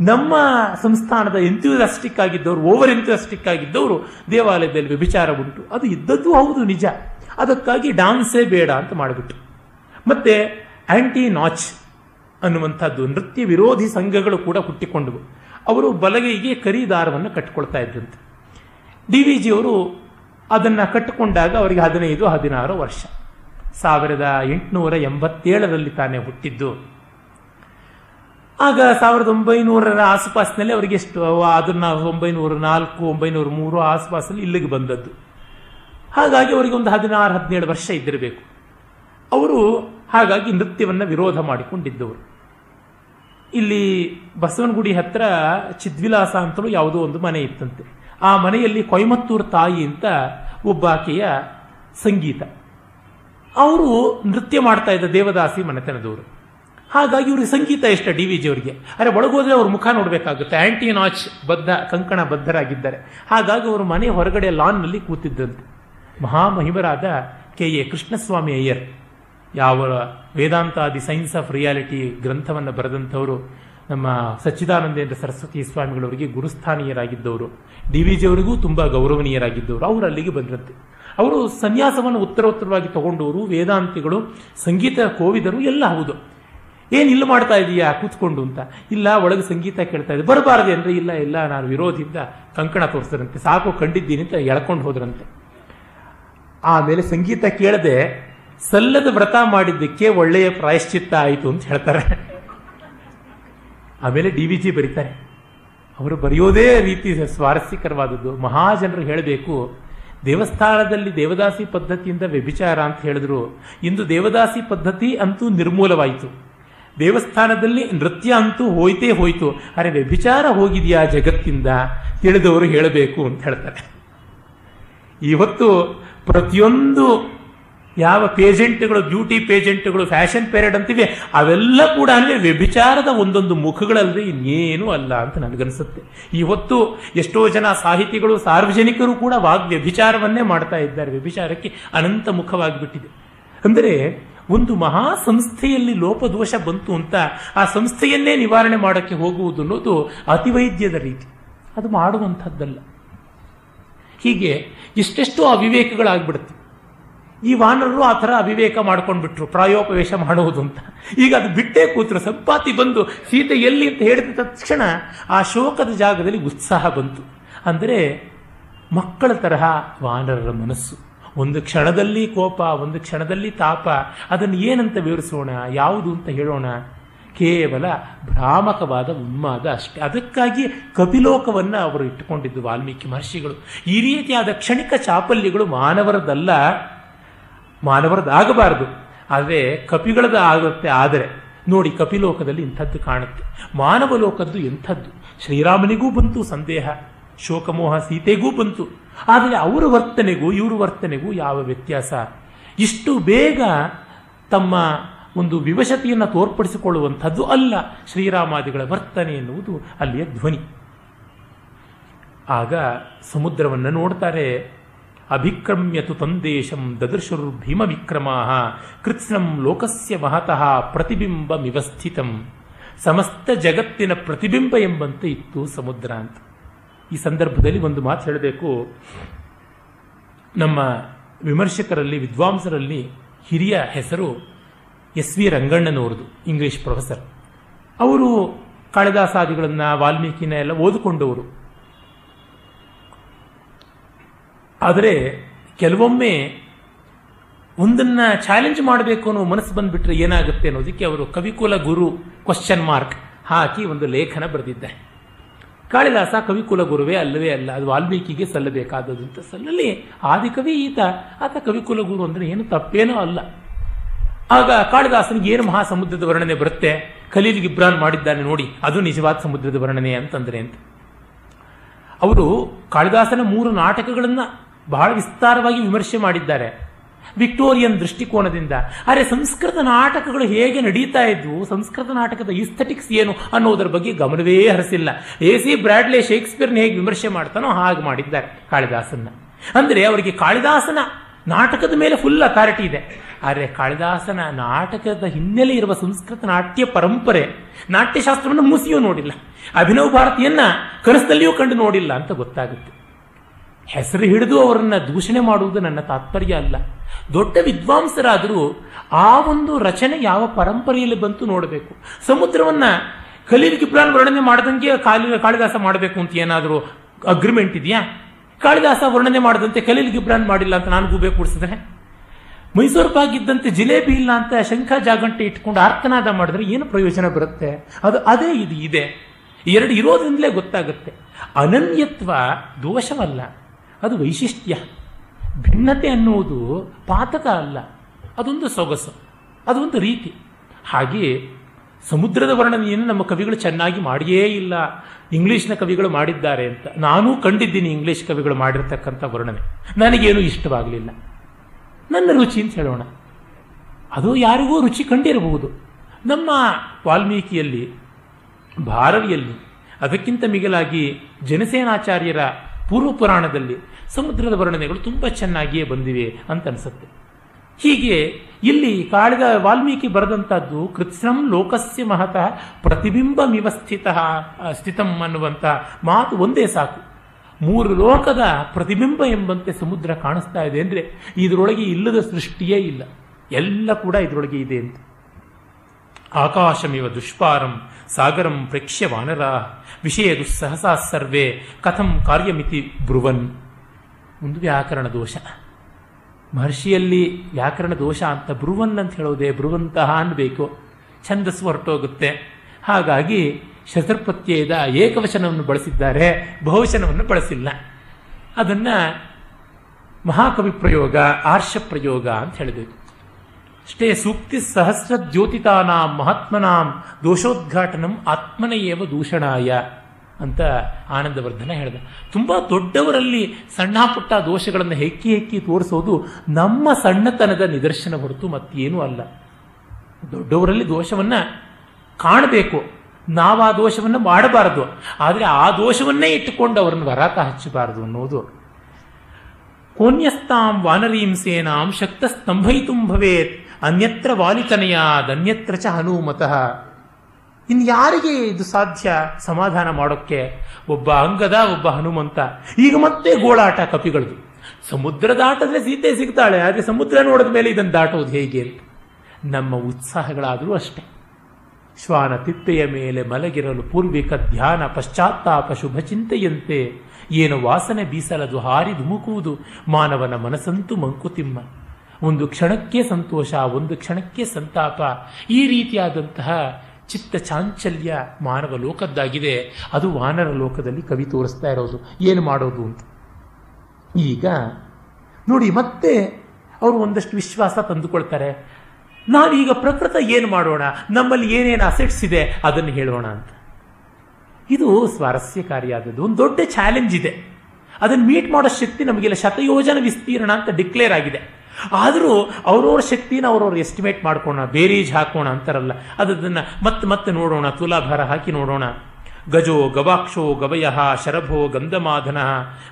ನಮ್ಮ ಸಂಸ್ಥಾನದ ಎಂಥ್ಯೂಸಿಯಾಸ್ಟಿಕ್ ಆಗಿದ್ದವರು ಓವರ್ ಎಂಥ್ಯೂಸಿಯಾಸ್ಟಿಕ್ ಆಗಿದ್ದವರು ದೇವಾಲಯದಲ್ಲಿ ವ್ಯಭಿಚಾರ ಉಂಟು. ಅದು ಇದ್ದದ್ದು ಹೌದು, ನಿಜ. ಅದಕ್ಕಾಗಿ ಡಾನ್ಸೇ ಬೇಡ ಅಂತ ಮಾಡಿಬಿಟ್ಟು ಮತ್ತೆ ಆಂಟಿ ನಾಚ್ ಅನ್ನುವಂಥದ್ದು ನೃತ್ಯ ವಿರೋಧಿ ಸಂಘಗಳು ಕೂಡ ಹುಟ್ಟಿಕೊಂಡವು. ಅವರು ಬಲಗೈಗೆ ಕರಿ ದಾರವನ್ನು ಕಟ್ಟಿಕೊಳ್ತಾ ಇದ್ದಂತೆ ಡಿ ವಿ ಜಿಯವರು ಅದನ್ನು ಕಟ್ಟಿಕೊಂಡಾಗ ಅವರಿಗೆ ಹದಿನೈದು, ಹದಿನಾರು ವರ್ಷ. ಸಾವಿರದ ಎಂಟುನೂರ ಎಂಬತ್ತೇಳರಲ್ಲಿ ತಾನೇ ಹುಟ್ಟಿದ್ದು. ಆಗ ಸಾವಿರದ ಒಂಬೈನೂರರ ಆಸುಪಾಸಿನಲ್ಲಿ ಅವರಿಗೆ ಎಷ್ಟು, ಅದನ್ನ ಒಂಬೈನೂರ ನಾಲ್ಕು, ಒಂಬೈನೂರ ಮೂರು ಆಸುಪಾಸಲ್ಲಿ ಇಲ್ಲಿಗೆ ಬಂದದ್ದು. ಹಾಗಾಗಿ ಅವರಿಗೆ ಒಂದು ಹದಿನಾರು, ಹದಿನೇಳು ವರ್ಷ ಇದ್ದಿರಬೇಕು. ಅವರು ಹಾಗಾಗಿ ನೃತ್ಯವನ್ನು ವಿರೋಧ ಮಾಡಿಕೊಂಡಿದ್ದವರು. ಇಲ್ಲಿ ಬಸವನಗುಡಿ ಹತ್ರ ಚಿದ್ವಿಲಾಸ ಅಂತಲೂ ಯಾವುದೋ ಒಂದು ಮನೆ ಇತ್ತಂತೆ. ಆ ಮನೆಯಲ್ಲಿ ಕೊಯಮತ್ತೂರು ತಾಯಿ ಅಂತ ಒಬ್ಬಾಕೆಯ ಸಂಗೀತ. ಅವರು ನೃತ್ಯ ಮಾಡ್ತಾ ಇದ್ದ ದೇವದಾಸಿ ಮನೆತನದವರು. ಹಾಗಾಗಿ ಇವ್ರಿಗೆ ಸಂಗೀತ ಇಷ್ಟ ಡಿ ವಿ ಜಿ ಅವರಿಗೆ. ಅರೆ, ಒಳಗೋದ್ರೆ ಅವ್ರ ಮುಖ ನೋಡಬೇಕಾಗುತ್ತೆ. ಆಂಟಿ ನಾಚ್ ಬದ್ಧ, ಕಂಕಣ ಬದ್ಧರಾಗಿದ್ದಾರೆ. ಹಾಗಾಗಿ ಅವರು ಮನೆ ಹೊರಗಡೆ ಲಾನ್ನಲ್ಲಿ ಕೂತಿದ್ದಂತೆ. ಮಹಾಮಹಿಮರಾದ ಕೆ ಎ ಕೃಷ್ಣಸ್ವಾಮಿ ಅಯ್ಯರ್. ಯಾವ ವೇದಾಂತಾದಿ ಸೈನ್ಸ್ ಆಫ್ ರಿಯಾಲಿಟಿ ಗ್ರಂಥವನ್ನು ಬರೆದಂಥವರು, ನಮ್ಮ ಸಚ್ಚಿದಾನಂದೇಂದ್ರ ಸರಸ್ವತಿ ಸ್ವಾಮಿಗಳವರಿಗೆ ಗುರುಸ್ಥಾನೀಯರಾಗಿದ್ದವರು, ಡಿ ವಿ ಜಿ ಅವರಿಗೂ ತುಂಬ ಗೌರವನೀಯರಾಗಿದ್ದವರು, ಅವರು ಅಲ್ಲಿಗೆ ಬಂದ್ರಂತೆ. ಅವರು ಸನ್ಯಾಸವನ್ನು ಉತ್ತರೋತ್ತರವಾಗಿ ತಗೊಂಡವರು, ವೇದಾಂತಿಗಳು, ಸಂಗೀತ, ಕೋವಿದರು, ಎಲ್ಲ ಹೌದು. ಏನು ಇಲ್ಲಿ ಮಾಡ್ತಾ ಇದೀಯಾ, ಕೂತ್ಕೊಂಡು ಅಂತ. ಇಲ್ಲ, ಒಳಗೆ ಸಂಗೀತ ಕೇಳ್ತಾ ಇದೆ. ಬರಬಾರದೆ ಅಂದರೆ, ಇಲ್ಲ ಇಲ್ಲ, ನಾನು ವಿರೋಧಿಯಿಂದ ಕಂಕಣ ತೋರಿಸಿದ್ರಂತೆ. ಸಾಕು, ಕಂಡಿದ್ದೀನಿ ಅಂತ ಎಳ್ಕೊಂಡು ಹೋದ್ರಂತೆ. ಆಮೇಲೆ ಸಂಗೀತ ಕೇಳದೆ ಸಲ್ಲದ ವ್ರತ ಮಾಡಿದ್ದಕ್ಕೆ ಒಳ್ಳೆಯ ಪ್ರಾಯಶ್ಚಿತ್ತ ಆಯಿತು ಅಂತ ಹೇಳ್ತಾರೆ. ಆಮೇಲೆ ಡಿ ವಿ ಜಿ ಬರೀತಾರೆ. ಅವರು ಬರೆಯೋದೇ ರೀತಿ ಸ್ವಾರಸ್ಯಕರವಾದದ್ದು. ಮಹಾಜನರು ಹೇಳಬೇಕು, ದೇವಸ್ಥಾನದಲ್ಲಿ ದೇವದಾಸಿ ಪದ್ಧತಿಯಿಂದ ವ್ಯಭಿಚಾರ ಅಂತ ಹೇಳಿದ್ರು. ಇಂದು ದೇವದಾಸಿ ಪದ್ಧತಿ ಅಂತೂ ನಿರ್ಮೂಲವಾಯಿತು. ದೇವಸ್ಥಾನದಲ್ಲಿ ನೃತ್ಯ ಅಂತೂ ಹೋಯ್ತೇ ಹೋಯ್ತು. ಅರೆ ವ್ಯಭಿಚಾರ ಹೋಗಿದೆಯಾ ಜಗತ್ತಿಂದ? ತಿಳಿದವರು ಹೇಳಬೇಕು ಅಂತ ಹೇಳ್ತಾರೆ. ಇವತ್ತು ಪ್ರತಿಯೊಂದು ಯಾವ ಪೇಜೆಂಟ್ಗಳು ಬ್ಯೂಟಿ ಪೇಜೆಂಟ್ಗಳು ಫ್ಯಾಷನ್ ಪೇರಿಯಡ್ ಅಂತಿವೆ, ಅವೆಲ್ಲ ಕೂಡ ಅಂದರೆ ವ್ಯಭಿಚಾರದ ಒಂದೊಂದು ಮುಖಗಳಲ್ಲದೆ ಇನ್ನೇನು ಅಲ್ಲ ಅಂತ ನನಗನ್ಸುತ್ತೆ. ಇವತ್ತು ಎಷ್ಟೋ ಜನ ಸಾಹಿತಿಗಳು, ಸಾರ್ವಜನಿಕರು ಕೂಡ ವಾಗ್ ವ್ಯಭಿಚಾರವನ್ನೇ ಮಾಡ್ತಾ ಇದ್ದಾರೆ. ವ್ಯಭಿಚಾರಕ್ಕೆ ಅನಂತ ಮುಖವಾಗಿಬಿಟ್ಟಿದೆ. ಅಂದರೆ ಒಂದು ಮಹಾ ಸಂಸ್ಥೆಯಲ್ಲಿ ಲೋಪದೋಷ ಬಂತು ಅಂತ ಆ ಸಂಸ್ಥೆಯನ್ನೇ ನಿವಾರಣೆ ಮಾಡೋಕ್ಕೆ ಹೋಗುವುದು ಅನ್ನೋದು ಅತಿವೈದ್ಯದ ರೀತಿ. ಅದು ಮಾಡುವಂಥದ್ದಲ್ಲ. ಹೀಗೆ ಎಷ್ಟೆಷ್ಟು ಅವಿವೇಕಗಳಾಗ್ಬಿಡುತ್ತೆ. ಈ ವಾನರರು ಆ ಥರ ಅವಿವೇಕ ಮಾಡ್ಕೊಂಡ್ಬಿಟ್ರು, ಪ್ರಾಯೋಪವೇಶ ಮಾಡುವುದು ಅಂತ. ಈಗ ಅದು ಬಿಟ್ಟೇ ಕೂತರು, ಸಂಪಾತಿ ಬಂದು ಸೀತೆ ಎಲ್ಲಿ ಅಂತ ಹೇಳಿದ ತಕ್ಷಣ ಆ ಶೋಕದ ಜಾಗದಲ್ಲಿ ಉತ್ಸಾಹ ಬಂತು. ಅಂದರೆ ಮಕ್ಕಳ ತರಹ ವಾನರರ ಮನಸ್ಸು. ಒಂದು ಕ್ಷಣದಲ್ಲಿ ಕೋಪ, ಒಂದು ಕ್ಷಣದಲ್ಲಿ ತಾಪ, ಅದನ್ನು ಏನಂತ ವಿವರಿಸೋಣ, ಯಾವುದು ಅಂತ ಹೇಳೋಣ. ಕೇವಲ ಭ್ರಾಮಕವಾದ ಉನ್ಮಾದ ಅಷ್ಟೇ. ಅದಕ್ಕಾಗಿ ಕಪಿಲೋಕವನ್ನು ಅವರು ಇಟ್ಟುಕೊಂಡಿದ್ದು ವಾಲ್ಮೀಕಿ ಮಹರ್ಷಿಗಳು. ಈ ರೀತಿಯಾದ ಕ್ಷಣಿಕ ಚಾಪಲ್ಯಗಳು ಮಾನವರದಲ್ಲ, ಮಾನವರದಾಗಬಾರದು. ಆದರೆ ಕಪಿಗಳದ ಆಗುತ್ತೆ ಆದರೆ, ನೋಡಿ ಕಪಿಲೋಕದಲ್ಲಿ ಇಂಥದ್ದು ಕಾಣುತ್ತೆ. ಮಾನವ ಲೋಕದ್ದು ಎಂಥದ್ದು? ಶ್ರೀರಾಮನಿಗೂ ಬಂತು ಸಂದೇಹ, ಶೋಕಮೋಹ ಸೀತೆಗೂ ಬಂತು. ಆದರೆ ಅವರ ವರ್ತನೆಗೂ, ಇವರ ವರ್ತನೆಗೂ ಯಾವ ವ್ಯತ್ಯಾಸ? ಇಷ್ಟು ಬೇಗ ತಮ್ಮ ಒಂದು ವಿವಶತೆಯನ್ನು ತೋರ್ಪಡಿಸಿಕೊಳ್ಳುವಂಥದ್ದು ಅಲ್ಲ ಶ್ರೀರಾಮಾದಿಗಳ ವರ್ತನೆ ಎನ್ನುವುದು ಅಲ್ಲಿಯ ಧ್ವನಿ. ಆಗ ಸಮುದ್ರವನ್ನು ನೋಡ್ತಾರೆ, ಅಭಿಕ್ರಮ್ಯತು ತಂದೇಶಂ ದದರ್ಶರು ಭೀಮ ವಿಕ್ರಮಾ ಕೃತ್ಸ್ನಂ ಲೋಕಸ್ಯ ಮಹತಃ ಪ್ರತಿಬಿಂಬ ಮಿವಸ್ಥಿತಂ ಸಮಸ್ತ ಜಗತ್ತಿನ ಪ್ರತಿಬಿಂಬ ಎಂಬಂತೆ ಇತ್ತು ಸಮುದ್ರ ಅಂತ. ಈ ಸಂದರ್ಭದಲ್ಲಿ ಒಂದು ಮಾತು ಹೇಳಬೇಕು. ನಮ್ಮ ವಿಮರ್ಶಕರಲ್ಲಿ, ವಿದ್ವಾಂಸರಲ್ಲಿ ಹಿರಿಯ ಹೆಸರು ಎಸ್ ವಿ ರಂಗಣ್ಣನವರದು ಇಂಗ್ಲಿಷ್ ಪ್ರೊಫೆಸರ್ ಅವರು ಕಾಳಿದಾಸಾದಿಗಳನ್ನು ವಾಲ್ಮೀಕಿನ ಎಲ್ಲ ಓದಿಕೊಂಡವರು. ಆದರೆ ಕೆಲವೊಮ್ಮೆ ಒಂದನ್ನ ಚಾಲೆಂಜ್ ಮಾಡಬೇಕು ಅನ್ನೋ ಮನಸ್ಸು ಬಂದ್ಬಿಟ್ರೆ ಏನಾಗುತ್ತೆ ಅನ್ನೋದಕ್ಕೆ ಅವರು ಕವಿಕುಲ ಗುರು ಕ್ವಶನ್ ಮಾರ್ಕ್ ಹಾಕಿ ಒಂದು ಲೇಖನ ಬರೆದಿದ್ದಾರೆ. ಕಾಳಿದಾಸ ಕವಿಕುಲ ಗುರುವೇ ಅಲ್ಲವೇ ಅಲ್ಲ, ಅದು ವಾಲ್ಮೀಕಿಗೆ ಸಲ್ಲಬೇಕಾದದ್ದು ಅಂತ ಸಲ್ಲಲಿ ಆದಿಕವಿ ಈತ, ಆತ ಕವಿಕುಲ ಗುರು ಅಂದ್ರೆ ಏನು ತಪ್ಪೇನೋ ಅಲ್ಲ. ಆಗ ಕಾಳಿದಾಸನಿಗೆ ಏನು ಮಹಾಸಮುದ್ರದ ವರ್ಣನೆ ಬರುತ್ತೆ? ಖಲೀಲ್ ಗಿಬ್ರಾನ್ ಮಾಡಿದ್ದಾನೆ ನೋಡಿ, ಅದು ನಿಜವಾದ ಸಮುದ್ರದ ವರ್ಣನೆ ಅಂತಂದ್ರೆ ಅಂತ. ಅವರು ಕಾಳಿದಾಸನ ಮೂರು ನಾಟಕಗಳನ್ನ ಬಹಳ ವಿಸ್ತಾರವಾಗಿ ವಿಮರ್ಶೆ ಮಾಡಿದ್ದಾರೆ. ವಿಕ್ಟೋರಿಯನ್ ದೃಷ್ಟಿಕೋನದಿಂದ. ಆದರೆ ಸಂಸ್ಕೃತ ನಾಟಕಗಳು ಹೇಗೆ ನಡೀತಾ ಇದ್ವು? ಸಂಸ್ಕೃತ ನಾಟಕದ ಇಸ್ಥೆಟಿಕ್ಸ್ ಏನು ಅನ್ನೋದರ ಬಗ್ಗೆ ಗಮನವೇ ಹರಿಸಿಲ್ಲ. ಎ ಸಿ ಬ್ರಾಡ್ಲೆ ಶೇಕ್ಸ್ಪಿಯರ್ನ ಹೇಗೆ ವಿಮರ್ಶೆ ಮಾಡ್ತಾನೋ ಹಾಗೆ ಮಾಡಿದ್ದಾರೆ ಕಾಳಿದಾಸನ್ನ. ಅಂದರೆ ಅವರಿಗೆ ಕಾಳಿದಾಸನ ನಾಟಕದ ಮೇಲೆ ಫುಲ್ ಅಥಾರಿಟಿ ಇದೆ. ಆದರೆ ಕಾಳಿದಾಸನ ನಾಟಕದ ಹಿನ್ನೆಲೆ ಇರುವ ಸಂಸ್ಕೃತ ನಾಟ್ಯ ಪರಂಪರೆ, ನಾಟ್ಯಶಾಸ್ತ್ರವನ್ನು ಮೂಸಿಯೂ ನೋಡಿಲ್ಲ. ಅಭಿನವ್ ಭಾರತಿಯನ್ನ ಕನಸದಲ್ಲಿಯೂ ಕಂಡು ನೋಡಿಲ್ಲ ಅಂತ ಗೊತ್ತಾಗುತ್ತೆ. ಹೆಸರು ಹಿಡಿದು ಅವರನ್ನ ದೂಷಣೆ ಮಾಡುವುದು ನನ್ನ ತಾತ್ಪರ್ಯ ಅಲ್ಲ. ದೊಡ್ಡ ವಿದ್ವಾಂಸರಾದರೂ ಆ ಒಂದು ರಚನೆ ಯಾವ ಪರಂಪರೆಯಲ್ಲಿ ಬಂತು ನೋಡಬೇಕು. ಸಮುದ್ರವನ್ನ ಖಲೀಲ್ ಕಿಪ್ರಾನ್ ವರ್ಣನೆ ಮಾಡದಂಗೆ ಕಾಲಿ, ಕಾಳಿದಾಸ ಮಾಡಬೇಕು ಅಂತ ಏನಾದರೂ ಅಗ್ರಿಮೆಂಟ್ ಇದೆಯಾ? ಕಾಳಿದಾಸ ವರ್ಣನೆ ಮಾಡದಂತೆ ಕಲೀಲ್ ಗಿಬ್ರಾನ್ ಮಾಡಿಲ್ಲ ಅಂತ ನಾನು ಗೂಬೆ ಮೈಸೂರು ಬಾಗಿದ್ದಂತೆ ಜಿಲೇಬಿ ಇಲ್ಲ ಅಂತ ಶಂಖ ಜಾಗಂಟೆ ಇಟ್ಕೊಂಡು ಆರ್ತನಾದ ಮಾಡಿದ್ರೆ ಏನು ಪ್ರಯೋಜನ ಬರುತ್ತೆ? ಅದು ಅದೇ ಇದು ಇದೆ. ಎರಡು ಇರೋದ್ರಿಂದಲೇ ಗೊತ್ತಾಗುತ್ತೆ. ಅನನ್ಯತ್ವ ದೋಷವಲ್ಲ, ಅದು ವೈಶಿಷ್ಟ್ಯ. ಭಿನ್ನತೆ ಅನ್ನುವುದು ಪಾತಕ ಅಲ್ಲ, ಅದೊಂದು ಸೊಗಸು, ಅದೊಂದು ರೀತಿ. ಹಾಗೆಯೇ ಸಮುದ್ರದ ವರ್ಣನೆಯನ್ನು ನಮ್ಮ ಕವಿಗಳು ಚೆನ್ನಾಗಿ ಮಾಡಿಯೇ ಇಲ್ಲ. ಇಂಗ್ಲಿಷ್ನ ಕವಿಗಳು ಮಾಡಿದ್ದಾರೆ ಅಂತ. ನಾನೂ ಕಂಡಿದ್ದೀನಿ ಇಂಗ್ಲಿಷ್ ಕವಿಗಳು ಮಾಡಿರ್ತಕ್ಕಂಥ ವರ್ಣನೆ. ನನಗೇನು ಇಷ್ಟವಾಗಲಿಲ್ಲ. ನನ್ನ ರುಚಿ ಅಂತ ಹೇಳೋಣ. ಅದು ಯಾರಿಗೂ ರುಚಿ ಕಂಡಿರಬಹುದು. ನಮ್ಮ ವಾಲ್ಮೀಕಿಯಲ್ಲಿ ಭಾರವಿಯಲ್ಲಿ ಅದಕ್ಕಿಂತ ಮಿಗಿಲಾಗಿ ಜನಸೇನಾಚಾರ್ಯರ ಪೂರ್ವ ಪುರಾಣದಲ್ಲಿ ಸಮುದ್ರದ ವರ್ಣನೆಗಳು ತುಂಬ ಚೆನ್ನಾಗಿಯೇ ಬಂದಿವೆ ಅಂತ ಅನಿಸುತ್ತೆ. ಹೀಗೆ ಇಲ್ಲಿ ಕಾಳಿದ ವಾಲ್ಮೀಕಿ ಬರೆದಂಥದ್ದು ಕೃತ್ಸಂ ಲೋಕಸ್ಯ ಮಹತಃ ಪ್ರತಿಬಿಂಬ ಸ್ಥಿತ, ಸ್ಥಿತಂ ಅನ್ನುವಂಥ ಮಾತು ಒಂದೇ ಸಾಕು. ಮೂರು ಲೋಕದ ಪ್ರತಿಬಿಂಬ ಎಂಬಂತೆ ಸಮುದ್ರ ಕಾಣಿಸ್ತಾ ಇದೆ ಅಂದರೆ ಇದರೊಳಗೆ ಇಲ್ಲದ ಸೃಷ್ಟಿಯೇ ಇಲ್ಲ. ಎಲ್ಲ ಕೂಡ ಇದರೊಳಗೆ ಇದೆ ಅಂತ. ಆಕಾಶಮಿವ ದುಷ್ಪಾರಂ, ಸಾಗರಂ ಪ್ರೇಕ್ಷ್ಯ ವಾನರ, ವಿಷಯ ದುಸ್ಸಹಸಾ ಸರ್ವೇ, ಕಥಂ ಕಾರ್ಯಮಿತಿ ಬ್ರುವನ್. ಒಂದು ವ್ಯಾಕರಣ ದೋಷ. ಮಹರ್ಷಿಯಲ್ಲಿ ವ್ಯಾಕರಣ ದೋಷ ಅಂತ ಬ್ರುವನ್ ಅಂತ ಹೇಳೋದೆ ಬ್ರುವಂತಹ ಅನ್ಬೇಕು. ಛಂದಸ್ಸು ಹೊರಟೋಗುತ್ತೆ. ಹಾಗಾಗಿ ಶತೃಪ್ರತ್ಯಯದ ಏಕವಚನವನ್ನು ಬಳಸಿದ್ದಾರೆ, ಬಹುವಚನವನ್ನು ಬಳಸಿಲ್ಲ. ಅದನ್ನ ಮಹಾಕವಿ ಪ್ರಯೋಗ, ಆರ್ಷ ಪ್ರಯೋಗ ಅಂತ ಹೇಳಬೇಕು. ಅಷ್ಟೇ ಸೂಕ್ತಿ ಸಹಸ್ರ ದ್ಯೋತಿತಾನಾಂ ಮಹಾತ್ಮನಾಂ ದೋಷೋದ್ಘಾಟನಂ ಆತ್ಮನೆಯೇವ ದೂಷಣಾಯ ಅಂತ ಆನಂದವರ್ಧನ ಹೇಳಿದ. ತುಂಬಾ ದೊಡ್ಡವರಲ್ಲಿ ಸಣ್ಣ ಪುಟ್ಟ ದೋಷಗಳನ್ನು ಹೆಕ್ಕಿ ಹೆಕ್ಕಿ ತೋರಿಸೋದು ನಮ್ಮ ಸಣ್ಣತನದ ನಿದರ್ಶನ ಹೊರತು ಮತ್ತೇನೂ ಅಲ್ಲ. ದೊಡ್ಡವರಲ್ಲಿ ದೋಷವನ್ನ ಕಾಣಬೇಕು. ನಾವು ಆ ದೋಷವನ್ನು ಮಾಡಬಾರದು. ಆದರೆ ಆ ದೋಷವನ್ನೇ ಇಟ್ಟುಕೊಂಡು ಅವರನ್ನು ವರಾತ ಹಚ್ಚಬಾರದು ಅನ್ನೋದು. ಕೋನ್ಯಸ್ತಾಂ ವಾನರೀಂ ಸೇನಾಂ ಶಕ್ತ ಸ್ತಂಭಯಿತು ಭವೇತ್, ಅನ್ಯತ್ರ ವಾಲಿತನಯಾದ್ ಅನ್ಯತ್ರ ಚ ಹನುಮತಃ. ಇನ್ನು ಯಾರಿಗೆ ಇದು ಸಾಧ್ಯ ಸಮಾಧಾನ ಮಾಡೋಕ್ಕೆ? ಒಬ್ಬ ಅಂಗದ, ಒಬ್ಬ ಹನುಮಂತ. ಈಗ ಮತ್ತೆ ಗೋಳಾಟ ಕಪಿಗಳದು. ಸಮುದ್ರ ದಾಟದ್ರೆ ಸೀತೆ ಸಿಗ್ತಾಳೆ, ಆದರೆ ಸಮುದ್ರ ನೋಡಿದ ಮೇಲೆ ಇದನ್ನು ದಾಟೋದು ಹೇಗೆ ನಮ್ಮ ಉತ್ಸಾಹಗಳಾದರೂ ಅಷ್ಟೇ. ಶ್ವಾನ ತಿಪ್ಪೆಯ ಮೇಲೆ ಮಲಗಿರಲು ಪೂರ್ವಿಕ ಧ್ಯಾನ ಪಶ್ಚಾತ್ತಾಪ ಶುಭ ಚಿಂತೆಯಂತೆ. ಏನು ವಾಸನೆ ಬೀಸಲದು ಹಾರಿ ಧುಮುಕುವುದು ಮಾನವನ ಮನಸ್ಸಂತೂ ಮಂಕುತಿಮ್ಮ. ಒಂದು ಕ್ಷಣಕ್ಕೆ ಸಂತೋಷ, ಒಂದು ಕ್ಷಣಕ್ಕೆ ಸಂತಾಪ. ಈ ರೀತಿಯಾದಂತಹ ಚಿತ್ತ ಚಾಂಚಲ್ಯ ಮಾನವ ಲೋಕದ್ದಾಗಿದೆ. ಅದು ವಾನರ ಲೋಕದಲ್ಲಿ ಕವಿ ತೋರಿಸ್ತಾ ಇರೋದು. ಏನು ಮಾಡೋದು ಅಂತ. ಈಗ ನೋಡಿ, ಮತ್ತೆ ಅವರು ಒಂದಷ್ಟು ವಿಶ್ವಾಸ ತಂದುಕೊಳ್ತಾರೆ. ನಾವೀಗ ಪ್ರಕೃತ ಏನು ಮಾಡೋಣ? ನಮ್ಮಲ್ಲಿ ಏನೇನು ಅಸೆಟ್ಸ್ ಇದೆ? ಅದನ್ನು ಹೇಳೋಣ ಅಂತ. ಇದು ಸ್ವಾರಸ್ಯಕಾರಿಯಾದದ್ದು. ಒಂದು ದೊಡ್ಡ ಚಾಲೆಂಜ್ ಇದೆ. ಅದನ್ನು ಮೀಟ್ ಮಾಡೋ ಶಕ್ತಿ ನಮಗಿಲ್ಲ. ಶತಯೋಜನ ವಿಸ್ತೀರ್ಣ ಅಂತ ಡಿಕ್ಲೇರ್ ಆಗಿದೆ. ಆದರೂ ಅವ್ರವ್ರ ಶಕ್ತಿನ ಅವ್ರವ್ರು ಎಸ್ಟಿಮೇಟ್ ಮಾಡ್ಕೋಣ. ಬೇರೀಜ್ ಹಾಕೋಣ ಅಂತಾರಲ್ಲ. ಅದನ್ನು ಮತ್ತೆ ಮತ್ತೆ ನೋಡೋಣ. ತುಲಾಭಾರ ಹಾಕಿ ನೋಡೋಣ. ಗಜೋ ಗವಾಕ್ಷೋ ಗವಯ ಶರಭೋ ಗಂಧಮಾಧನ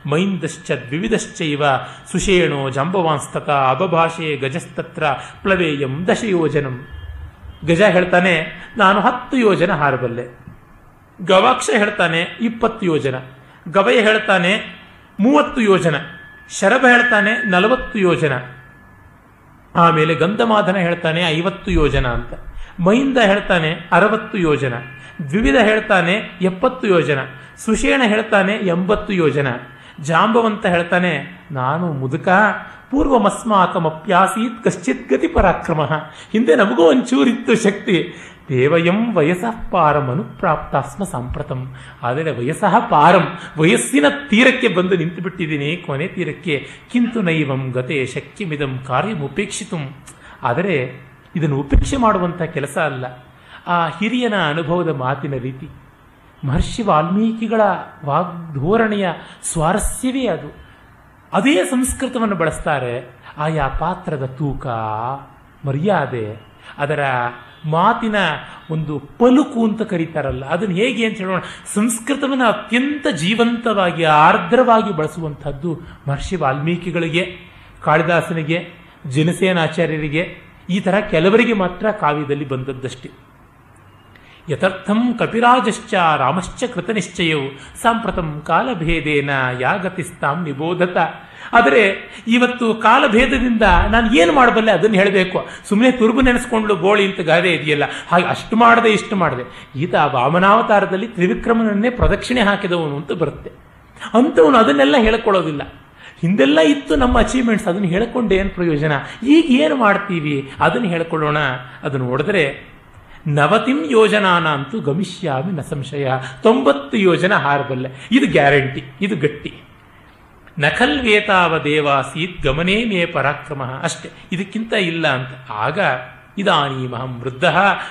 ಮೈಂದಶ್ಚ ದ್ವಿವಿಧಶ್ಚೈವ ಸುಷೇಣೋ ಜಾಂಬವಾಂಸ್ತಕ ಅಬಭಾಷೆ ಗಜಸ್ತತ್ರ ಪ್ಲವೇಯಂ ದಶ ಯೋಜನಂ ಗಜ ಹೇಳ್ತಾನೆ, ನಾನು ಹತ್ತು ಯೋಜನ ಹಾರಬಲ್ಲೆ. ಗವಾಕ್ಷ ಹೇಳ್ತಾನೆ, ಇಪ್ಪತ್ತು ಯೋಜನ. ಗವಯ ಹೇಳ್ತಾನೆ, ಮೂವತ್ತು ಯೋಜನ. ಶರಭ ಹೇಳ್ತಾನೆ, ನಲವತ್ತು ಯೋಜನ. ಆಮೇಲೆ ಗಂಧಮಾಧನ ಹೇಳ್ತಾನೆ, ಐವತ್ತು ಯೋಜನ ಅಂತ. ಮೈಂದ ಹೇಳ್ತಾನೆ ಅರವತ್ತು ಯೋಜನ, ದ್ವಿವಿಧ ಹೇಳ್ತಾನೆ ಎಪ್ಪತ್ತು ಯೋಜನ, ಸುಷೇಣ ಹೇಳ್ತಾನೆ ಎಂಬತ್ತು ಯೋಜನ, ಜಾಂಬವಂತ ಹೇಳ್ತಾನೆ ನಾನು ಮುದುಕ, ಪೂರ್ವಮಸ್ಮಾಕಮಪ್ಯಾಸೀತ್ ಕಶ್ಚಿತ್ ಗತಿ ಪರಾಕ್ರಮ ಹಿಂದೆ ನಮಗೂ ಒಂಚೂರಿತ್ತು ಶಕ್ತಿ. ದೇವಯಂ ವಯಸ್ಸಃ ಪಾರಂ ಅನುಪ್ರಾಪ್ತಾಸ್ಮ ಸಾಂಪ್ರತಂ. ಆದರೆ ವಯಸ್ಸಃ ಪಾರಂ, ವಯಸ್ಸಿನ ತೀರಕ್ಕೆ ಬಂದು ನಿಂತು ಬಿಟ್ಟಿದ್ದೀನಿ ಕೊನೆ ತೀರಕ್ಕೆ. ಕಿಂತು ನೈವಂ ಗತೆ ಶಕ್ಯಮಿದಂ ಕಾರ್ಯಮುಪೇಕ್ಷಿತು. ಆದರೆ ಇದನ್ನು ಉಪೇಕ್ಷೆ ಮಾಡುವಂಥ ಕೆಲಸ ಅಲ್ಲ. ಆ ಹಿರಿಯನ ಅನುಭವದ ಮಾತಿನ ರೀತಿ. ಮಹರ್ಷಿ ವಾಲ್ಮೀಕಿಗಳ ವಾಗ್ಧೋರಣೆಯ ಸ್ವಾರಸ್ಯವೇ ಅದು. ಅದೇ ಸಂಸ್ಕೃತವನ್ನು ಬಳಸ್ತಾರೆ, ಆಯಾ ಪಾತ್ರದ ತೂಕ, ಮರ್ಯಾದೆ, ಅದರ ಮಾತಿನ ಒಂದು ಪಲುಕು ಅಂತ ಕರೀತಾರಲ್ಲ. ಅದನ್ನು ಹೇಗೆ ಅಂತ ಹೇಳೋಣ. ಸಂಸ್ಕೃತವನ್ನು ಅತ್ಯಂತ ಜೀವಂತವಾಗಿ, ಆರ್ದ್ರವಾಗಿ ಬಳಸುವಂಥದ್ದು ಮಹರ್ಷಿ ವಾಲ್ಮೀಕಿಗಳಿಗೆ, ಕಾಳಿದಾಸನಿಗೆ, ಜನಸೇನಾಚಾರ್ಯರಿಗೆ ಈ ಥರ ಕೆಲವರಿಗೆ ಮಾತ್ರ ಕಾವ್ಯದಲ್ಲಿ ಬಂದದ್ದಷ್ಟೇ. ಯಥರ್ಥಂ ಕಪಿರಾಜಶ್ಚ ರಾಮಶ್ಚ ಕೃತನಿಶ್ಚಯವು ಸಾಂಪ್ರತಂ ಕಾಲಭೇದೇನ ಯಾಗತಿಸ್ತಾಂ ನಿಬೋಧತ. ಆದರೆ ಇವತ್ತು ಕಾಲಭೇದದಿಂದ ನಾನು ಏನು ಮಾಡಬಲ್ಲೆ ಅದನ್ನು ಹೇಳಬೇಕು. ಸುಮ್ಮನೆ ತುರುಬು ನೆನೆಸ್ಕೊಂಡು ಗೋಳಿ ಅಂತ ಗಾದೆ ಇದೆಯಲ್ಲ. ಹಾಗೆ ಅಷ್ಟು ಮಾಡದೆ ಇಷ್ಟು ಮಾಡಿದೆ. ಈತ ವಾಮನಾವತಾರದಲ್ಲಿ ತ್ರಿವಿಕ್ರಮನನ್ನೇ ಪ್ರದಕ್ಷಿಣೆ ಹಾಕಿದವನು ಅಂತ ಬರುತ್ತೆ. ಅಂಥವನು ಅದನ್ನೆಲ್ಲ ಹೇಳ್ಕೊಳ್ಳೋದಿಲ್ಲ. ಹಿಂದೆಲ್ಲ ಇತ್ತು ನಮ್ಮ ಅಚೀವ್ಮೆಂಟ್ಸ್ ಅದನ್ನು ಹೇಳ್ಕೊಂಡು ಏನು ಪ್ರಯೋಜನ? ಈಗ ಏನು ಮಾಡ್ತೀವಿ? ಅದನ್ನು ಹೇಳ್ಕೊಳ್ಳೋಣ. ಅದನ್ನು ನೋಡಿದ್ರೆ, ನವತಿಂ ಯೋಜನಾನ ಅಂತೂ ಗಮಿಷ್ಯಾಮಿ ನ ಸಂಶಯ. ತೊಂಬತ್ತು ಯೋಜನ ಹಾರಬಲ್ಲೆ. ಇದು ಗ್ಯಾರಂಟಿ. ಇದು ಗಟ್ಟಿ. ನಖಲ್ವೇತಾವ ದೇವಾಸೀತ್ ಗಮನೇ ಮೇ ಪರಾಕ್ರಮ. ಅಷ್ಟೆ. ಇದಕ್ಕಿಂತ ಇಲ್ಲ ಅಂತ. ಆಗ ಇದಾನೀಮಹಂ ವೃದ್ಧ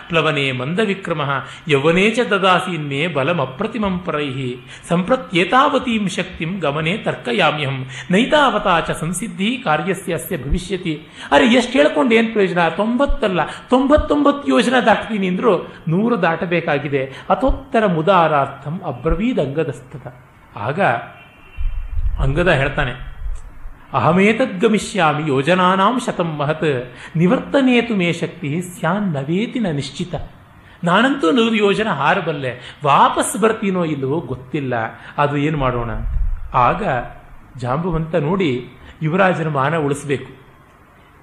ಪ್ಲವನೆ ಮಂದವಿಕ್ರಮ ಯೌವನೇ ಚ ದದಾಸೀನ್ ಬಲಮಪ್ರತಿಮಂ ಪರೈ ಸಂಪ್ರತ್ಯೇತಾವತೀಂ ಶಕ್ತಿಂ ಗಮನೆ ತರ್ಕಯಾಮ್ಯಹಂ ನೈತಾವತಾ ಚ ಸಂಸಿದ್ಧಿ ಕಾರ್ಯಸ್ಯ ಭವಿಷ್ಯತಿ. ಅರೆ, ಎಷ್ಟು ಹೇಳ್ಕೊಂಡು ಏನು ಪ್ರಯೋಜನ? ತೊಂಬತ್ತಲ್ಲ, ತೊಂಬತ್ತೊಂಬತ್ತು ಯೋಜನೆ ದಾಟ್ತೀನಿ ಅಂದ್ರು ನೂರು ದಾಟಬೇಕಾಗಿದೆ. ಅಥೋತ್ತರ ಮುದಾರಾರ್ಥಂ ಅಬ್ರವೀದ್ ಅಂಗದಸ್ತದ. ಆಗ ಅಂಗದ ಹೇಳ್ತಾನೆ ಅಹಮೇತದ್ಗಮಿಷ್ಯಾಮಿ ಯೋಜನಾನಾಂ ಶತಂ ಮಹತ್ ನಿವರ್ತನೇತು ಮೇ ಶಕ್ತಿ ಸ್ಯಾನ್ ನವೇತಿ ನ ನಿಶ್ಚಿತ ನಾನಂತೂ ನೂರು ಯೋಜನ ಹಾರಬಲ್ಲೆ ವಾಪಸ್ ಬರ್ತೀನೋ ಇಲ್ಲವೋ ಗೊತ್ತಿಲ್ಲ। ಅದು ಏನು ಮಾಡೋಣ ಆಗ ಜಾಂಬುವಂತ ನೋಡಿ ಯುವರಾಜನ ಮಾನ ಉಳಿಸಬೇಕು।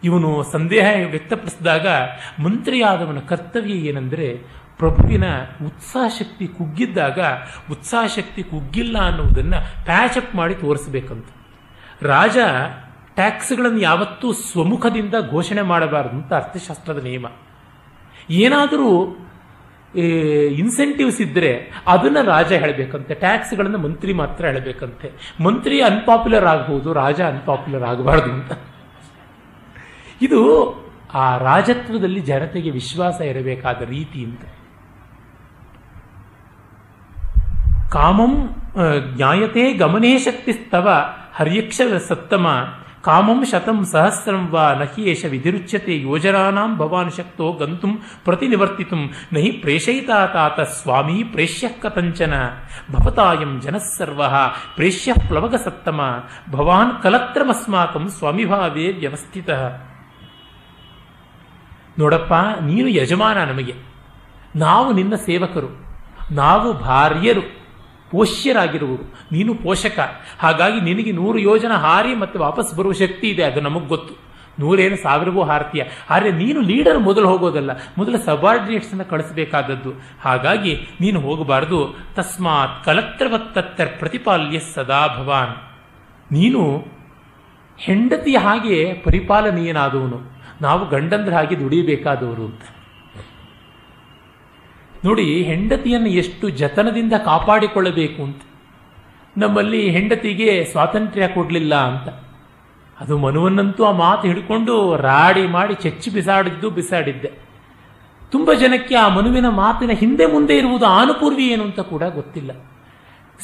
ಇವನು ಸಂದೇಹ ವ್ಯಕ್ತಪಡಿಸಿದಾಗ ಮಂತ್ರಿಯಾದವನ ಕರ್ತವ್ಯ ಏನೆಂದರೆ ಪ್ರಭುವಿನ ಉತ್ಸಾಹಶಕ್ತಿ ಕುಗ್ಗಿದ್ದಾಗ, ಉತ್ಸಾಹಶಕ್ತಿ ಕುಗ್ಗಿಲ್ಲ ಅನ್ನುವುದನ್ನು ಪ್ಯಾಚಪ್ ಮಾಡಿ ತೋರಿಸಬೇಕಂತ। ರಾಜ ಟ್ಯಾಕ್ಸ್ಗಳನ್ನು ಯಾವತ್ತೂ ಸ್ವಮುಖದಿಂದ ಘೋಷಣೆ ಮಾಡಬಾರದು ಅಂತ ಅರ್ಥಶಾಸ್ತ್ರದ ನಿಯಮ. ಏನಾದರೂ ಇನ್ಸೆಂಟಿವ್ಸ್ ಇದ್ದರೆ ಅದನ್ನು ರಾಜ ಹೇಳಬೇಕಂತೆ, ಟ್ಯಾಕ್ಸ್ಗಳನ್ನು ಮಂತ್ರಿ ಮಾತ್ರ ಹೇಳಬೇಕಂತೆ. ಮಂತ್ರಿ ಅನ್ಪಾಪ್ಯುಲರ್ ಆಗಬಹುದು ರಾಜ ಅನ್ಪಾಪ್ಯುಲರ್ ಆಗಬಾರ್ದು ಅಂತ. ಇದು ಆ ರಾಜತ್ವದಲ್ಲಿ ಜನತೆಗೆ ವಿಶ್ವಾಸ ಇರಬೇಕಾದ ರೀತಿ ಅಂತ. ಕಾಮಂ ಜ್ಞಾಯತೆ ಗಮನೇ ಶಕ್ತಿಸ್ತವ ಹರ್ಯಕ್ಷ ಸತ್ತಮ, ಕಾಮಂ ಶತಂ ಸಹಸ್ರಂ ವಾ ನಹಿ ವಿಧಿರುಚ್ಯತೆ ಯೋಜರಾನಾಂ ಭವಾನ್ ಶಕ್ತೋ ಗಂತುಂ ಪ್ರತಿನಿವರ್ತಿತುಂ, ನಹಿ ಪ್ರೇಷಯಿತಾ ತಾತ ಸ್ವಾಮಿ ಪ್ರೇಷ್ಯ ಕಥಂಚನ, ಭವತಾಯಂ ಜನಸ್ಸರ್ವ ಪ್ರೇಷ್ಯ ಪ್ಲವಗ ಸತ್ತಮ, ಭವಾನ್ ಕಲತ್ರಮಸ್ಮಾಕಂ ಸ್ವಾಮಿಭಾವೇ ವ್ಯವಸ್ಥಿತ. ನೋಡಪ್ಪ, ನೀನು ಯಜಮಾನ ನಮಗೆ, ನಾವು ನಿನ್ನ ಸೇವಕರು, ನಾವು ಭಾರ್ಯರು. ಪೋಷ್ಯರಾಗಿರುವರು ನೀನು ಪೋಷಕ. ಹಾಗಾಗಿ ನಿನಗೆ ನೂರು ಯೋಜನ ಹಾರಿ ಮತ್ತೆ ವಾಪಸ್ ಬರುವ ಶಕ್ತಿ ಇದೆ, ಅದು ನಮಗೆ ಗೊತ್ತು. ನೂರೇನು ಸಾವಿರವೂ ಹಾರತೀಯ. ಆದರೆ ನೀನು ಲೀಡರ್ ಮೊದಲು ಹೋಗೋದಲ್ಲ, ಮೊದಲು ಸಬಾರ್ಡಿನೇಟ್ಸನ್ನು ಕಳಿಸಬೇಕಾದದ್ದು. ಹಾಗಾಗಿ ನೀನು ಹೋಗಬಾರದು. ತಸ್ಮಾತ್ ಕಲತ್ರವತ್ತರ್ ಪ್ರತಿಪಾಲ್ಯ ಸದಾ ಭವಾನ್. ನೀನು ಹೆಂಡತಿಯ ಹಾಗೆ ಪರಿಪಾಲನೀಯನಾದವನು. ನಾವು ಗಂಡಂದ್ರ ಹಾಗೆ ದುಡಿಯಬೇಕಾದವರು. ಅಂತ ನೋಡಿ, ಹೆಂಡತಿಯನ್ನು ಎಷ್ಟು ಜತನದಿಂದ ಕಾಪಾಡಿಕೊಳ್ಳಬೇಕು ಅಂತ. ನಮ್ಮಲ್ಲಿ ಹೆಂಡತಿಗೆ ಸ್ವಾತಂತ್ರ್ಯ ಕೊಡಲಿಲ್ಲ ಅಂತ. ಅದು ಮನುವನ್ನಂತೂ ಆ ಮಾತು ಹಿಡ್ಕೊಂಡು ರಾಡಿ ಮಾಡಿ ಚಚ್ಚಿ ಬಿಸಾಡಿದ್ದು ಬಿಸಾಡಿದ್ದೆ. ತುಂಬ ಜನಕ್ಕೆ ಆ ಮನುವಿನ ಮಾತಿನ ಹಿಂದೆ ಮುಂದೆ ಇರುವುದು ಆನುಪೂರ್ವಿ ಏನು ಅಂತ ಕೂಡ ಗೊತ್ತಿಲ್ಲ.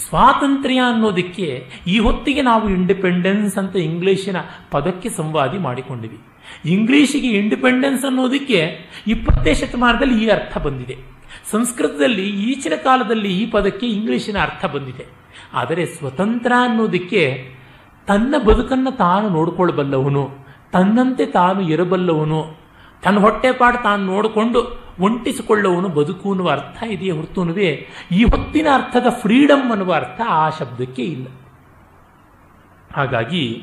ಸ್ವಾತಂತ್ರ್ಯ ಅನ್ನೋದಕ್ಕೆ ಈ ಹೊತ್ತಿಗೆ ನಾವು ಇಂಡಿಪೆಂಡೆನ್ಸ್ ಅಂತ ಇಂಗ್ಲಿಷಿನ ಪದಕ್ಕೆ ಸಂವಾದಿ ಮಾಡಿಕೊಂಡಿವಿ ಇಂಗ್ಲಿಶಿಗೆ ಇಂಡಿಪೆಂಡೆನ್ಸ್ ಅನ್ನೋದಕ್ಕೆ ಇಪ್ಪತ್ತನೇ ಶತಮಾನದಲ್ಲಿ ಈ ಅರ್ಥ ಬಂದಿದೆ. ಸಂಸ್ಕೃತದಲ್ಲಿ ಈಚಿನ ಕಾಲದಲ್ಲಿ ಈ ಪದಕ್ಕೆ ಇಂಗ್ಲೀಷಿನ ಅರ್ಥ ಬಂದಿದೆ. ಆದರೆ ಸ್ವತಂತ್ರ ಅನ್ನೋದಕ್ಕೆ ತನ್ನ ಬದುಕನ್ನು ತಾನು ನೋಡಿಕೊಳ್ಳಬಲ್ಲವನು ತನ್ನಂತೆ ತಾನು ಇರಬಲ್ಲವನು, ತನ್ನ ಹೊಟ್ಟೆಪಾಡು ತಾನು ನೋಡಿಕೊಂಡು ಒಂಟಿಸಿಕೊಳ್ಳುವನು ಬದುಕು ಅನ್ನುವ ಅರ್ಥ ಇದೆಯೇ ಹೊರತುನುವೆ, ಈ ಹೊತ್ತಿನ ಅರ್ಥದ ಫ್ರೀಡಮ್ ಅನ್ನುವ ಅರ್ಥ ಆ ಶಬ್ದಕ್ಕೆ ಇಲ್ಲ. ಹಾಗಾಗಿ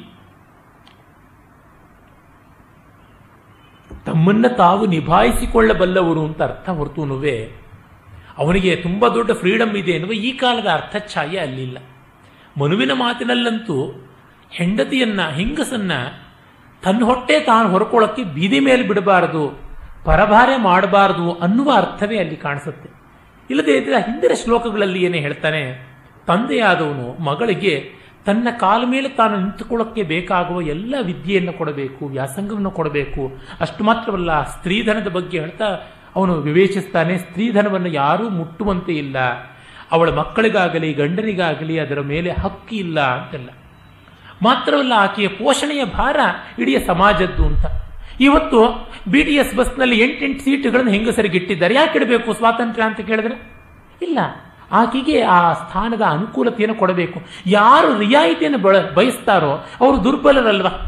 ತಮ್ಮನ್ನ ತಾವು ನಿಭಾಯಿಸಿಕೊಳ್ಳಬಲ್ಲವರು ಅಂತ ಅರ್ಥ ಹೊರತುನುವೆ ಅವನಿಗೆ ತುಂಬ ದೊಡ್ಡ ಫ್ರೀಡಮ್ ಇದೆ ಎನ್ನುವ ಈ ಕಾಲದ ಅರ್ಥ ಛಾಯೆ ಅಲ್ಲಿಲ್ಲ. ಮನುವಿನ ಮಾತಿನಲ್ಲಂತೂ ಹೆಂಡತಿಯನ್ನ, ಹೆಂಗಸನ್ನ ತನ್ನ ಹೊಟ್ಟೆ ತಾನು ಹೊರಕೊಳ್ಳಕ್ಕೆ ಬೀದಿ ಮೇಲೆ ಬಿಡಬಾರದು, ಪರಭಾರೆ ಮಾಡಬಾರದು ಅನ್ನುವ ಅರ್ಥವೇ ಅಲ್ಲಿ ಕಾಣಿಸುತ್ತೆ. ಇಲ್ಲದೆ ಇದ್ರೆ ಹಿಂದಿನ ಶ್ಲೋಕಗಳಲ್ಲಿ ಏನೇ ಹೇಳ್ತಾನೆ, ತಂದೆಯಾದವನು ಮಗಳಿಗೆ ತನ್ನ ಕಾಲ ಮೇಲೆ ತಾನು ನಿಂತುಕೊಳ್ಳೋಕ್ಕೆ ಬೇಕಾಗುವ ಎಲ್ಲ ವಿದ್ಯೆಯನ್ನು ಕೊಡಬೇಕು, ವ್ಯಾಸಂಗವನ್ನು ಕೊಡಬೇಕು. ಅಷ್ಟು ಮಾತ್ರವಲ್ಲ, ಸ್ತ್ರೀಧನದ ಬಗ್ಗೆ ಹೇಳ್ತಾ ಅವನು ವಿವೇಚಿಸ್ತಾನೆ, ಸ್ತ್ರೀಧನವನ್ನು ಯಾರೂ ಮುಟ್ಟುವಂತೆ ಇಲ್ಲ. ಅವಳ ಮಕ್ಕಳಿಗಾಗಲಿ, ಗಂಡನಿಗಾಗಲಿ ಅದರ ಮೇಲೆ ಹಕ್ಕಿ ಇಲ್ಲ ಅಂತೆಲ್ಲ. ಮಾತ್ರವಲ್ಲ, ಆಕೆಯ ಪೋಷಣೆಯ ಭಾರ ಇಡೀ ಸಮಾಜದ್ದು ಅಂತ. ಇವತ್ತು ಬಿ ಡಿ ಎಸ್ ಬಸ್ನಲ್ಲಿ ಎಂಟೆಂಟು ಸೀಟುಗಳನ್ನು ಹೆಂಗಸರಿಗೆ ಇಟ್ಟಿದ್ದಾರೆ, ಯಾಕೆ ಇಡಬೇಕು ಸ್ವಾತಂತ್ರ್ಯ ಅಂತ ಕೇಳಿದ್ರೆ? ಇಲ್ಲ. ಆಕೆಗೆ ಆ ಸ್ಥಾನದ ಅನುಕೂಲತೆಯನ್ನು ಕೊಡಬೇಕು. ಯಾರು ರಿಯಾಯಿತಿಯನ್ನು ಬಳ, ಬಯಸ್ತಾರೋ ಅವರು ದುರ್ಬಲರಲ್ವಾ?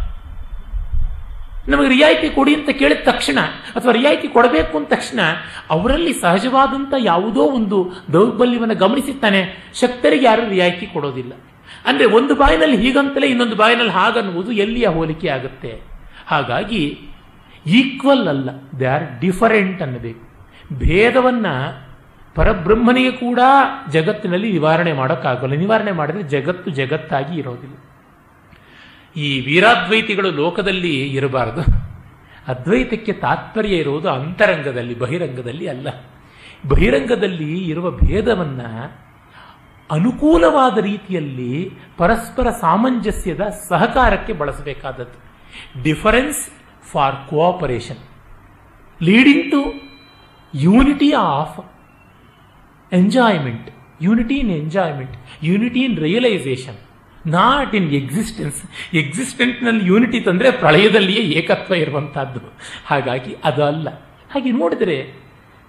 ನಮಗೆ ರಿಯಾಯಿತಿ ಕೊಡಿ ಅಂತ ಕೇಳಿದ ತಕ್ಷಣ ಅಥವಾ ರಿಯಾಯಿತಿ ಕೊಡಬೇಕು ಅಂದ ತಕ್ಷಣ ಅವರಲ್ಲಿ ಸಹಜವಾದಂಥ ಯಾವುದೋ ಒಂದು ದೌರ್ಬಲ್ಯವನ್ನು ಗಮನಿಸುತ್ತಾನೆ ಶಕ್ತರಿಗೆ ಯಾರು ರಿಯಾಯಿತಿ ಕೊಡೋದಿಲ್ಲ. ಅಂದರೆ ಒಂದು ಬಾಯಿನಲ್ಲಿ ಹೀಗಂತಲೇ ಇನ್ನೊಂದು ಬಾಯಿನಲ್ಲಿ ಹಾಗನ್ನುವುದು ಎಲ್ಲಿಯ ಹೋಲಿಕೆ ಆಗುತ್ತೆ? ಹಾಗಾಗಿ ಈಕ್ವಲ್ ಅಲ್ಲ. ದೇ ಆರ್ ಡಿಫರೆಂಟ್ ಅನ್ನಬೇಕು. ಭೇದವನ್ನು ಪರಬ್ರಹ್ಮನಿಗೆ ಕೂಡ ಜಗತ್ತಿನಲ್ಲಿ ನಿವಾರಣೆ ಮಾಡೋಕ್ಕಾಗಲ್ಲ. ನಿವಾರಣೆ ಮಾಡಿದ್ರೆ ಜಗತ್ತು ಜಗತ್ತಾಗಿ ಇರೋದಿಲ್ಲ. ಈ ವೀರಾದ್ವೈತಿಗಳು ಲೋಕದಲ್ಲಿ ಇರಬಾರದು. ಅದ್ವೈತಕ್ಕೆ ತಾತ್ಪರ್ಯ ಇರುವುದು ಅಂತರಂಗದಲ್ಲಿ, ಬಹಿರಂಗದಲ್ಲಿ ಅಲ್ಲ. ಬಹಿರಂಗದಲ್ಲಿ ಇರುವ ಭೇದವನ್ನು ಅನುಕೂಲವಾದ ರೀತಿಯಲ್ಲಿ ಪರಸ್ಪರ ಸಾಮಂಜಸ್ಯದ ಸಹಕಾರಕ್ಕೆ ಬಳಸಬೇಕಾದದ್ದು. Difference for cooperation. Leading to unity of enjoyment unity in enjoyment unity in realisation not in existence ಎಕ್ಸಿಸ್ಟೆಂಟ್ನಲ್ಲಿ unity ತಂದರೆ ಪ್ರಳಯದಲ್ಲಿಯೇ ಏಕತ್ವ ಇರುವಂತಹದ್ದು. ಹಾಗಾಗಿ ಅದು ಅಲ್ಲ ಹಾಗೆ ನೋಡಿದರೆ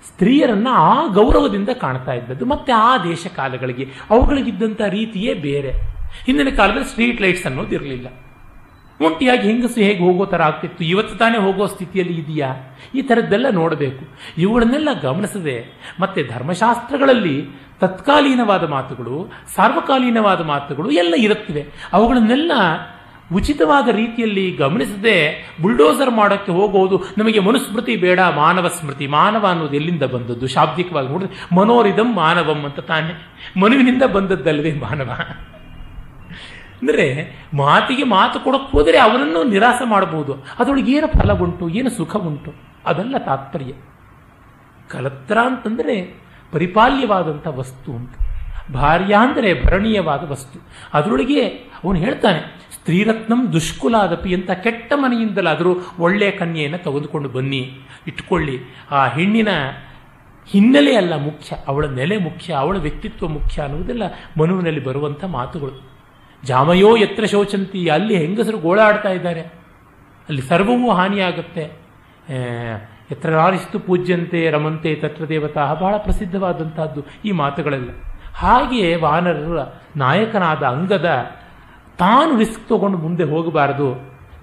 ಸ್ತ್ರೀಯರನ್ನ ಆ ಗೌರವದಿಂದ ಕಾಣ್ತಾ ಇದ್ದದ್ದು, ಮತ್ತೆ ಆ ದೇಶ ಕಾಲಗಳಿಗೆ ಅವುಗಳಿಗಿದ್ದಂಥ ರೀತಿಯೇ ಬೇರೆ. ಹಿಂದಿನ ಕಾಲದಲ್ಲಿ ಸ್ಟ್ರೀಟ್ ಲೈಟ್ಸ್ ಅನ್ನೋದು ಇರಲಿಲ್ಲ. ಒಂಟಿಯಾಗಿ ಹೆಂಗಸು ಹೇಗೆ ಹೋಗೋ ಥರ ಆಗ್ತಿತ್ತು, ಇವತ್ತು ತಾನೇ ಹೋಗೋ ಸ್ಥಿತಿಯಲ್ಲಿ ಇದೆಯಾ? ಈ ಥರದ್ದೆಲ್ಲ ನೋಡಬೇಕು. ಇವುಗಳನ್ನೆಲ್ಲ ಗಮನಿಸದೆ, ಮತ್ತೆ ಧರ್ಮಶಾಸ್ತ್ರಗಳಲ್ಲಿ ತತ್ಕಾಲೀನವಾದ ಮಾತುಗಳು, ಸಾರ್ವಕಾಲೀನವಾದ ಮಾತುಗಳು ಎಲ್ಲ ಇರುತ್ತಿವೆ. ಅವುಗಳನ್ನೆಲ್ಲ ಉಚಿತವಾದ ರೀತಿಯಲ್ಲಿ ಗಮನಿಸದೆ ಬುಲ್ಡೋಸರ್ ಮಾಡೋಕ್ಕೆ ಹೋಗೋದು ನಮಗೆ ಮನುಸ್ಮೃತಿ ಬೇಡ, ಮಾನವ ಸ್ಮೃತಿ. ಮಾನವ ಅನ್ನೋದು ಎಲ್ಲಿಂದ ಬಂದದ್ದು? ಶಾಬ್ದಿಕವಾಗಿ ನೋಡಿದ್ರೆ ಮನೋರಿದಂ ಮಾನವಂ ಅಂತ ತಾನೆ. ಮನುವಿನಿಂದ ಬಂದದ್ದಲ್ಲವೇ ಮಾನವ. ಅಂದರೆ ಮಾತಿಗೆ ಮಾತು ಕೊಡಕ್ಕೆ ಹೋದರೆ ಅವನನ್ನು ನಿರಾಸ ಮಾಡಬಹುದು. ಅದರೊಳಗೆ ಏನು ಫಲ ಉಂಟು, ಏನು ಸುಖ ಉಂಟು? ಅದೆಲ್ಲ ತಾತ್ಪರ್ಯ. ಕಲತ್ರ ಅಂತಂದರೆ ಪರಿಪಾಲ್ಯವಾದಂಥ ವಸ್ತು ಉಂಟು. ಭಾರ್ಯ ಅಂದರೆ ಭರಣೀಯವಾದ ವಸ್ತು. ಅದರೊಳಗೆ ಅವನು ಹೇಳ್ತಾನೆ, ಸ್ತ್ರೀರತ್ನಂ ದುಷ್ಕುಲಾದಪಿ ಅಂತ ಕೆಟ್ಟ ಮನೆಯಿಂದಲಾದರೂ ಒಳ್ಳೆಯ ಕನ್ಯೆಯನ್ನು ತೆಗೆದುಕೊಂಡು ಬನ್ನಿ. ಇಟ್ಕೊಳ್ಳಿ. ಆ ಹೆಣ್ಣಿನ ಹಿನ್ನೆಲೆ ಅಲ್ಲ ಮುಖ್ಯ. ಅವಳ ನೆಲೆ ಮುಖ್ಯ, ಅವಳ ವ್ಯಕ್ತಿತ್ವ ಮುಖ್ಯ ಅನ್ನುವುದೆಲ್ಲ ಮನುವಿನಲ್ಲಿ ಬರುವಂಥ ಮಾತುಗಳು. ಜಾಮಯೋ ಎತ್ರ ಶೋಚಂತಿ, ಅಲ್ಲಿ ಹೆಂಗಸರು ಗೋಳಾಡ್ತಾ ಇದ್ದಾರೆ. ಅಲ್ಲಿ ಸರ್ವವೂ ಹಾನಿಯಾಗುತ್ತೆ. ಎತ್ರ ರಾರಿಸ್ತು ಪೂಜ್ಯಂತೆ, ರಮಂತೆ ತತ್ರ ದೇವತಾ ಬಹಳ ಪ್ರಸಿದ್ಧವಾದಂತಹದ್ದು ಈ ಮಾತುಗಳೆಲ್ಲ. ಹಾಗೆಯೇ ವಾನರರ ನಾಯಕನಾದ ಅಂಗದ ತಾನು ರಿಸ್ಕ್ ತಗೊಂಡು ಮುಂದೆ ಹೋಗಬಾರದು.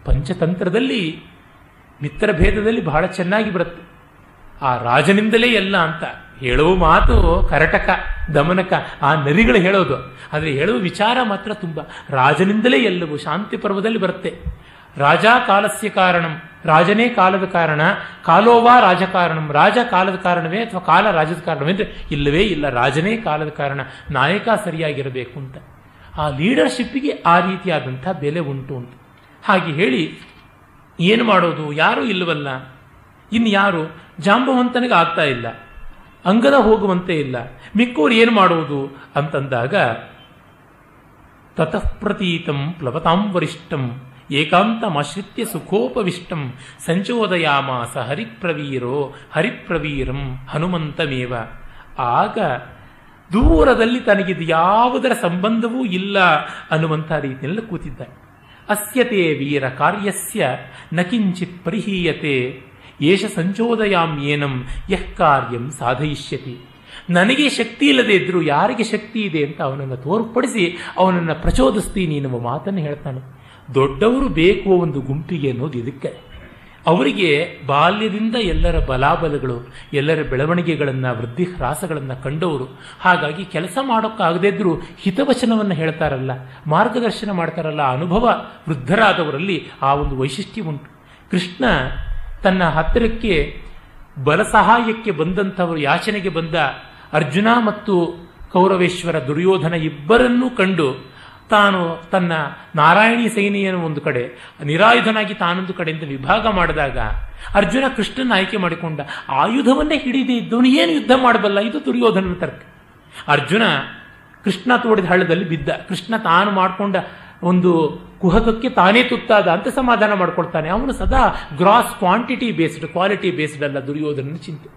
ಪಂಚತಂತ್ರದಲ್ಲಿ ಮಿತ್ರ ಭೇದದಲ್ಲಿ ಬಹಳ ಚೆನ್ನಾಗಿ ಬರುತ್ತೆ. ಆ ರಾಜನಿಂದಲೇ ಎಲ್ಲ ಅಂತ. ಹೇಳುವ ಮಾತು ಕರಟಕ, ದಮನಕ, ಆ ನರಿಗಳು ಹೇಳೋದು. ಆದರೆ ಹೇಳುವ ವಿಚಾರ ಮಾತ್ರ ತುಂಬ. ರಾಜನಿಂದಲೇ ಎಲ್ಲವೂ ಶಾಂತಿ ಪರ್ವದಲ್ಲಿ ಬರುತ್ತೆ. ರಾಜಾ ಕಾಲಸ್ಯ ಕಾರಣಂ, ರಾಜನೇ ಕಾಲದ ಕಾರಣ, ಕಾಲೋವಾ ರಾಜಕಾರಣಂ ರಾಜ ಕಾಲದ ಕಾರಣವೇ ಅಥವಾ ಕಾಲ ರಾಜದ ಕಾರಣವೇ ಅಂದರೆ ಇಲ್ಲವೇ ಇಲ್ಲ, ರಾಜನೇ ಕಾಲದ ಕಾರಣ, ನಾಯಕ ಸರಿಯಾಗಿರಬೇಕು ಅಂತ. ಆ ಲೀಡರ್ಶಿಪ್ಪಿಗೆ ಆ ರೀತಿಯಾದಂಥ ಬೆಲೆ ಉಂಟು ಅಂತ. ಹಾಗೆ ಹೇಳಿ, ಏನು ಮಾಡೋದು? ಯಾರೂ ಇಲ್ಲವಲ್ಲ. ಇನ್ನು ಯಾರು ಜಾಂಬವಂತನಿಗೆ ಆಗ್ತಾ ಇಲ್ಲ. ಅಂಗದ ಹೋಗುವಂತೆ ಇಲ್ಲ. ಮಿಕ್ಕೋರು ಏನು ಮಾಡುವುದು? ಅಂತಂದಾಗ ತತಃಪ್ರತೀತಂ ಪ್ಲವತಾಂ ವರಿಷ್ಠಂ ಏಕಾಂತಮಾಶ್ರಿತ್ಯ ಸುಖೋಪವಿಷ್ಟಂ, ಸಂಚೋದಯಾಮಾಸ ಹರಿಪ್ರವೀರೋ, ಹರಿಪ್ರವೀರಂ ಹನುಮಂತಮೇವ. ಆಗ ದೂರದಲ್ಲಿ ತನಗಿದು ಯಾವುದರ ಸಂಬಂಧವೂ ಇಲ್ಲ ಅನ್ನುವಂಥ ರೀತಿಯಲ್ಲಿ ಕೂತಿದ್ದ ಅಸ್ಯತೆ ವೀರ ಕಾರ್ಯಸ್ಯ ನ ಕಿಂಚಿತ್ ಪರಿಹೀಯತೆ. ಏಷ ಸಂಚೋದಯಾಮ್ಯೇನಂ ಯಃ ಕಾರ್ಯಂ ಸಾಧಯಿಷ್ಯತಿ. ನನಗೆ ಶಕ್ತಿ ಇಲ್ಲದೆ ಇದ್ದರೂ ಯಾರಿಗೆ ಶಕ್ತಿ ಇದೆ ಅಂತ ಅವನನ್ನು ತೋರ್ಪಡಿಸಿ ಅವನನ್ನು ಪ್ರಚೋದಿಸ್ತೀನಿ ಎನ್ನುವ ಮಾತನ್ನು ಹೇಳ್ತಾನೆ. ದೊಡ್ಡವರು ಬೇಕು ಒಂದು ಗುಂಪಿಗೆ ಅನ್ನೋದು ಇದಕ್ಕೆ. ಅವರಿಗೆ ಬಾಲ್ಯದಿಂದ ಎಲ್ಲರ ಬಲಾಬಲಗಳು, ಎಲ್ಲರ ಬೆಳವಣಿಗೆಗಳನ್ನು ವೃದ್ಧಿ ಹ್ರಾಸಗಳನ್ನು ಕಂಡವರು. ಹಾಗಾಗಿ ಕೆಲಸ ಮಾಡೋಕ್ಕಾಗದೇ ಇದ್ದರೂ ಹಿತವಚನವನ್ನು ಹೇಳ್ತಾರಲ್ಲ, ಮಾರ್ಗದರ್ಶನ ಮಾಡ್ತಾರಲ್ಲ ಅನುಭವ ವೃದ್ಧರಾದವರಲ್ಲಿ ಆ ಒಂದು ವೈಶಿಷ್ಟ್ಯ ಉಂಟು. ಕೃಷ್ಣ ತನ್ನ ಹತ್ತಿರಕ್ಕೆ ಬಲ ಸಹಾಯಕ್ಕೆ ಬಂದಂಥವರು ಯಾಚನೆಗೆ ಬಂದ ಅರ್ಜುನ ಮತ್ತು ಕೌರವೇಶ್ವರ ದುರ್ಯೋಧನ ಇಬ್ಬರನ್ನೂ ಕಂಡು ತಾನು ತನ್ನ ನಾರಾಯಣಿ ಸೈನಿಯನ್ನು ಒಂದು ಕಡೆ, ನಿರಾಯುಧನಾಗಿ ತಾನೊಂದು ಕಡೆಯಿಂದ ವಿಭಾಗ ಮಾಡಿದಾಗ ಅರ್ಜುನ ಕೃಷ್ಣನ ಆಯ್ಕೆ ಮಾಡಿಕೊಂಡ ಆಯುಧವನ್ನೇ ಹಿಡಿದೇ ಇದ್ದವನು ಏನು ಯುದ್ಧ ಮಾಡಬಲ್ಲ? ಇದು ದುರ್ಯೋಧನನ ತರ್ಕ. ಅರ್ಜುನ ಕೃಷ್ಣ ತೋಡಿದ ಹಳ್ಳದಲ್ಲಿ ಬಿದ್ದ. ಕೃಷ್ಣ ತಾನು ಮಾಡಿಕೊಂಡ ಒಂದು ಕುಹಕಕ್ಕೆ ತಾನೇ ತುತ್ತಾದ ಅಂತ ಸಮಾಧಾನ ಮಾಡ್ಕೊಳ್ತಾನೆ. ಅವನು ಸದಾ gross quantity based quality based ಅಲ್ಲ ದುರ್ಯೋಧನ ಚಿಂತೆ.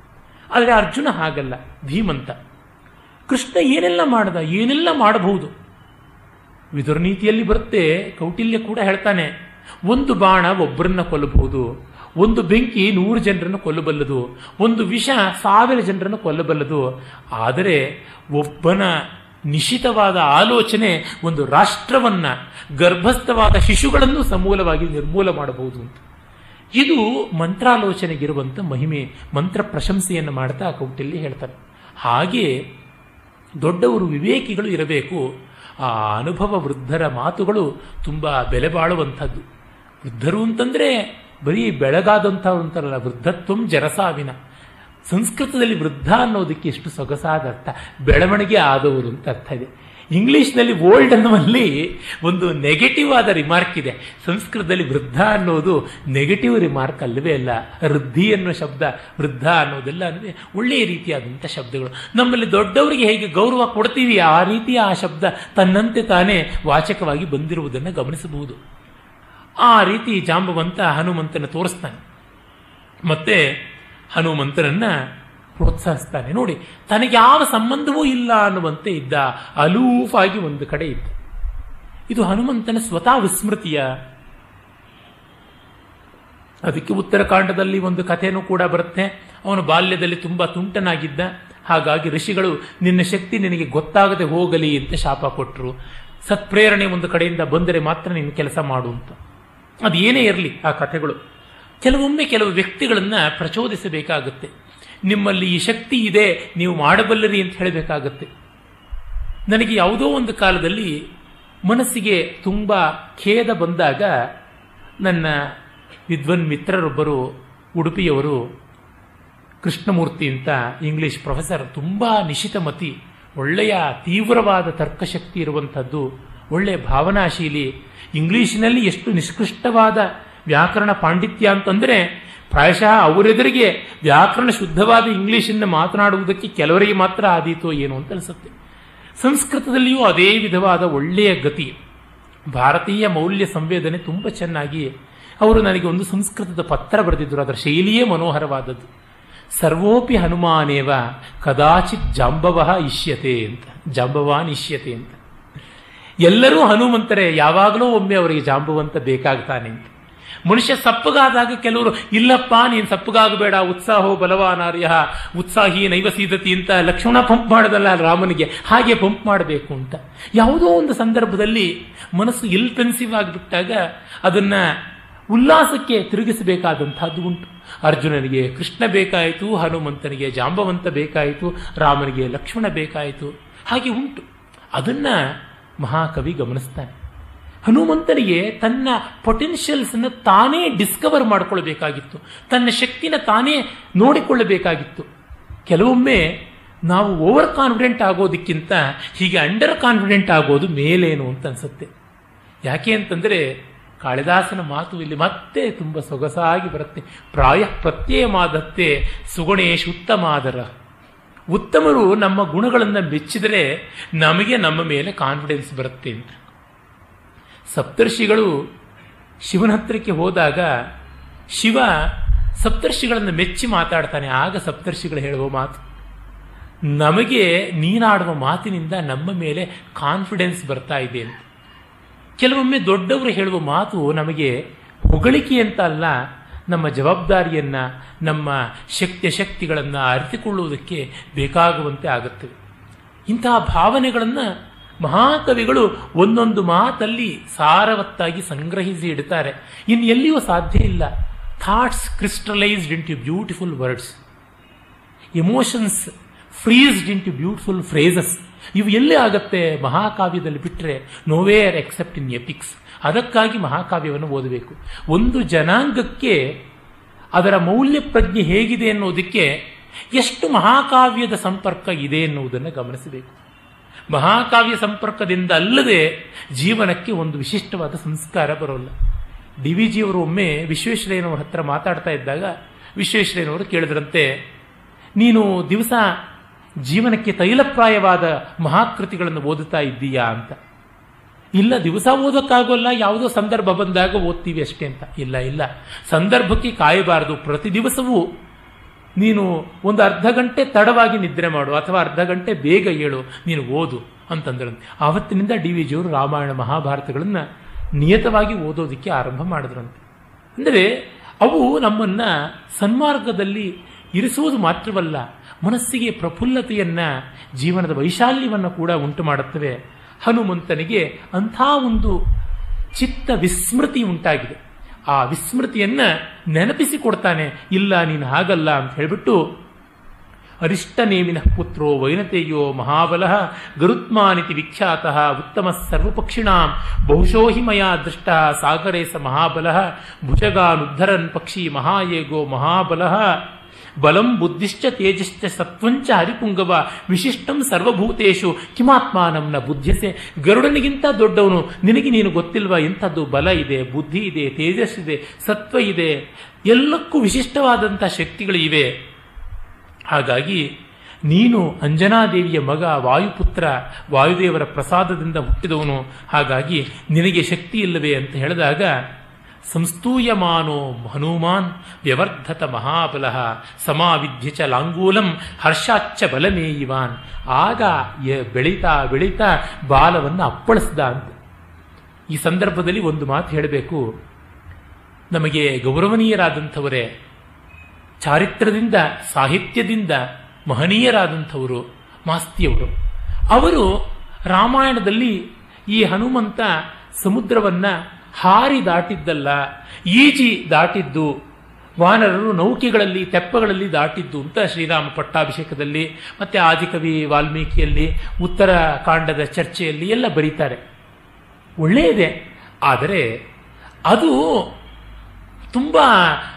ಆದರೆ ಅರ್ಜುನ ಹಾಗಲ್ಲ, ಧೀಮಂತ. ಕೃಷ್ಣ ಏನೆಲ್ಲ ಮಾಡ್ದ? ಏನೆಲ್ಲ ಮಾಡಬಹುದು? ವಿದುರ್ನೀತಿಯಲ್ಲಿ ಬರುತ್ತೆ, ಕೌಟಿಲ್ಯ ಕೂಡ ಹೇಳ್ತಾನೆ, ಒಂದು ಬಾಣ ಒಬ್ಬರನ್ನ ಕೊಲ್ಲಬಹುದು, ಒಂದು ಬೆಂಕಿ ನೂರು ಜನರನ್ನು ಕೊಲ್ಲಬಲ್ಲದು, ಒಂದು ವಿಷ ಸಾವಿರ ಜನರನ್ನು ಕೊಲ್ಲಬಲ್ಲದು. ಆದರೆ ಒಬ್ಬನ ನಿಶಿತವಾದ ಆಲೋಚನೆ ಒಂದು ರಾಷ್ಟ್ರವನ್ನ ಗರ್ಭಸ್ಥವಾದ ಶಿಶುಗಳನ್ನು ಸಮೂಲವಾಗಿ ನಿರ್ಮೂಲ ಮಾಡಬಹುದು ಅಂತ. ಇದು ಮಂತ್ರಾಲೋಚನೆಗಿರುವಂಥ ಮಹಿಮೆ, ಮಂತ್ರ ಪ್ರಶಂಸೆಯನ್ನು ಮಾಡ್ತಾ ಕೌಟಿಲ್ಯ ಹೇಳ್ತಾರೆ. ಹಾಗೆ ದೊಡ್ಡವರು ವಿವೇಕಿಗಳು ಇರಬೇಕು. ಆ ಅನುಭವ ವೃದ್ಧರ ಮಾತುಗಳು ತುಂಬ ಬೆಲೆ ಬಾಳುವಂಥದ್ದು. ವೃದ್ಧರು ಅಂತಂದರೆ ಬರೀ ಬೆಳಗಾದಂಥವ್ರು ವೃದ್ಧತ್ವಂ ಜರಸಾವಿನ. ಸಂಸ್ಕೃತದಲ್ಲಿ ವೃದ್ಧ ಅನ್ನೋದಕ್ಕೆ ಎಷ್ಟು ಸೊಗಸಾದ ಅರ್ಥ. ಬೆಳವಣಿಗೆ ಆದವರು ಅಂತ ಅರ್ಥ ಇದೆ. ಇಂಗ್ಲಿಷ್ನಲ್ಲಿ ಓಲ್ಡ್ ಅನ್ನುವಲ್ಲಿ ಒಂದು ನೆಗೆಟಿವ್ ಆದ ರಿಮಾರ್ಕ್ ಇದೆ. ಸಂಸ್ಕೃತದಲ್ಲಿ ವೃದ್ಧ ಅನ್ನೋದು ನೆಗೆಟಿವ್ ರಿಮಾರ್ಕ್ ಅಲ್ಲವೇ ಅಲ್ಲ. ವೃದ್ಧಿ ಅನ್ನೋ ಶಬ್ದ, ವೃದ್ಧ ಅನ್ನೋದೆಲ್ಲ ಅಂದರೆ ಒಳ್ಳೆಯ ರೀತಿಯಾದಂಥ ಶಬ್ದಗಳು. ನಮ್ಮಲ್ಲಿ ದೊಡ್ಡವರಿಗೆ ಹೇಗೆ ಗೌರವ ಕೊಡ್ತೀವಿ, ಆ ರೀತಿಯ ಆ ಶಬ್ದ ತನ್ನಂತೆ ತಾನೇ ವಾಚಕವಾಗಿ ಬಂದಿರುವುದನ್ನು ಗಮನಿಸಬಹುದು. ಆ ರೀತಿ ಜಾಂಬವಂತ ಹನುಮಂತನ ತೋರಿಸ್ತಾನೆ. ಮತ್ತೆ ಹನುಮಂತನನ್ನ ಪ್ರೋತ್ಸಾಹಿಸ್ತಾನೆ. ನೋಡಿ, ತನಗೆ ಯಾವ ಸಂಬಂಧವೂ ಇಲ್ಲ ಅನ್ನುವಂತೆ ಇದ್ದ ಅಲೂಫಾಗಿ ಒಂದು ಕಡೆ ಇತ್ತು. ಇದು ಹನುಮಂತನ ಸ್ವತಃ ವಿಸ್ಮೃತಿಯ. ಅದಕ್ಕೆ ಉತ್ತರಕಾಂಡದಲ್ಲಿ ಒಂದು ಕಥೆನೂ ಕೂಡ ಬರುತ್ತೆ. ಅವನು ಬಾಲ್ಯದಲ್ಲಿ ತುಂಬಾ ತುಂಟನಾಗಿದ್ದ. ಹಾಗಾಗಿ ಋಷಿಗಳು, ನಿನ್ನ ಶಕ್ತಿ ನಿನಗೆ ಗೊತ್ತಾಗದೆ ಹೋಗಲಿ ಅಂತ ಶಾಪ ಕೊಟ್ಟರು ಸತ್ಪ್ರೇರಣೆ ಒಂದು ಕಡೆಯಿಂದ ಬಂದರೆ ಮಾತ್ರ ನೀನು ಕೆಲಸ ಮಾಡು ಅಂತ. ಅದು ಏನೇ ಇರಲಿ ಆ ಕಥೆಗಳು. ಕೆಲವೊಮ್ಮೆ ಕೆಲವು ವ್ಯಕ್ತಿಗಳನ್ನು ಪ್ರಚೋದಿಸಬೇಕಾಗುತ್ತೆ. ನಿಮ್ಮಲ್ಲಿ ಈ ಶಕ್ತಿ ಇದೆ, ನೀವು ಮಾಡಬಲ್ಲರಿ ಅಂತ ಹೇಳಬೇಕಾಗತ್ತೆ. ನನಗೆ ಯಾವುದೋ ಒಂದು ಕಾಲದಲ್ಲಿ ಮನಸ್ಸಿಗೆ ತುಂಬ ಖೇದ ಬಂದಾಗ ನನ್ನ ವಿದ್ವನ್ ಮಿತ್ರರೊಬ್ಬರು, ಉಡುಪಿಯವರು, ಕೃಷ್ಣಮೂರ್ತಿ ಅಂತ ಇಂಗ್ಲಿಷ್ ಪ್ರೊಫೆಸರ್, ತುಂಬ ನಿಶಿತಮತಿ, ಒಳ್ಳೆಯ ತೀವ್ರವಾದ ತರ್ಕಶಕ್ತಿ ಇರುವಂಥದ್ದು ಒಳ್ಳೆಯ ಭಾವನಾಶೀಲಿ, ಇಂಗ್ಲಿಷಿನಲ್ಲಿ ಎಷ್ಟು ನಿಷ್ಕೃಷ್ಟವಾದ ವ್ಯಾಕರಣ ಪಾಂಡಿತ್ಯ ಅಂತಂದರೆ ಪ್ರಾಯಶಃ ಅವರೆದುರಿಗೆ ವ್ಯಾಕರಣ ಶುದ್ಧವಾದ ಇಂಗ್ಲಿಷನ್ನು ಮಾತನಾಡುವುದಕ್ಕೆ ಕೆಲವರಿಗೆ ಮಾತ್ರ ಆದೀತೋ ಏನು ಅಂತ ಅನಿಸುತ್ತೆ. ಸಂಸ್ಕೃತದಲ್ಲಿಯೂ ಅದೇ ವಿಧವಾದ ಒಳ್ಳೆಯ ಗತಿ. ಭಾರತೀಯ ಮೌಲ್ಯ ಸಂವೇದನೆ ತುಂಬ ಚೆನ್ನಾಗಿ ಅವರು ನನಗೆ ಒಂದು ಸಂಸ್ಕೃತದ ಪತ್ರ ಬರೆದಿದ್ದರು ಅದರ ಶೈಲಿಯೇ ಮನೋಹರವಾದದ್ದು. ಸರ್ವೋಪಿ ಹನುಮಾನೇವ ಕದಾಚಿತ್ ಜಾಂಬವ ಇಷ್ಯತೆ ಅಂತ. ಜಾಂಬವಾನ್ ಇಷ್ಯತೆ ಅಂತ. ಎಲ್ಲರೂ ಹನುಮಂತರೇ, ಯಾವಾಗಲೂ ಒಮ್ಮೆ ಅವರಿಗೆ ಜಾಂಬವಂತ ಬೇಕಾಗ್ತಾನೆ ಅಂತ. ಮನುಷ್ಯ ಸಪ್ಪಗಾದಾಗ ಕೆಲವರು, ಇಲ್ಲಪ್ಪ, ನೀನು ಸಪ್ಪಗಾಗಬೇಡ, ಉತ್ಸಾಹೋ ಬಲವಾನಾರ್ಯ, ಉತ್ಸಾಹಿ ನೈವಸೀದತಿ ಅಂತ ಲಕ್ಷ್ಮಣ ಪಂಪ್ ಮಾಡೋದಲ್ಲ ರಾಮನಿಗೆ, ಹಾಗೆ ಪಂಪ್ ಮಾಡಬೇಕು ಅಂತ. ಯಾವುದೋ ಒಂದು ಸಂದರ್ಭದಲ್ಲಿ ಮನಸ್ಸು ಇಲ್ಪೆನ್ಸಿವ್ ಆಗಿಬಿಟ್ಟಾಗ ಅದನ್ನ ಉಲ್ಲಾಸಕ್ಕೆ ತಿರುಗಿಸಬೇಕಾದಂತಹದ್ದು ಉಂಟು. ಅರ್ಜುನನಿಗೆ ಕೃಷ್ಣ ಬೇಕಾಯಿತು, ಹನುಮಂತನಿಗೆ ಜಾಂಬವಂತ ಬೇಕಾಯಿತು, ರಾಮನಿಗೆ ಲಕ್ಷ್ಮಣ ಬೇಕಾಯಿತು, ಹಾಗೆ ಉಂಟು. ಅದನ್ನ ಮಹಾಕವಿ ಗಮನಿಸ್ತಾನೆ. ಹನುಮಂತನಿಗೆ ತನ್ನ ಪೊಟೆನ್ಷಿಯಲ್ಸನ್ನು ತಾನೇ ಡಿಸ್ಕವರ್ ಮಾಡಿಕೊಳ್ಳಬೇಕಾಗಿತ್ತು ತನ್ನ ಶಕ್ತಿನ ತಾನೇ ನೋಡಿಕೊಳ್ಳಬೇಕಾಗಿತ್ತು. ಕೆಲವೊಮ್ಮೆ ನಾವು ಓವರ್ ಕಾನ್ಫಿಡೆಂಟ್ ಆಗೋದಕ್ಕಿಂತ ಹೀಗೆ ಅಂಡರ್ ಕಾನ್ಫಿಡೆಂಟ್ ಆಗೋದು ಮೇಲೇನು ಅಂತ ಅನ್ಸುತ್ತೆ. ಯಾಕೆ ಅಂತಂದರೆ ಕಾಳಿದಾಸನ ಮಾತು ಇಲ್ಲಿ ಮತ್ತೆ ತುಂಬ ಸೊಗಸಾಗಿ ಬರುತ್ತೆ. ಪ್ರಾಯ ಪ್ರತ್ಯಯಮಾದತ್ತೆ ಸುಗುಣೇಶ್ ಉತ್ತಮಾದರ. ಉತ್ತಮರು ನಮ್ಮ ಗುಣಗಳನ್ನು ಮೆಚ್ಚಿದರೆ ನಮಗೆ ನಮ್ಮ ಮೇಲೆ ಕಾನ್ಫಿಡೆನ್ಸ್ ಬರುತ್ತೆ ಅಂತ. ಸಪ್ತರ್ಷಿಗಳು ಶಿವನ ಹತ್ರಕ್ಕೆ ಹೋದಾಗ ಶಿವ ಸಪ್ತರ್ಷಿಗಳನ್ನು ಮೆಚ್ಚಿ ಮಾತಾಡ್ತಾನೆ. ಆಗ ಸಪ್ತರ್ಷಿಗಳು ಹೇಳುವ ಮಾತು, ನಮಗೆ ನೀನಾಡುವ ಮಾತಿನಿಂದ ನಮ್ಮ ಮೇಲೆ ಕಾನ್ಫಿಡೆನ್ಸ್ ಬರ್ತಾ ಇದೆ ಅಂತ. ಕೆಲವೊಮ್ಮೆ ದೊಡ್ಡವರು ಹೇಳುವ ಮಾತು ನಮಗೆ ಹೊಗಳಿಕೆ ಅಂತ ಅಲ್ಲ, ನಮ್ಮ ಜವಾಬ್ದಾರಿಯನ್ನು, ನಮ್ಮ ಶಕ್ತಿ ಶಕ್ತಿಗಳನ್ನು ಅರಿತುಕೊಳ್ಳುವುದಕ್ಕೆ ಬೇಕಾಗುವಂತೆ ಆಗುತ್ತವೆ ಇಂತಹ ಭಾವನೆಗಳನ್ನು ಮಹಾಕವಿಗಳು ಒಂದೊಂದು ಮಾತಲ್ಲಿ ಸಾರವತ್ತಾಗಿ ಸಂಗ್ರಹಿಸಿ ಇಡ್ತಾರೆ. ಇನ್ನು ಎಲ್ಲಿಯೂ ಸಾಧ್ಯ ಇಲ್ಲ. Thoughts crystallised into beautiful words. Emotions freezed into beautiful phrases. ಇವು ಎಲ್ಲೇ ಆಗತ್ತೆ ಮಹಾಕಾವ್ಯದಲ್ಲಿ ಬಿಟ್ಟರೆ ನೋವೇರ್ ಎಕ್ಸೆಪ್ಟ್ ಇನ್ ಎಪಿಕ್ಸ್ ಅದಕ್ಕಾಗಿ ಮಹಾಕಾವ್ಯವನ್ನು ಓದಬೇಕು. ಒಂದು ಜನಾಂಗಕ್ಕೆ ಅದರ ಮೌಲ್ಯ ಪ್ರಜ್ಞೆ ಹೇಗಿದೆ ಅನ್ನೋದಕ್ಕೆ ಎಷ್ಟು ಮಹಾಕಾವ್ಯದ ಸಂಪರ್ಕ ಇದೆ ಎನ್ನುವುದನ್ನು ಗಮನಿಸಬೇಕು. ಮಹಾಕಾವ್ಯ ಸಂಪರ್ಕದಿಂದ ಅಲ್ಲದೆ ಜೀವನಕ್ಕೆ ಒಂದು ವಿಶಿಷ್ಟವಾದ ಸಂಸ್ಕಾರ ಬರೋಲ್ಲ. ಡಿ ವಿ ಜಿಯವರು ಒಮ್ಮೆ ವಿಶ್ವೇಶ್ವರಯ್ಯನವರ ಹತ್ರ ಮಾತಾಡ್ತಾ ಇದ್ದಾಗ ವಿಶ್ವೇಶ್ವರಯ್ಯನವರು ಕೇಳಿದ್ರಂತೆ, ನೀನು ದಿವಸ ಜೀವನಕ್ಕೆ ತೈಲಪ್ರಾಯವಾದ ಮಹಾಕೃತಿಗಳನ್ನು ಓದುತ್ತಾ ಇದ್ದೀಯಾ ಅಂತ. ಇಲ್ಲ, ದಿವಸ ಓದೋಕ್ಕಾಗೋಲ್ಲ, ಯಾವುದೋ ಸಂದರ್ಭ ಬಂದಾಗ ಓದ್ತೀವಿ ಅಷ್ಟೇ ಅಂತ. ಇಲ್ಲ ಇಲ್ಲ. ಸಂದರ್ಭಕ್ಕೆ ಕಾಯಬಾರದು. ಪ್ರತಿ ದಿವಸವೂ ನೀನು ಒಂದು ಅರ್ಧ ಗಂಟೆ ತಡವಾಗಿ ನಿದ್ರೆ ಮಾಡು, ಅಥವಾ ಅರ್ಧ ಗಂಟೆ ಬೇಗ ಏಳು, ನೀನು ಓದು ಅಂತಂದ್ರೆ ಆವತ್ತಿನಿಂದ ಡಿ ವಿ ಜಿಯವರು ರಾಮಾಯಣ ಮಹಾಭಾರತಗಳನ್ನು ನಿಯತವಾಗಿ ಓದೋದಕ್ಕೆ ಆರಂಭ ಮಾಡಿದ್ರಂತೆ. ಅಂದರೆ ಅವು ನಮ್ಮನ್ನು ಸನ್ಮಾರ್ಗದಲ್ಲಿ ಇರಿಸುವುದು ಮಾತ್ರವಲ್ಲ, ಮನಸ್ಸಿಗೆ ಪ್ರಫುಲ್ಲತೆಯನ್ನು, ಜೀವನದ ವೈಶಾಲ್ಯವನ್ನು ಕೂಡ ಉಂಟು ಮಾಡುತ್ತವೆ. ಹನುಮಂತನಿಗೆ ಅಂಥ ಒಂದು ಚಿತ್ತ ವಿಸ್ಮೃತಿ ಉಂಟಾಗಿದೆ. ಆ ವಿಸ್ಮೃತಿಯನ್ನ ನೆನಪಿಸಿಕೊಡ್ತಾನೆ ಇಲ್ಲ ನೀನು ಹಾಗಲ್ಲ ಅಂತ ಹೇಳಿಬಿಟ್ಟು ಅರಿಷ್ಟನೇಮಿನ ಪುತ್ರೋ ವೈನತೆಯೋ ಮಹಾಬಲ ಗರುತ್ಮಾನಿತಿ ವಿಖ್ಯಾತ ಉತ್ತಮ ಸರ್ವಪಕ್ಷಿಣಾಂ, ಬಹುಶೋ ಮಯಾ ದೃಷ್ಟ ಸಾಗರೇ ಸ ಮಹಾಬಲ ಭುಜಗಾನುದ್ಧರನ್ ಪಕ್ಷಿ ಮಹಾಯೇಗೋ ಮಹಾಬಲ ಬಲಂ ಬುದ್ಧಿಶ್ಚ ತೇಜಶ್ಚ ಸತ್ವಂಚ ಹರಿಪುಂಗವ ವಿಶಿಷ್ಟಂ ಸರ್ವಭೂತೇಶು ಕಿಮಾತ್ಮಾನಂ ನ ಬುದ್ಧಿಸೆ ಗರುಡನಿಗಿಂತ ದೊಡ್ಡವನು, ನಿನಗೆ ನೀನು ಗೊತ್ತಿಲ್ವಾ? ಇಂಥದ್ದು ಬಲ ಇದೆ, ಬುದ್ಧಿ ಇದೆ ತೇಜಸ್ಸಿದೆ ಸತ್ವ ಇದೆ, ಎಲ್ಲಕ್ಕೂ ವಿಶಿಷ್ಟವಾದಂಥ ಶಕ್ತಿಗಳು ಇವೆ. ಹಾಗಾಗಿ ನೀನು ಅಂಜನಾದೇವಿಯ ಮಗ, ವಾಯುಪುತ್ರ, ವಾಯುದೇವರ ಪ್ರಸಾದದಿಂದ ಹುಟ್ಟಿದವನು. ಹಾಗಾಗಿ ನಿನಗೆ ಶಕ್ತಿ ಇಲ್ಲವೇ ಅಂತ ಹೇಳಿದಾಗ ಸಂಸ್ತೂಯಮಾನೋ ಹನುಮಾನ್ ವ್ಯವರ್ಧತ ಮಹಾಬಲ ಸಮಾವಿಧ್ಯ ಚ ಲಾಂಗೂಲಂ ಹರ್ಷಾಚ್ಚ ಬಲಮೇಯಿವಾನ್. ಆಗ ಬೆಳೀತಾ ಬೆಳೀತಾ ಬಾಲವನ್ನು ಅಪ್ಪಳಿಸ್ದ ಅಂತ. ಈ ಸಂದರ್ಭದಲ್ಲಿ ಒಂದು ಮಾತು ಹೇಳಬೇಕು. ನಮಗೆ ಗೌರವನೀಯರಾದಂಥವರೇ, ಚಾರಿತ್ರದಿಂದ, ಸಾಹಿತ್ಯದಿಂದ ಮಹನೀಯರಾದಂಥವರು ಮಾಸ್ತಿಯವರು. ಅವರು ರಾಮಾಯಣದಲ್ಲಿ ಈ ಹನುಮಂತ ಸಮುದ್ರವನ್ನ ಹಾರಿ ದಾಟಿದ್ದಲ್ಲ, ಈಜಿ ದಾಟಿದ್ದು, ವಾನರರು ನೌಕೆಗಳಲ್ಲಿ, ತೆಪ್ಪಗಳಲ್ಲಿ ದಾಟಿದ್ದು ಅಂತ ಶ್ರೀರಾಮ ಪಟ್ಟಾಭಿಷೇಕದಲ್ಲಿ, ಮತ್ತೆ ಆದಿಕವಿ ವಾಲ್ಮೀಕಿಯಲ್ಲಿ, ಉತ್ತರ ಕಾಂಡದ ಚರ್ಚೆಯಲ್ಲಿ ಎಲ್ಲ ಬರೀತಾರೆ. ಒಳ್ಳೆಯದೇ. ಆದರೆ ಅದು ತುಂಬ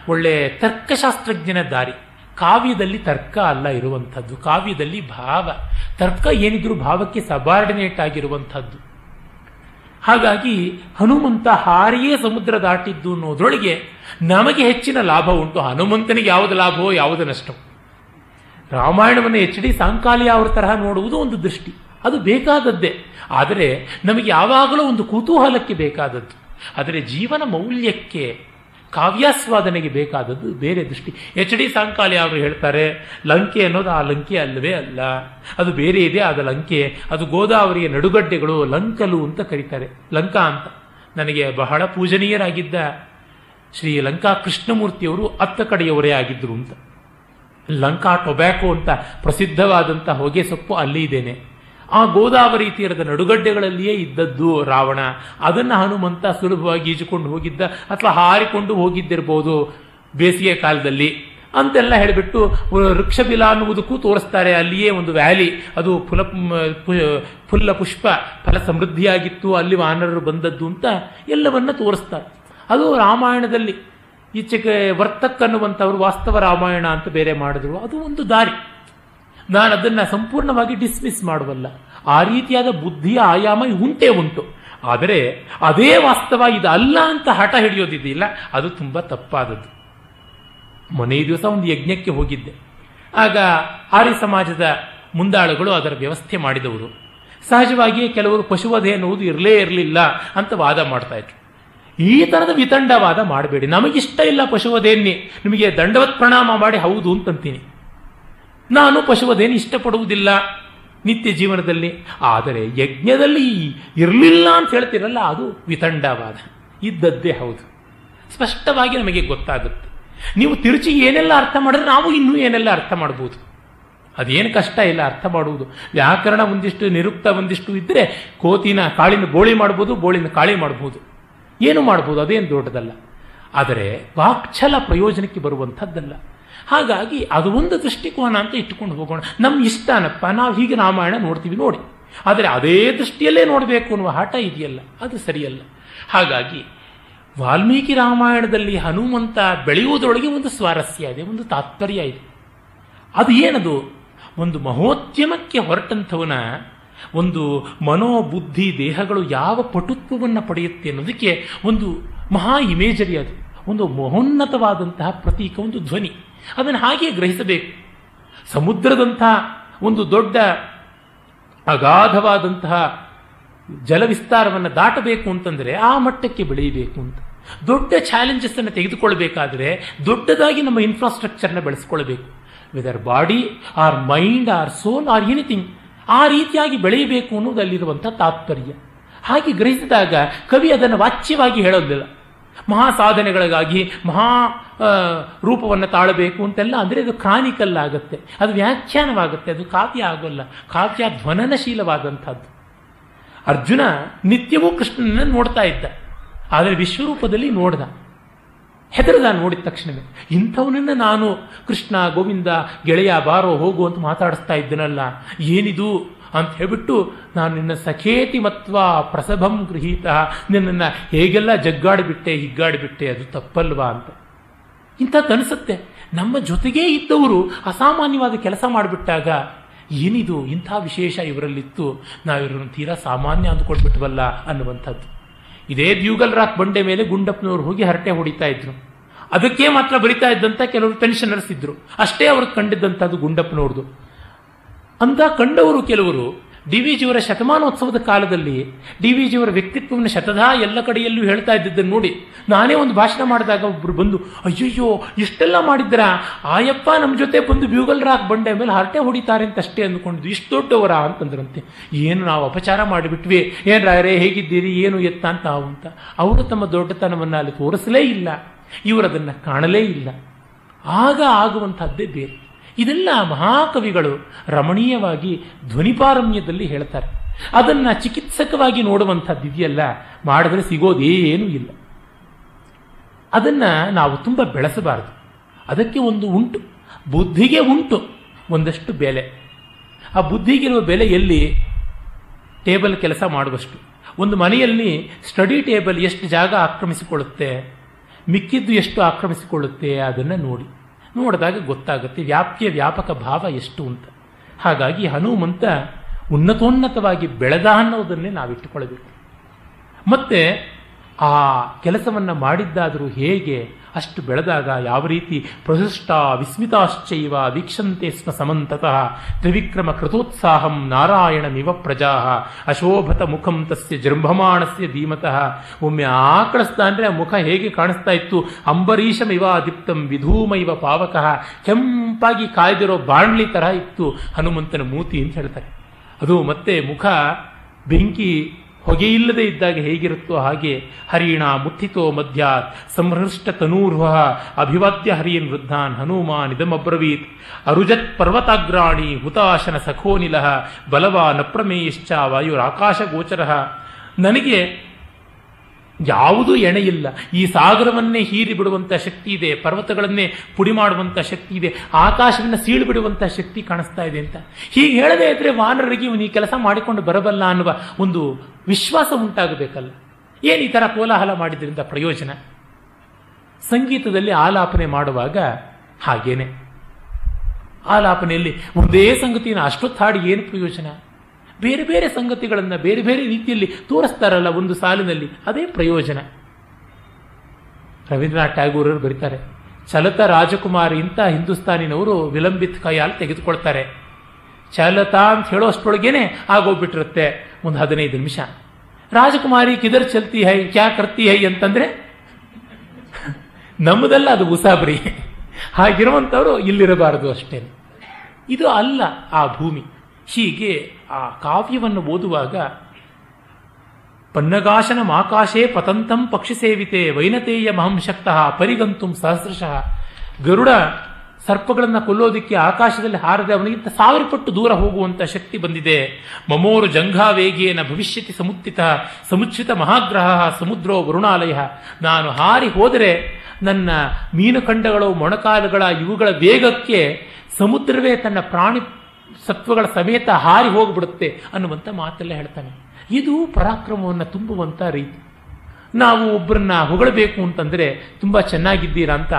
ಒಳ್ಳೆ ತರ್ಕಶಾಸ್ತ್ರಜ್ಞನ ದಾರಿ. ಕಾವ್ಯದಲ್ಲಿ ತರ್ಕ ಅಲ್ಲ ಇರುವಂಥದ್ದು. ಕಾವ್ಯದಲ್ಲಿ ಭಾವ. ತರ್ಕ ಏನಿದ್ರೂ ಭಾವಕ್ಕೆ ಸಬಾರ್ಡಿನೇಟ್ ಆಗಿರುವಂಥದ್ದು. ಹಾಗಾಗಿ ಹನುಮಂತ ಹಾರಿಯೇ ಸಮುದ್ರ ದಾಟಿದ್ದು ಅನ್ನೋದ್ರೊಳಗೆ ನಮಗೆ ಹೆಚ್ಚಿನ ಲಾಭ ಉಂಟು. ಹನುಮಂತನಿಗೆ ಯಾವುದು ಲಾಭವೋ ಯಾವುದು ನಷ್ಟವೋ. ರಾಮಾಯಣವನ್ನು ಎಚ್ ಡಿ ಸಾಂಕಾಲಿಯ ಅವರ ತರಹ ನೋಡುವುದು ಒಂದು ದೃಷ್ಟಿ. ಅದು ಬೇಕಾದದ್ದೇ. ಆದರೆ ನಮಗೆ ಯಾವಾಗಲೂ ಒಂದು ಕುತೂಹಲಕ್ಕೆ ಬೇಕಾದದ್ದು. ಆದರೆ ಜೀವನ ಮೌಲ್ಯಕ್ಕೆ ಕಾವ್ಯಾಸ್ವಾದನೆಗೆ ಬೇಕಾದದ್ದು ಬೇರೆ ದೃಷ್ಟಿ. ಎಚ್ ಡಿ ಸಾಂಕಾಲಿ ಅವರು ಹೇಳ್ತಾರೆ, ಲಂಕೆ ಅನ್ನೋದು ಆ ಲಂಕೆ ಅಲ್ಲವೇ ಅಲ್ಲ. ಅದು ಬೇರೆ ಇದೆ, ಆದ ಲಂಕೆ. ಅದು ಗೋದಾವರಿಯ ನಡುಗಡ್ಡೆಗಳು ಲಂಕಲು ಅಂತ ಕರೀತಾರೆ. ಲಂಕಾ ಅಂತ. ನನಗೆ ಬಹಳ ಪೂಜನೀಯರಾಗಿದ್ದ ಶ್ರೀ ಲಂಕಾ ಕೃಷ್ಣಮೂರ್ತಿಯವರು ಅತ್ತ ಕಡೆಯವರೇ ಆಗಿದ್ರು ಅಂತ. ಲಂಕಾ ಟೊಬ್ಯಾಕೋ ಅಂತ ಪ್ರಸಿದ್ಧವಾದಂಥ ಹೊಗೆ ಸೊಪ್ಪು ಅಲ್ಲಿ ಇದ್ದೇನೆ. ಆ ಗೋದಾವರಿ ತೀರದ ನಡುಗಡ್ಡೆಗಳಲ್ಲಿಯೇ ಇದ್ದದ್ದು ರಾವಣ. ಅದನ್ನು ಹನುಮಂತ ಸುಲಭವಾಗಿ ಈಜುಕೊಂಡು ಹೋಗಿದ್ದ ಅಥವಾ ಹಾರಿಕೊಂಡು ಹೋಗಿದ್ದಿರ್ಬೋದು ಬೇಸಿಗೆ ಕಾಲದಲ್ಲಿ. ಅಂತೆಲ್ಲ ಹೇಳಿಬಿಟ್ಟು ವೃಕ್ಷಬಿಲ ಅನ್ನುವುದಕ್ಕೂ ತೋರಿಸ್ತಾರೆ. ಅಲ್ಲಿಯೇ ಒಂದು ವ್ಯಾಲಿ. ಅದು ಫುಲ ಫುಲ್ಲ ಪುಷ್ಪ, ಫಲ ಸಮೃದ್ಧಿಯಾಗಿತ್ತು. ಅಲ್ಲಿ ವಾನರರು ಬಂದದ್ದು ಅಂತ ಎಲ್ಲವನ್ನ ತೋರಿಸ್ತಾರೆ. ಅದು ರಾಮಾಯಣದಲ್ಲಿ. ಈಚೆಗೆ ವರ್ತಕ್ಕನ್ನುವಂಥವ್ರು ವಾಸ್ತವ ರಾಮಾಯಣ ಅಂತ ಬೇರೆ ಮಾಡಿದ್ರು. ಅದು ಒಂದು ದಾರಿ. ನಾನು ಅದನ್ನು ಸಂಪೂರ್ಣವಾಗಿ ಡಿಸ್ಮಿಸ್ ಮಾಡುವಲ್ಲ. ಆ ರೀತಿಯಾದ ಬುದ್ಧಿಯ ಆಯಾಮ ಉಂಟೇ ಉಂಟು. ಆದರೆ ಅದೇ ವಾಸ್ತವ ಇದು ಅಲ್ಲ ಅಂತ ಹಠ ಹಿಡಿಯೋದಿದೆಯಲ್ಲ, ಅದು ತುಂಬ ತಪ್ಪಾದದ್ದು. ಮೊನ್ನೆ ದಿವಸ ಒಂದು ಯಜ್ಞಕ್ಕೆ ಹೋಗಿದ್ದೆ. ಆಗ ಆರ್ಯ ಸಮಾಜದ ಮುಂದಾಳುಗಳು ಅದರ ವ್ಯವಸ್ಥೆ ಮಾಡಿದವರು. ಸಹಜವಾಗಿಯೇ ಕೆಲವರು ಪಶುವಧೆ ಎನ್ನುವುದು ಇರಲೇ ಇರಲಿಲ್ಲ ಅಂತ ವಾದ ಮಾಡ್ತಾ ಇದ್ರು. ಈ ಥರದ ವಿತಂಡವಾದ ಮಾಡಬೇಡಿ. ನಮಗಿಷ್ಟ ಇಲ್ಲ ಪಶುವಧೆಯನ್ನೇ ನಿಮಗೆ ದಂಡವತ್ ಪ್ರಣಾಮ ಮಾಡಿ ಹೌದು ಅಂತಂತೀನಿ. ನಾನು ಪಶುವದೇನು ಇಷ್ಟಪಡುವುದಿಲ್ಲ ನಿತ್ಯ ಜೀವನದಲ್ಲಿ. ಆದರೆ ಯಜ್ಞದಲ್ಲಿ ಇರಲಿಲ್ಲ ಅಂತ ಹೇಳ್ತಿರಲ್ಲ, ಅದು ವಿತಂಡವಾದ. ಇದ್ದದ್ದೇ ಹೌದು. ಸ್ಪಷ್ಟವಾಗಿ ನಮಗೆ ಗೊತ್ತಾಗುತ್ತೆ. ನೀವು ತಿರುಚಿ ಏನೆಲ್ಲ ಅರ್ಥ ಮಾಡಿದ್ರೆ ನಾವು ಇನ್ನೂ ಏನೆಲ್ಲ ಅರ್ಥ ಮಾಡ್ಬೋದು. ಅದೇನು ಕಷ್ಟ ಇಲ್ಲ, ಅರ್ಥ ಮಾಡುವುದು. ವ್ಯಾಕರಣ ಒಂದಿಷ್ಟು, ನಿರುಕ್ತ ಒಂದಿಷ್ಟು ಇದ್ದರೆ ಕೋತಿನ ಕಾಳಿನ ಬೋಳಿ ಮಾಡ್ಬೋದು ಬೋಳಿನ ಕಾಳಿ ಮಾಡ್ಬೋದು. ಏನು ಮಾಡ್ಬೋದು? ಅದೇನು ದೊಡ್ಡದಲ್ಲ. ಆದರೆ ವಾಕ್ಛಲ ಪ್ರಯೋಜನಕ್ಕೆ ಬರುವಂಥದ್ದಲ್ಲ. ಹಾಗಾಗಿ ಅದು ಒಂದು ದೃಷ್ಟಿಕೋನ ಅಂತ ಇಟ್ಟುಕೊಂಡು ಹೋಗೋಣ. ನಮ್ಮ ಇಷ್ಟನಪ್ಪ, ನಾವು ಹೀಗೆ ರಾಮಾಯಣ ನೋಡ್ತೀವಿ ನೋಡಿ. ಆದರೆ ಅದೇ ದೃಷ್ಟಿಯಲ್ಲೇ ನೋಡಬೇಕು ಅನ್ನುವ ಹಠ ಇದೆಯಲ್ಲ, ಅದು ಸರಿಯಲ್ಲ. ಹಾಗಾಗಿ ವಾಲ್ಮೀಕಿ ರಾಮಾಯಣದಲ್ಲಿ ಹನುಮಂತ ಬೆಳೆಯುವುದರೊಳಗೆ ಒಂದು ಸ್ವಾರಸ್ಯ ಇದೆ, ಒಂದು ತಾತ್ಪರ್ಯ ಇದೆ. ಅದು ಏನದು? ಒಂದು ಮಹೋದ್ಯಮಕ್ಕೆ ಹೊರಟಂಥವನ ಒಂದು ಮನೋಬುದ್ಧಿ ದೇಹಗಳು ಯಾವ ಪಟುತ್ವವನ್ನು ಪಡೆಯುತ್ತೆ ಅನ್ನೋದಕ್ಕೆ ಒಂದು ಮಹಾ ಇಮೇಜರಿ ಅದು. ಒಂದು ಮಹೋನ್ನತವಾದಂತಹ ಪ್ರತೀಕ, ಒಂದು ಧ್ವನಿ. ಅದನ್ನು ಹಾಗೆ ಗ್ರಹಿಸಬೇಕು. ಸಮುದ್ರದಂತಹ ಒಂದು ದೊಡ್ಡ ಅಗಾಧವಾದಂತಹ ಜಲ ವಿಸ್ತಾರವನ್ನು ದಾಟಬೇಕು ಅಂತಂದರೆ ಆ ಮಟ್ಟಕ್ಕೆ ಬೆಳೆಯಬೇಕು ಅಂತ. ದೊಡ್ಡ ಚಾಲೆಂಜಸ್ ಅನ್ನು ತೆಗೆದುಕೊಳ್ಬೇಕಾದ್ರೆ ದೊಡ್ಡದಾಗಿ ನಮ್ಮ ಇನ್ಫ್ರಾಸ್ಟ್ರಕ್ಚರ್ನ ಬೆಳೆಸ್ಕೊಳ್ಬೇಕು. Whether body or mind or soul or anything ಆ ರೀತಿಯಾಗಿ ಬೆಳೆಯಬೇಕು ಅನ್ನೋದು ಅಲ್ಲಿರುವಂಥ ತಾತ್ಪರ್ಯ. ಹಾಗೆ ಗ್ರಹಿಸಿದಾಗ ಕವಿ ಅದನ್ನು ವಾಚ್ಯವಾಗಿ ಹೇಳೋದಿಲ್ಲ. ಮಹಾ ಸಾಧನೆಗಳಿಗಾಗಿ ಮಹಾ ರೂಪವನ್ನು ತಾಳಬೇಕು ಅಂತೆಲ್ಲ, ಅಂದರೆ ಅದು ಕ್ರಾನಿಕಲ್ ಆಗುತ್ತೆ ಅದು ವ್ಯಾಖ್ಯಾನವಾಗುತ್ತೆ, ಅದು ಕಾವ್ಯ ಆಗೋಲ್ಲ. ಕಾವ್ಯ ಧ್ವನನಶೀಲವಾದಂಥದ್ದು. ಅರ್ಜುನ ನಿತ್ಯವೂ ಕೃಷ್ಣನನ್ನು ನೋಡ್ತಾ ಇದ್ದ. ಆದರೆ ವಿಶ್ವರೂಪದಲ್ಲಿ ನೋಡ್ದ. ಹೆದರದ ನೋಡಿದ ತಕ್ಷಣವೇ, ಇಂಥವನನ್ನು ನಾನು ಕೃಷ್ಣ, ಗೋವಿಂದ, ಗೆಳೆಯ, ಬಾರೋ, ಹೋಗು ಅಂತ ಮಾತಾಡಿಸ್ತಾ ಇದ್ದನಲ್ಲ. ಏನಿದು? ಅಂತ ಹೇಳ್ಬಿಟ್ಟು ನಾನು ನಿನ್ನ ಸಖೇತಿ ಮತ್ವ ಪ್ರಸಭಂ ಗೃಹೀತ, ನಿನ್ನನ್ನು ಹೇಗೆಲ್ಲ ಜಗ್ಗಾಡಿಬಿಟ್ಟೆ, ಹಿಗ್ಗಾಡಿಬಿಟ್ಟೆ, ಅದು ತಪ್ಪಲ್ವಾ ಅಂತ. ಇಂಥದ್ದು ಅನಿಸುತ್ತೆ. ನಮ್ಮ ಜೊತೆಗೇ ಇದ್ದವರು ಅಸಾಮಾನ್ಯವಾದ ಕೆಲಸ ಮಾಡಿಬಿಟ್ಟಾಗ ಏನಿದು? ಇಂಥ ವಿಶೇಷ ಇವರಲ್ಲಿತ್ತು. ನಾವಿವ್ರನ್ನ ತೀರಾ ಸಾಮಾನ್ಯ ಅಂದ್ಕೊಂಡ್ಬಿಟ್ವಲ್ಲ ಅನ್ನುವಂಥದ್ದು. ಇದೇ ಬ್ಯೂಗಲ್ ರಾಕ್ ಬಂಡೆ ಮೇಲೆ ಗುಂಡಪ್ಪನವರು ಹೋಗಿ ಹರಟೆ ಹೊಡಿತಾ ಇದ್ರು. ಅದಕ್ಕೆ ಮಾತ್ರ ಬರಿತಾ ಇದ್ದಂಥ ಕೆಲವರು ಪೆನ್ಷನರ್ಸ್ ಇದ್ರು ಅಷ್ಟೇ ಅವ್ರಿಗೆ ಕಂಡಿದ್ದಂಥದ್ದು ಗುಂಡಪ್ಪನವ್ರದ್ದು ಅಂತ ಕಂಡವರು ಕೆಲವರು, ಡಿ ವಿ ಜಿಯವರ ಶತಮಾನೋತ್ಸವದ ಕಾಲದಲ್ಲಿ, ಡಿ ವಿ ಜಿಯವರ ವ್ಯಕ್ತಿತ್ವವನ್ನು ಶತಧಾ ಎಲ್ಲ ಕಡೆಯಲ್ಲೂ ಹೇಳ್ತಾ ಇದ್ದಿದ್ದನ್ನು ನೋಡಿ, ನಾನೇ ಒಂದು ಭಾಷಣ ಮಾಡಿದಾಗ ಒಬ್ರು ಬಂದು, ಅಯ್ಯಯ್ಯೋ, ಇಷ್ಟೆಲ್ಲ ಮಾಡಿದ್ರ ಆಯಪ್ಪ ನಮ್ಮ ಜೊತೆ ಬಂದು ಬ್ಯೂಗಲ್ ರಾಕ್ ಬಂಡೆ ಮೇಲೆ ಹರಟೆ ಹೊಡಿತಾರೆ ಅಂತ ಅಷ್ಟೇ ಅಂದ್ಕೊಂಡಿದ್ದು, ಇಷ್ಟು ದೊಡ್ಡವರ? ಅಂತಂದ್ರಂತೆ, ಏನು ನಾವು ಅಪಚಾರ ಮಾಡಿಬಿಟ್ವಿ? ಏನ್ ರಾಯರೇ, ಹೇಗಿದ್ದೀರಿ? ಏನು ಎತ್ತ ಅಂತ ಅಂತ. ಅವರು ತಮ್ಮ ದೊಡ್ಡತನವನ್ನು ಅಲ್ಲಿ ತೋರಿಸಲೇ ಇಲ್ಲ ಇವರದನ್ನು ಕಾಣಲೇ ಇಲ್ಲ. ಆಗ ಆಗುವಂಥದ್ದೇ ಬೇರೆ. ಇದೆಲ್ಲ ಮಹಾಕವಿಗಳು ರಮಣೀಯವಾಗಿ ಧ್ವನಿಪಾರಮ್ಯದಲ್ಲಿ ಹೇಳ್ತಾರೆ. ಅದನ್ನು ಚಿಕಿತ್ಸಕವಾಗಿ ನೋಡುವಂಥದ್ದು ಇದೆಯಲ್ಲ, ಮಾಡಿದ್ರೆ ಸಿಗೋದೇನೂ ಇಲ್ಲ. ಅದನ್ನು ನಾವು ತುಂಬ ಬೆಳೆಸಬಾರದು. ಅದಕ್ಕೆ ಒಂದು ಉಂಟು. ಬುದ್ಧಿಗೆ ಉಂಟು ಒಂದಷ್ಟು ಬೆಲೆ. ಆ ಬುದ್ಧಿಗಿರುವ ಬೆಲೆ ಎಲ್ಲಿ? ಟೇಬಲ್ ಕೆಲಸ ಮಾಡುವಷ್ಟು. ಒಂದು ಮನೆಯಲ್ಲಿ ಸ್ಟಡಿ ಟೇಬಲ್ ಎಷ್ಟು ಜಾಗ ಆಕ್ರಮಿಸಿಕೊಳ್ಳುತ್ತೆ, ಮಿಕ್ಕಿದ್ದು ಎಷ್ಟು ಆಕ್ರಮಿಸಿಕೊಳ್ಳುತ್ತೆ ಅದನ್ನು ನೋಡಿ. ನೋಡಿದಾಗ ಗೊತ್ತಾಗುತ್ತೆ ವ್ಯಾಪ್ತಿಯ ವ್ಯಾಪಕ ಭಾವ ಎಷ್ಟು ಅಂತ. ಹಾಗಾಗಿ ಹನುಮಂತ ಉನ್ನತೋನ್ನತವಾಗಿ ಬೆಳೆದ ಅನ್ನೋದನ್ನೇ ನಾವಿಟ್ಟುಕೊಳ್ಳಬೇಕು. ಮತ್ತೆ ಆ ಕೆಲಸವನ್ನು ಮಾಡಿದ್ದಾದರೂ ಹೇಗೆ ಅಷ್ಟು ಬೆಳೆದಾಗ ಯಾವ ರೀತಿ ಪ್ರಹೃಷ್ಟ ವಿಸ್ಮಿತಾಶ್ಚೈವ ವೀಕ್ಷಂತೆ ಸ್ಮ ಸಮಂತತಃ ತ್ರಿವಿಕ್ರಮ ಕೃತೋತ್ಸಾಹಂ ನಾರಾಯಣಮಿವ ಪ್ರಜಾ ಅಶೋಭತ ಮುಖಂ ತಸ್ಯ ಜೃಂಭಮಾಣಸ್ಯ ಧೀಮತಃ. ಒಮ್ಮೆ ಆಕಳಿಸ್ತಾ ಅಂದರೆ ಆ ಮುಖ ಹೇಗೆ ಕಾಣಿಸ್ತಾ ಇತ್ತು? ಅಂಬರೀಷಮಿವ ವಿಧೂಮ ಇವ ಪಾವಕಃ. ಕೆಂಪಾಗಿ ಕಾಯ್ದಿರೋ ಬಾಣ್ಲಿ ತರಹ ಇತ್ತು ಹನುಮಂತನ ಮೂತಿ ಅಂತ ಹೇಳ್ತಾರೆ. ಅದು ಮತ್ತೆ ಮುಖ ಬೆಂಕಿ ಹೊಗೆಯಿಲ್ಲದೆ ಇದ್ದಾಗ ಹೇಗಿರುತ್ತೋ ಹಾಗೆ ಹರಿಣ ಮುತ್ಥಿತೋ ಮಧ್ಯ ಸಂಹೃಷ್ಟ ತನೂರ್ವ ಅಭಿವಾದ್ಯ ಹರಿಯನ್ ವೃದ್ಧಾನ್ ಹನುಮಾನ್ ಇದಮಬ್ರವೀತ್ ಅರುಜತ್ ಪರ್ವತಾಗ್ರಾಣಿ ಹುತಾಶನ ಸಖೋನಿಲಃ ಬಲವಾನ್ ಅಪ್ರಮೇಯಶ್ಚ ವಾಯುರಾಕಾಶ ಗೋಚರ ನನಗೆ ಯಾವುದೂ ಎಣೆಯಿಲ್ಲ. ಈ ಸಾಗರವನ್ನೇ ಹೀರಿ ಬಿಡುವಂಥ ಶಕ್ತಿ ಇದೆ, ಪರ್ವತಗಳನ್ನೇ ಪುಡಿ ಮಾಡುವಂಥ ಶಕ್ತಿ ಇದೆ, ಆಕಾಶವನ್ನು ಸೀಳು ಬಿಡುವಂಥ ಶಕ್ತಿ ಕಾಣಿಸ್ತಾ ಇದೆ ಅಂತ. ಹೀಗೆ ಹೇಳದೇ ಇದ್ರೆ ವಾನರರಿಗೆ ಇವನು ಈ ಕೆಲಸ ಮಾಡಿಕೊಂಡು ಬರಬಲ್ಲ ಅನ್ನುವ ಒಂದು ವಿಶ್ವಾಸ ಉಂಟಾಗಬೇಕಲ್ಲ. ಏನು ಈ ಥರ ಕೋಲಾಹಲ ಮಾಡಿದ್ರಿಂದ ಪ್ರಯೋಜನ? ಸಂಗೀತದಲ್ಲಿ ಆಲಾಪನೆ ಮಾಡುವಾಗ ಹಾಗೇನೆ. ಆಲಾಪನೆಯಲ್ಲಿ ಒಂದೇ ಸಂಗತಿಯನ್ನು ಅಷ್ಟೊತ್ತು ಹಾಡಿ ಏನು ಪ್ರಯೋಜನ? ಬೇರೆ ಬೇರೆ ಸಂಗತಿಗಳನ್ನು ಬೇರೆ ಬೇರೆ ರೀತಿಯಲ್ಲಿ ತೋರಿಸ್ತಾರಲ್ಲ ಒಂದು ಸಾಲಿನಲ್ಲಿ, ಅದೇ ಪ್ರಯೋಜನ. ರವೀಂದ್ರನಾಥ್ ಟ್ಯಾಗೂರರು ಬರೀತಾರೆ ಚಲತ ರಾಜಕುಮಾರಿ ಅಂತ ಹಿಂದೂಸ್ತಾನಿನವರು ವಿಲಂಬಿತ್ ಕೈಯಾಲ್ ತೆಗೆದುಕೊಳ್ತಾರೆ. ಚಲತಾ ಅಂತ ಹೇಳೋಷ್ಟೊಳಗೇನೆ ಆಗೋಗ್ಬಿಟ್ಟಿರುತ್ತೆ ಒಂದು ಹದಿನೈದು ನಿಮಿಷ. ರಾಜಕುಮಾರಿ ಕಿದರ್ ಚಲ್ತಿ ಹೈ, ಕ್ಯಾ ಕರ್ತಿ ಹೈ ಅಂತಂದ್ರೆ, ನಮ್ಮದಲ್ಲ ಅದು ಉಸಾಬ್ರಿ. ಹಾಗಿರುವಂಥವ್ರು ಇಲ್ಲಿರಬಾರದು ಅಷ್ಟೇ ಇದು ಅಲ್ಲ ಆ ಭೂಮಿ. ಹೀಗೆ ಆ ಕಾವ್ಯವನ್ನು ಓದುವಾಗ, ಪನ್ನಗಾಶನ ಆಕಾಶೇ ಪತಂತಂ ಪಕ್ಷಿ ಸೇವಿತೆ ವೈನತೇಯ ಮಹಂಶಕ್ತಃ ಪರಿಗಂತುಂ ಸಹಸ್ರಶಃ. ಗರುಡ ಸರ್ಪಗಳನ್ನು ಕೊಲ್ಲೋದಿಕ್ಕೆ ಆಕಾಶದಲ್ಲಿ ಹಾರದೆ ಅವನಿಗಿಂತ ಸಾವಿರ ಪಟ್ಟು ದೂರ ಹೋಗುವಂತ ಶಕ್ತಿ ಬಂದಿದೆ. ಮಮೋರು ಜಂಘಾವೇಗೇನ ಭವಿಷ್ಯತಿ ಸಮುತ್ತಿತ ಸಮುಚ್ಛಿತ ಮಹಾಗ್ರಹ ಸಮುದ್ರೋ ವರುಣಾಲಯ. ನಾನು ಹಾರಿ ಹೋದರೆ ನನ್ನ ಮೀನುಖಂಡಗಳು ಮೊಣಕಾಲುಗಳ ಇವುಗಳ ವೇಗಕ್ಕೆ ಸಮುದ್ರವೇ ತನ್ನ ಪ್ರಾಣಿ ಸತ್ವಗಳ ಸಮೇತ ಹಾರಿ ಹೋಗ್ಬಿಡುತ್ತೆ ಅನ್ನುವಂಥ ಮಾತೆಲ್ಲ ಹೇಳ್ತಾನೆ. ಇದು ಪರಾಕ್ರಮವನ್ನು ತುಂಬುವಂಥ ರೀತಿ. ನಾವು ಒಬ್ಬರನ್ನ ಹೊಗಳಬೇಕು ಅಂತಂದರೆ ತುಂಬ ಚೆನ್ನಾಗಿದ್ದೀರಾ ಅಂತ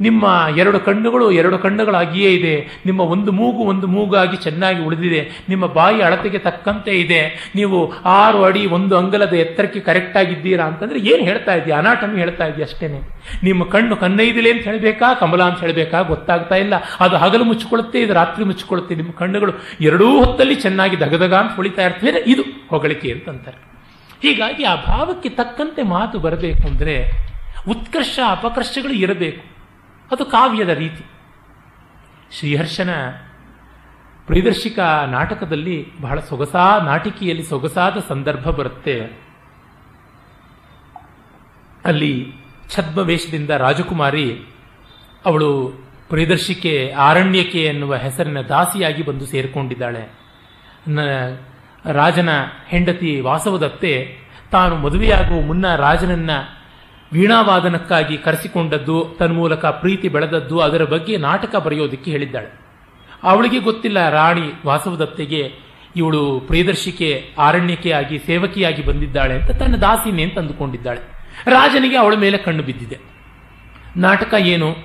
ನಿಮ್ಮ ಎರಡು ಕಣ್ಣುಗಳು ಎರಡು ಕಣ್ಣುಗಳಾಗಿಯೇ ಇದೆ. ನಿಮ್ಮ ಒಂದು ಮೂಗು ಒಂದು ಮೂಗಾಗಿ ಚೆನ್ನಾಗಿ ಉಳಿದಿದೆ. ನಿಮ್ಮ ಬಾಯಿ ಅಳತೆಗೆ ತಕ್ಕಂತೆ ಇದೆ. ನೀವು ಆರು ಅಡಿ ಒಂದು ಅಂಗಲದ ಎತ್ತರಕ್ಕೆ ಕರೆಕ್ಟ್ ಆಗಿದ್ದೀರಾ ಅಂತಂದ್ರೆ ಏನು ಹೇಳ್ತಾ ಇದೆಯಾ? ಅನಾಟಮಿ ಹೇಳ್ತಾ ಇದೆಯಾ ಅಷ್ಟೇನೆ. ನಿಮ್ಮ ಕಣ್ಣು ಕನ್ನೈದಿಲೆ ಅಂತ ಹೇಳಬೇಕಾ? ಕಮಲ ಅಂತ ಹೇಳಬೇಕಾ? ಗೊತ್ತಾಗ್ತಾ ಇಲ್ಲ. ಅದು ಹಗಲು ಮುಚ್ಚಿಕೊಳ್ಳುತ್ತೆ, ಇದು ರಾತ್ರಿ ಮುಚ್ಚಿಕೊಳ್ಳುತ್ತೆ. ನಿಮ್ಮ ಕಣ್ಣುಗಳು ಎರಡೂ ಹೊತ್ತಲ್ಲಿ ಚೆನ್ನಾಗಿ ದಗದಗ ಅಂತ ಹೊಳಿತಾ ಇರ್ತವೆ. ಇದು ಹೊಗಳಿಕೆ ಅಂತಂತಾರೆ. ಹೀಗಾಗಿ ಆ ಭಾವಕ್ಕೆ ತಕ್ಕಂತೆ ಮಾತು ಬರಬೇಕು ಅಂದರೆ ಉತ್ಕರ್ಷ ಅಪಕರ್ಷಗಳು ಇರಬೇಕು. ಅದು ಕಾವ್ಯದ ರೀತಿ. ಶ್ರೀಹರ್ಷನ ಪ್ರಿಯದರ್ಶಿಕ ನಾಟಕದಲ್ಲಿ ಬಹಳ ಸೊಗಸಾ, ನಾಟಿಕೆಯಲ್ಲಿ ಸೊಗಸಾದ ಸಂದರ್ಭ ಬರುತ್ತೆ. ಅಲ್ಲಿ ಛದ್ಮವೇಷದಿಂದ ರಾಜಕುಮಾರಿ ಅವಳು ಪ್ರಿಯದರ್ಶಿಕೆ ಆರಣ್ಯಕೆ ಎನ್ನುವ ಹೆಸರಿನ ದಾಸಿಯಾಗಿ ಬಂದು ಸೇರಿಕೊಂಡಿದ್ದಾಳೆ. ರಾಜನ ಹೆಂಡತಿ ವಾಸವದತ್ತೆ ತಾನು ಮದುವೆಯಾಗುವ ಮುನ್ನ ರಾಜನನ್ನ ವೀಣಾವಾದನಕ್ಕಾಗಿ ಕರೆಸಿಕೊಂಡದ್ದು ತನ್ಮೂಲಕ ಪ್ರೀತಿ ಬೆಳೆದದ್ದು, ಅದರ ಬಗ್ಗೆ ನಾಟಕ ಬರೆಯೋದಕ್ಕೆ ಹೇಳಿದ್ದಾಳೆ. ಅವಳಿಗೆ ಗೊತ್ತಿಲ್ಲ ರಾಣಿ ವಾಸವದತ್ತೆಗೆ, ಇವಳು ಪ್ರಿಯದರ್ಶಿಕೆ, ಆರಣ್ಯಕೆಯಾಗಿ, ಸೇವಕಿಯಾಗಿ ಬಂದಿದ್ದಾಳೆ ಅಂತ ತನ್ನ ದಾಸಿನೇ ಅಂತ ಅಂದುಕೊಂಡಿದ್ದಾಳೆ ರಾಜನಿಗೆ ಅವಳ ಮೇಲೆ ಕಣ್ಣು ಬಿದ್ದಿದೆ. ನಾಟಕ ಏನು?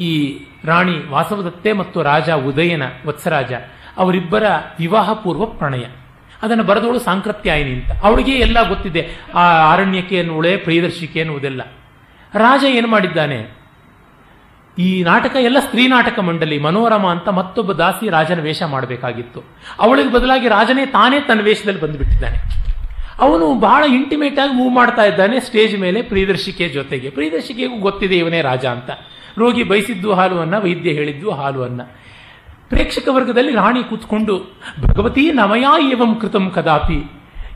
ಈ ರಾಣಿ ವಾಸವದತ್ತೆ ಮತ್ತು ರಾಜ ಉದಯನ ವತ್ಸರಾಜ, ಅವರಿಬ್ಬರ ವಿವಾಹ ಪೂರ್ವ ಪ್ರಣಯ. ಅದನ್ನು ಬರೆದವಳು ಸಾಂಕೃತ್ಯಾಯಿನಿ ಅಂತ. ಅವಳಿಗೆ ಎಲ್ಲ ಗೊತ್ತಿದೆ. ಆ ಅರಣ್ಯಕ್ಕೆ ಎನ್ನುವಳೆ ಪ್ರಿಯದರ್ಶಿಕೆ ಎನ್ನುವುದೆಲ್ಲ ರಾಜ ಏನು ಮಾಡಿದ್ದಾನೆ? ಈ ನಾಟಕ, ಎಲ್ಲ ಸ್ತ್ರೀ ನಾಟಕ ಮಂಡಳಿ, ಮನೋರಮ ಅಂತ ಮತ್ತೊಬ್ಬ ದಾಸಿ ರಾಜನ ವೇಷ ಮಾಡಬೇಕಾಗಿತ್ತು. ಅವಳಿಗೆ ಬದಲಾಗಿ ರಾಜನೇ ತಾನೇ ತನ್ನ ವೇಷದಲ್ಲಿ ಬಂದುಬಿಟ್ಟಿದ್ದಾನೆ. ಅವನು ಬಹಳ ಇಂಟಿಮೇಟ್ ಆಗಿ ಮೂವ್ ಮಾಡ್ತಾ ಇದ್ದಾನೆ ಸ್ಟೇಜ್ ಮೇಲೆ ಪ್ರಿಯದರ್ಶಿಕೆ ಜೊತೆಗೆ. ಪ್ರಿಯದರ್ಶಿಕೆಗೂ ಗೊತ್ತಿದೆ ಇವನೇ ರಾಜ ಅಂತ. ರೋಗಿ ಬಯಸಿದ್ದು ಹಾಲು ವೈದ್ಯ ಹೇಳಿದ್ದು ಹಾಲು ಪ್ರೇಕ್ಷಕ ವರ್ಗದಲ್ಲಿ ರಾಣಿ ಕೂತ್ಕೊಂಡು, ಭಗವತಿ ನಮಯಾ ಏವಂ ಕೃತಂ ಕದಾಪಿ.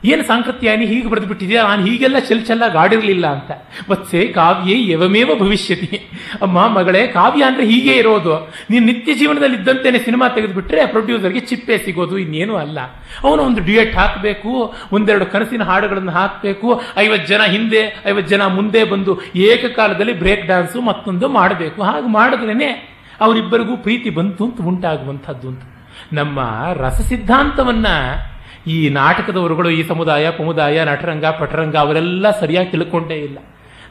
ಏನು ಸಾಂಕೃತ್ಯಾನಿ ಹೀಗೆ ಬರೆದು ಬಿಟ್ಟಿದೆಯಾ? ನಾನು ಹೀಗೆಲ್ಲ ಚೆಲ್ ಚೆಲ್ಲ ಆಡಿರಲಿಲ್ಲ ಅಂತ. ವತ್ಸೆ ಕಾವ್ಯೇ ಯವಮೇವ ಭವಿಷ್ಯತಿ. ಅಮ್ಮ ಮಗಳೇ, ಕಾವ್ಯ ಅಂದ್ರೆ ಹೀಗೆ ಇರೋದು. ನೀನು ನಿತ್ಯ ಜೀವನದಲ್ಲಿ ಇದ್ದಂತೆಯೇ ಸಿನಿಮಾ ತೆಗೆದುಬಿಟ್ರೆ ಪ್ರೊಡ್ಯೂಸರ್ಗೆ ಚಿಪ್ಪೆ ಸಿಗೋದು ಇನ್ನೇನು ಅಲ್ಲ. ಅವನು ಒಂದು ಡ್ಯೂಯೆಟ್ ಹಾಕಬೇಕು, ಒಂದೆರಡು ಕನಸಿನ ಹಾಡುಗಳನ್ನು ಹಾಕಬೇಕು, ಐವತ್ತು ಜನ ಹಿಂದೆ, ಐವತ್ತು ಜನ ಮುಂದೆ ಬಂದು ಏಕಕಾಲದಲ್ಲಿ ಬ್ರೇಕ್ ಡ್ಯಾನ್ಸು ಮತ್ತೊಂದು ಮಾಡಬೇಕು. ಹಾಗೆ ಮಾಡಿದ್ರೇನೆ ಅವರಿಬ್ಬರಿಗೂ ಪ್ರೀತಿ ಬಂತು ಅಂತ ಉಂಟಾಗುವಂಥದ್ದು ಅಂತ. ನಮ್ಮ ರಸ ಸಿದ್ಧಾಂತವನ್ನ ಈ ನಾಟಕದವರುಗಳು, ಈ ಸಮುದಾಯ, ಪಮುದಾಯ, ನಟರಂಗ, ಪಟರಂಗ ಅವರೆಲ್ಲ ಸರಿಯಾಗಿ ತಿಳ್ಕೊಂಡೇ ಇಲ್ಲ.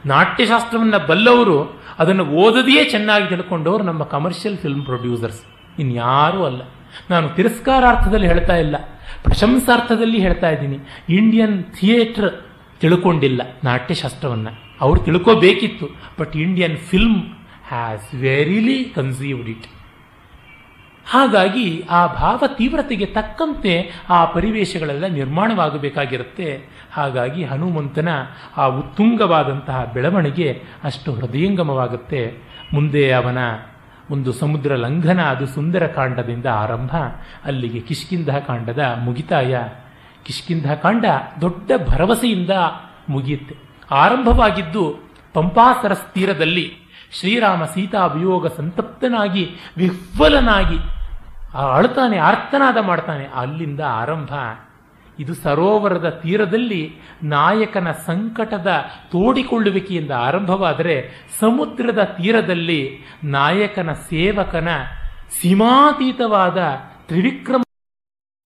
ನಾಟ್ಯಶಾಸ್ತ್ರವನ್ನು ಬಲ್ಲವರು ಅದನ್ನು ಓದದೆಯೇ ಚೆನ್ನಾಗಿ ತಿಳ್ಕೊಂಡವರು ನಮ್ಮ ಕಮರ್ಷಿಯಲ್ ಫಿಲ್ಮ್ ಪ್ರೊಡ್ಯೂಸರ್ಸ್ ಇನ್ಯಾರೂ ಅಲ್ಲ. ನಾನು ತಿರಸ್ಕಾರಾರ್ಥದಲ್ಲಿ ಹೇಳ್ತಾ ಇಲ್ಲ. ಪ್ರಶಂಸಾರ್ಥದಲ್ಲಿ ಹೇಳ್ತಾ ಇದ್ದೀನಿ. ಇಂಡಿಯನ್ ಥಿಯೇಟರ್ ತಿಳ್ಕೊಂಡಿಲ್ಲ ನಾಟ್ಯಶಾಸ್ತ್ರವನ್ನು. ಅವರು ತಿಳ್ಕೋಬೇಕಿತ್ತು but Indian film has verily conceived it ಹಾಗಾಗಿ ಆ ಭಾವ ತೀವ್ರತೆಗೆ ತಕ್ಕಂತೆ ಆ ಪರಿವೇಶಗಳೆಲ್ಲ ನಿರ್ಮಾಣವಾಗಬೇಕಾಗಿರುತ್ತೆ. ಹಾಗಾಗಿ ಹನುಮಂತನ ಆ ಉತ್ತುಂಗವಾದಂತಹ ಬೆಳವಣಿಗೆ ಅಷ್ಟು ಹೃದಯಂಗಮವಾಗುತ್ತೆ. ಮುಂದೆ ಅವನ ಒಂದು ಸಮುದ್ರ ಲಂಘನ, ಅದು ಸುಂದರ ಕಾಂಡದಿಂದ ಆರಂಭ, ಅಲ್ಲಿಗೆ ಕಿಷ್ಕಿಂಧ ಕಾಂಡದ ಮುಗಿತಾಯ. ಕಿಷ್ಕಿಂಧ ಕಾಂಡ ದೊಡ್ಡ ಭರವಸೆಯಿಂದ ಮುಗಿಯುತ್ತೆ. ಆರಂಭವಾಗಿದ್ದು ಪಂಪಾಸರ ತೀರದಲ್ಲಿ ಶ್ರೀರಾಮ ಸೀತಾ ವಿಯೋಗ ಸಂತಪ್ತನಾಗಿ ವಿಫಲನಾಗಿ ಅಳ್ತಾನೆ ಅರ್ಥನಾದ ಮಾಡ್ತಾನೆ. ಅಲ್ಲಿಂದ ಆರಂಭ. ಇದು ಸರೋವರದ ತೀರದಲ್ಲಿ ನಾಯಕನ ಸಂಕಟದ ತೋಡಿಕೊಳ್ಳುವಿಕೆಯಿಂದ ಆರಂಭವಾದರೆ ಸಮುದ್ರದ ತೀರದಲ್ಲಿ ನಾಯಕನ ಸೇವಕನ ಸೀಮಾತೀತವಾದ ತ್ರಿವಿಕ್ರಮ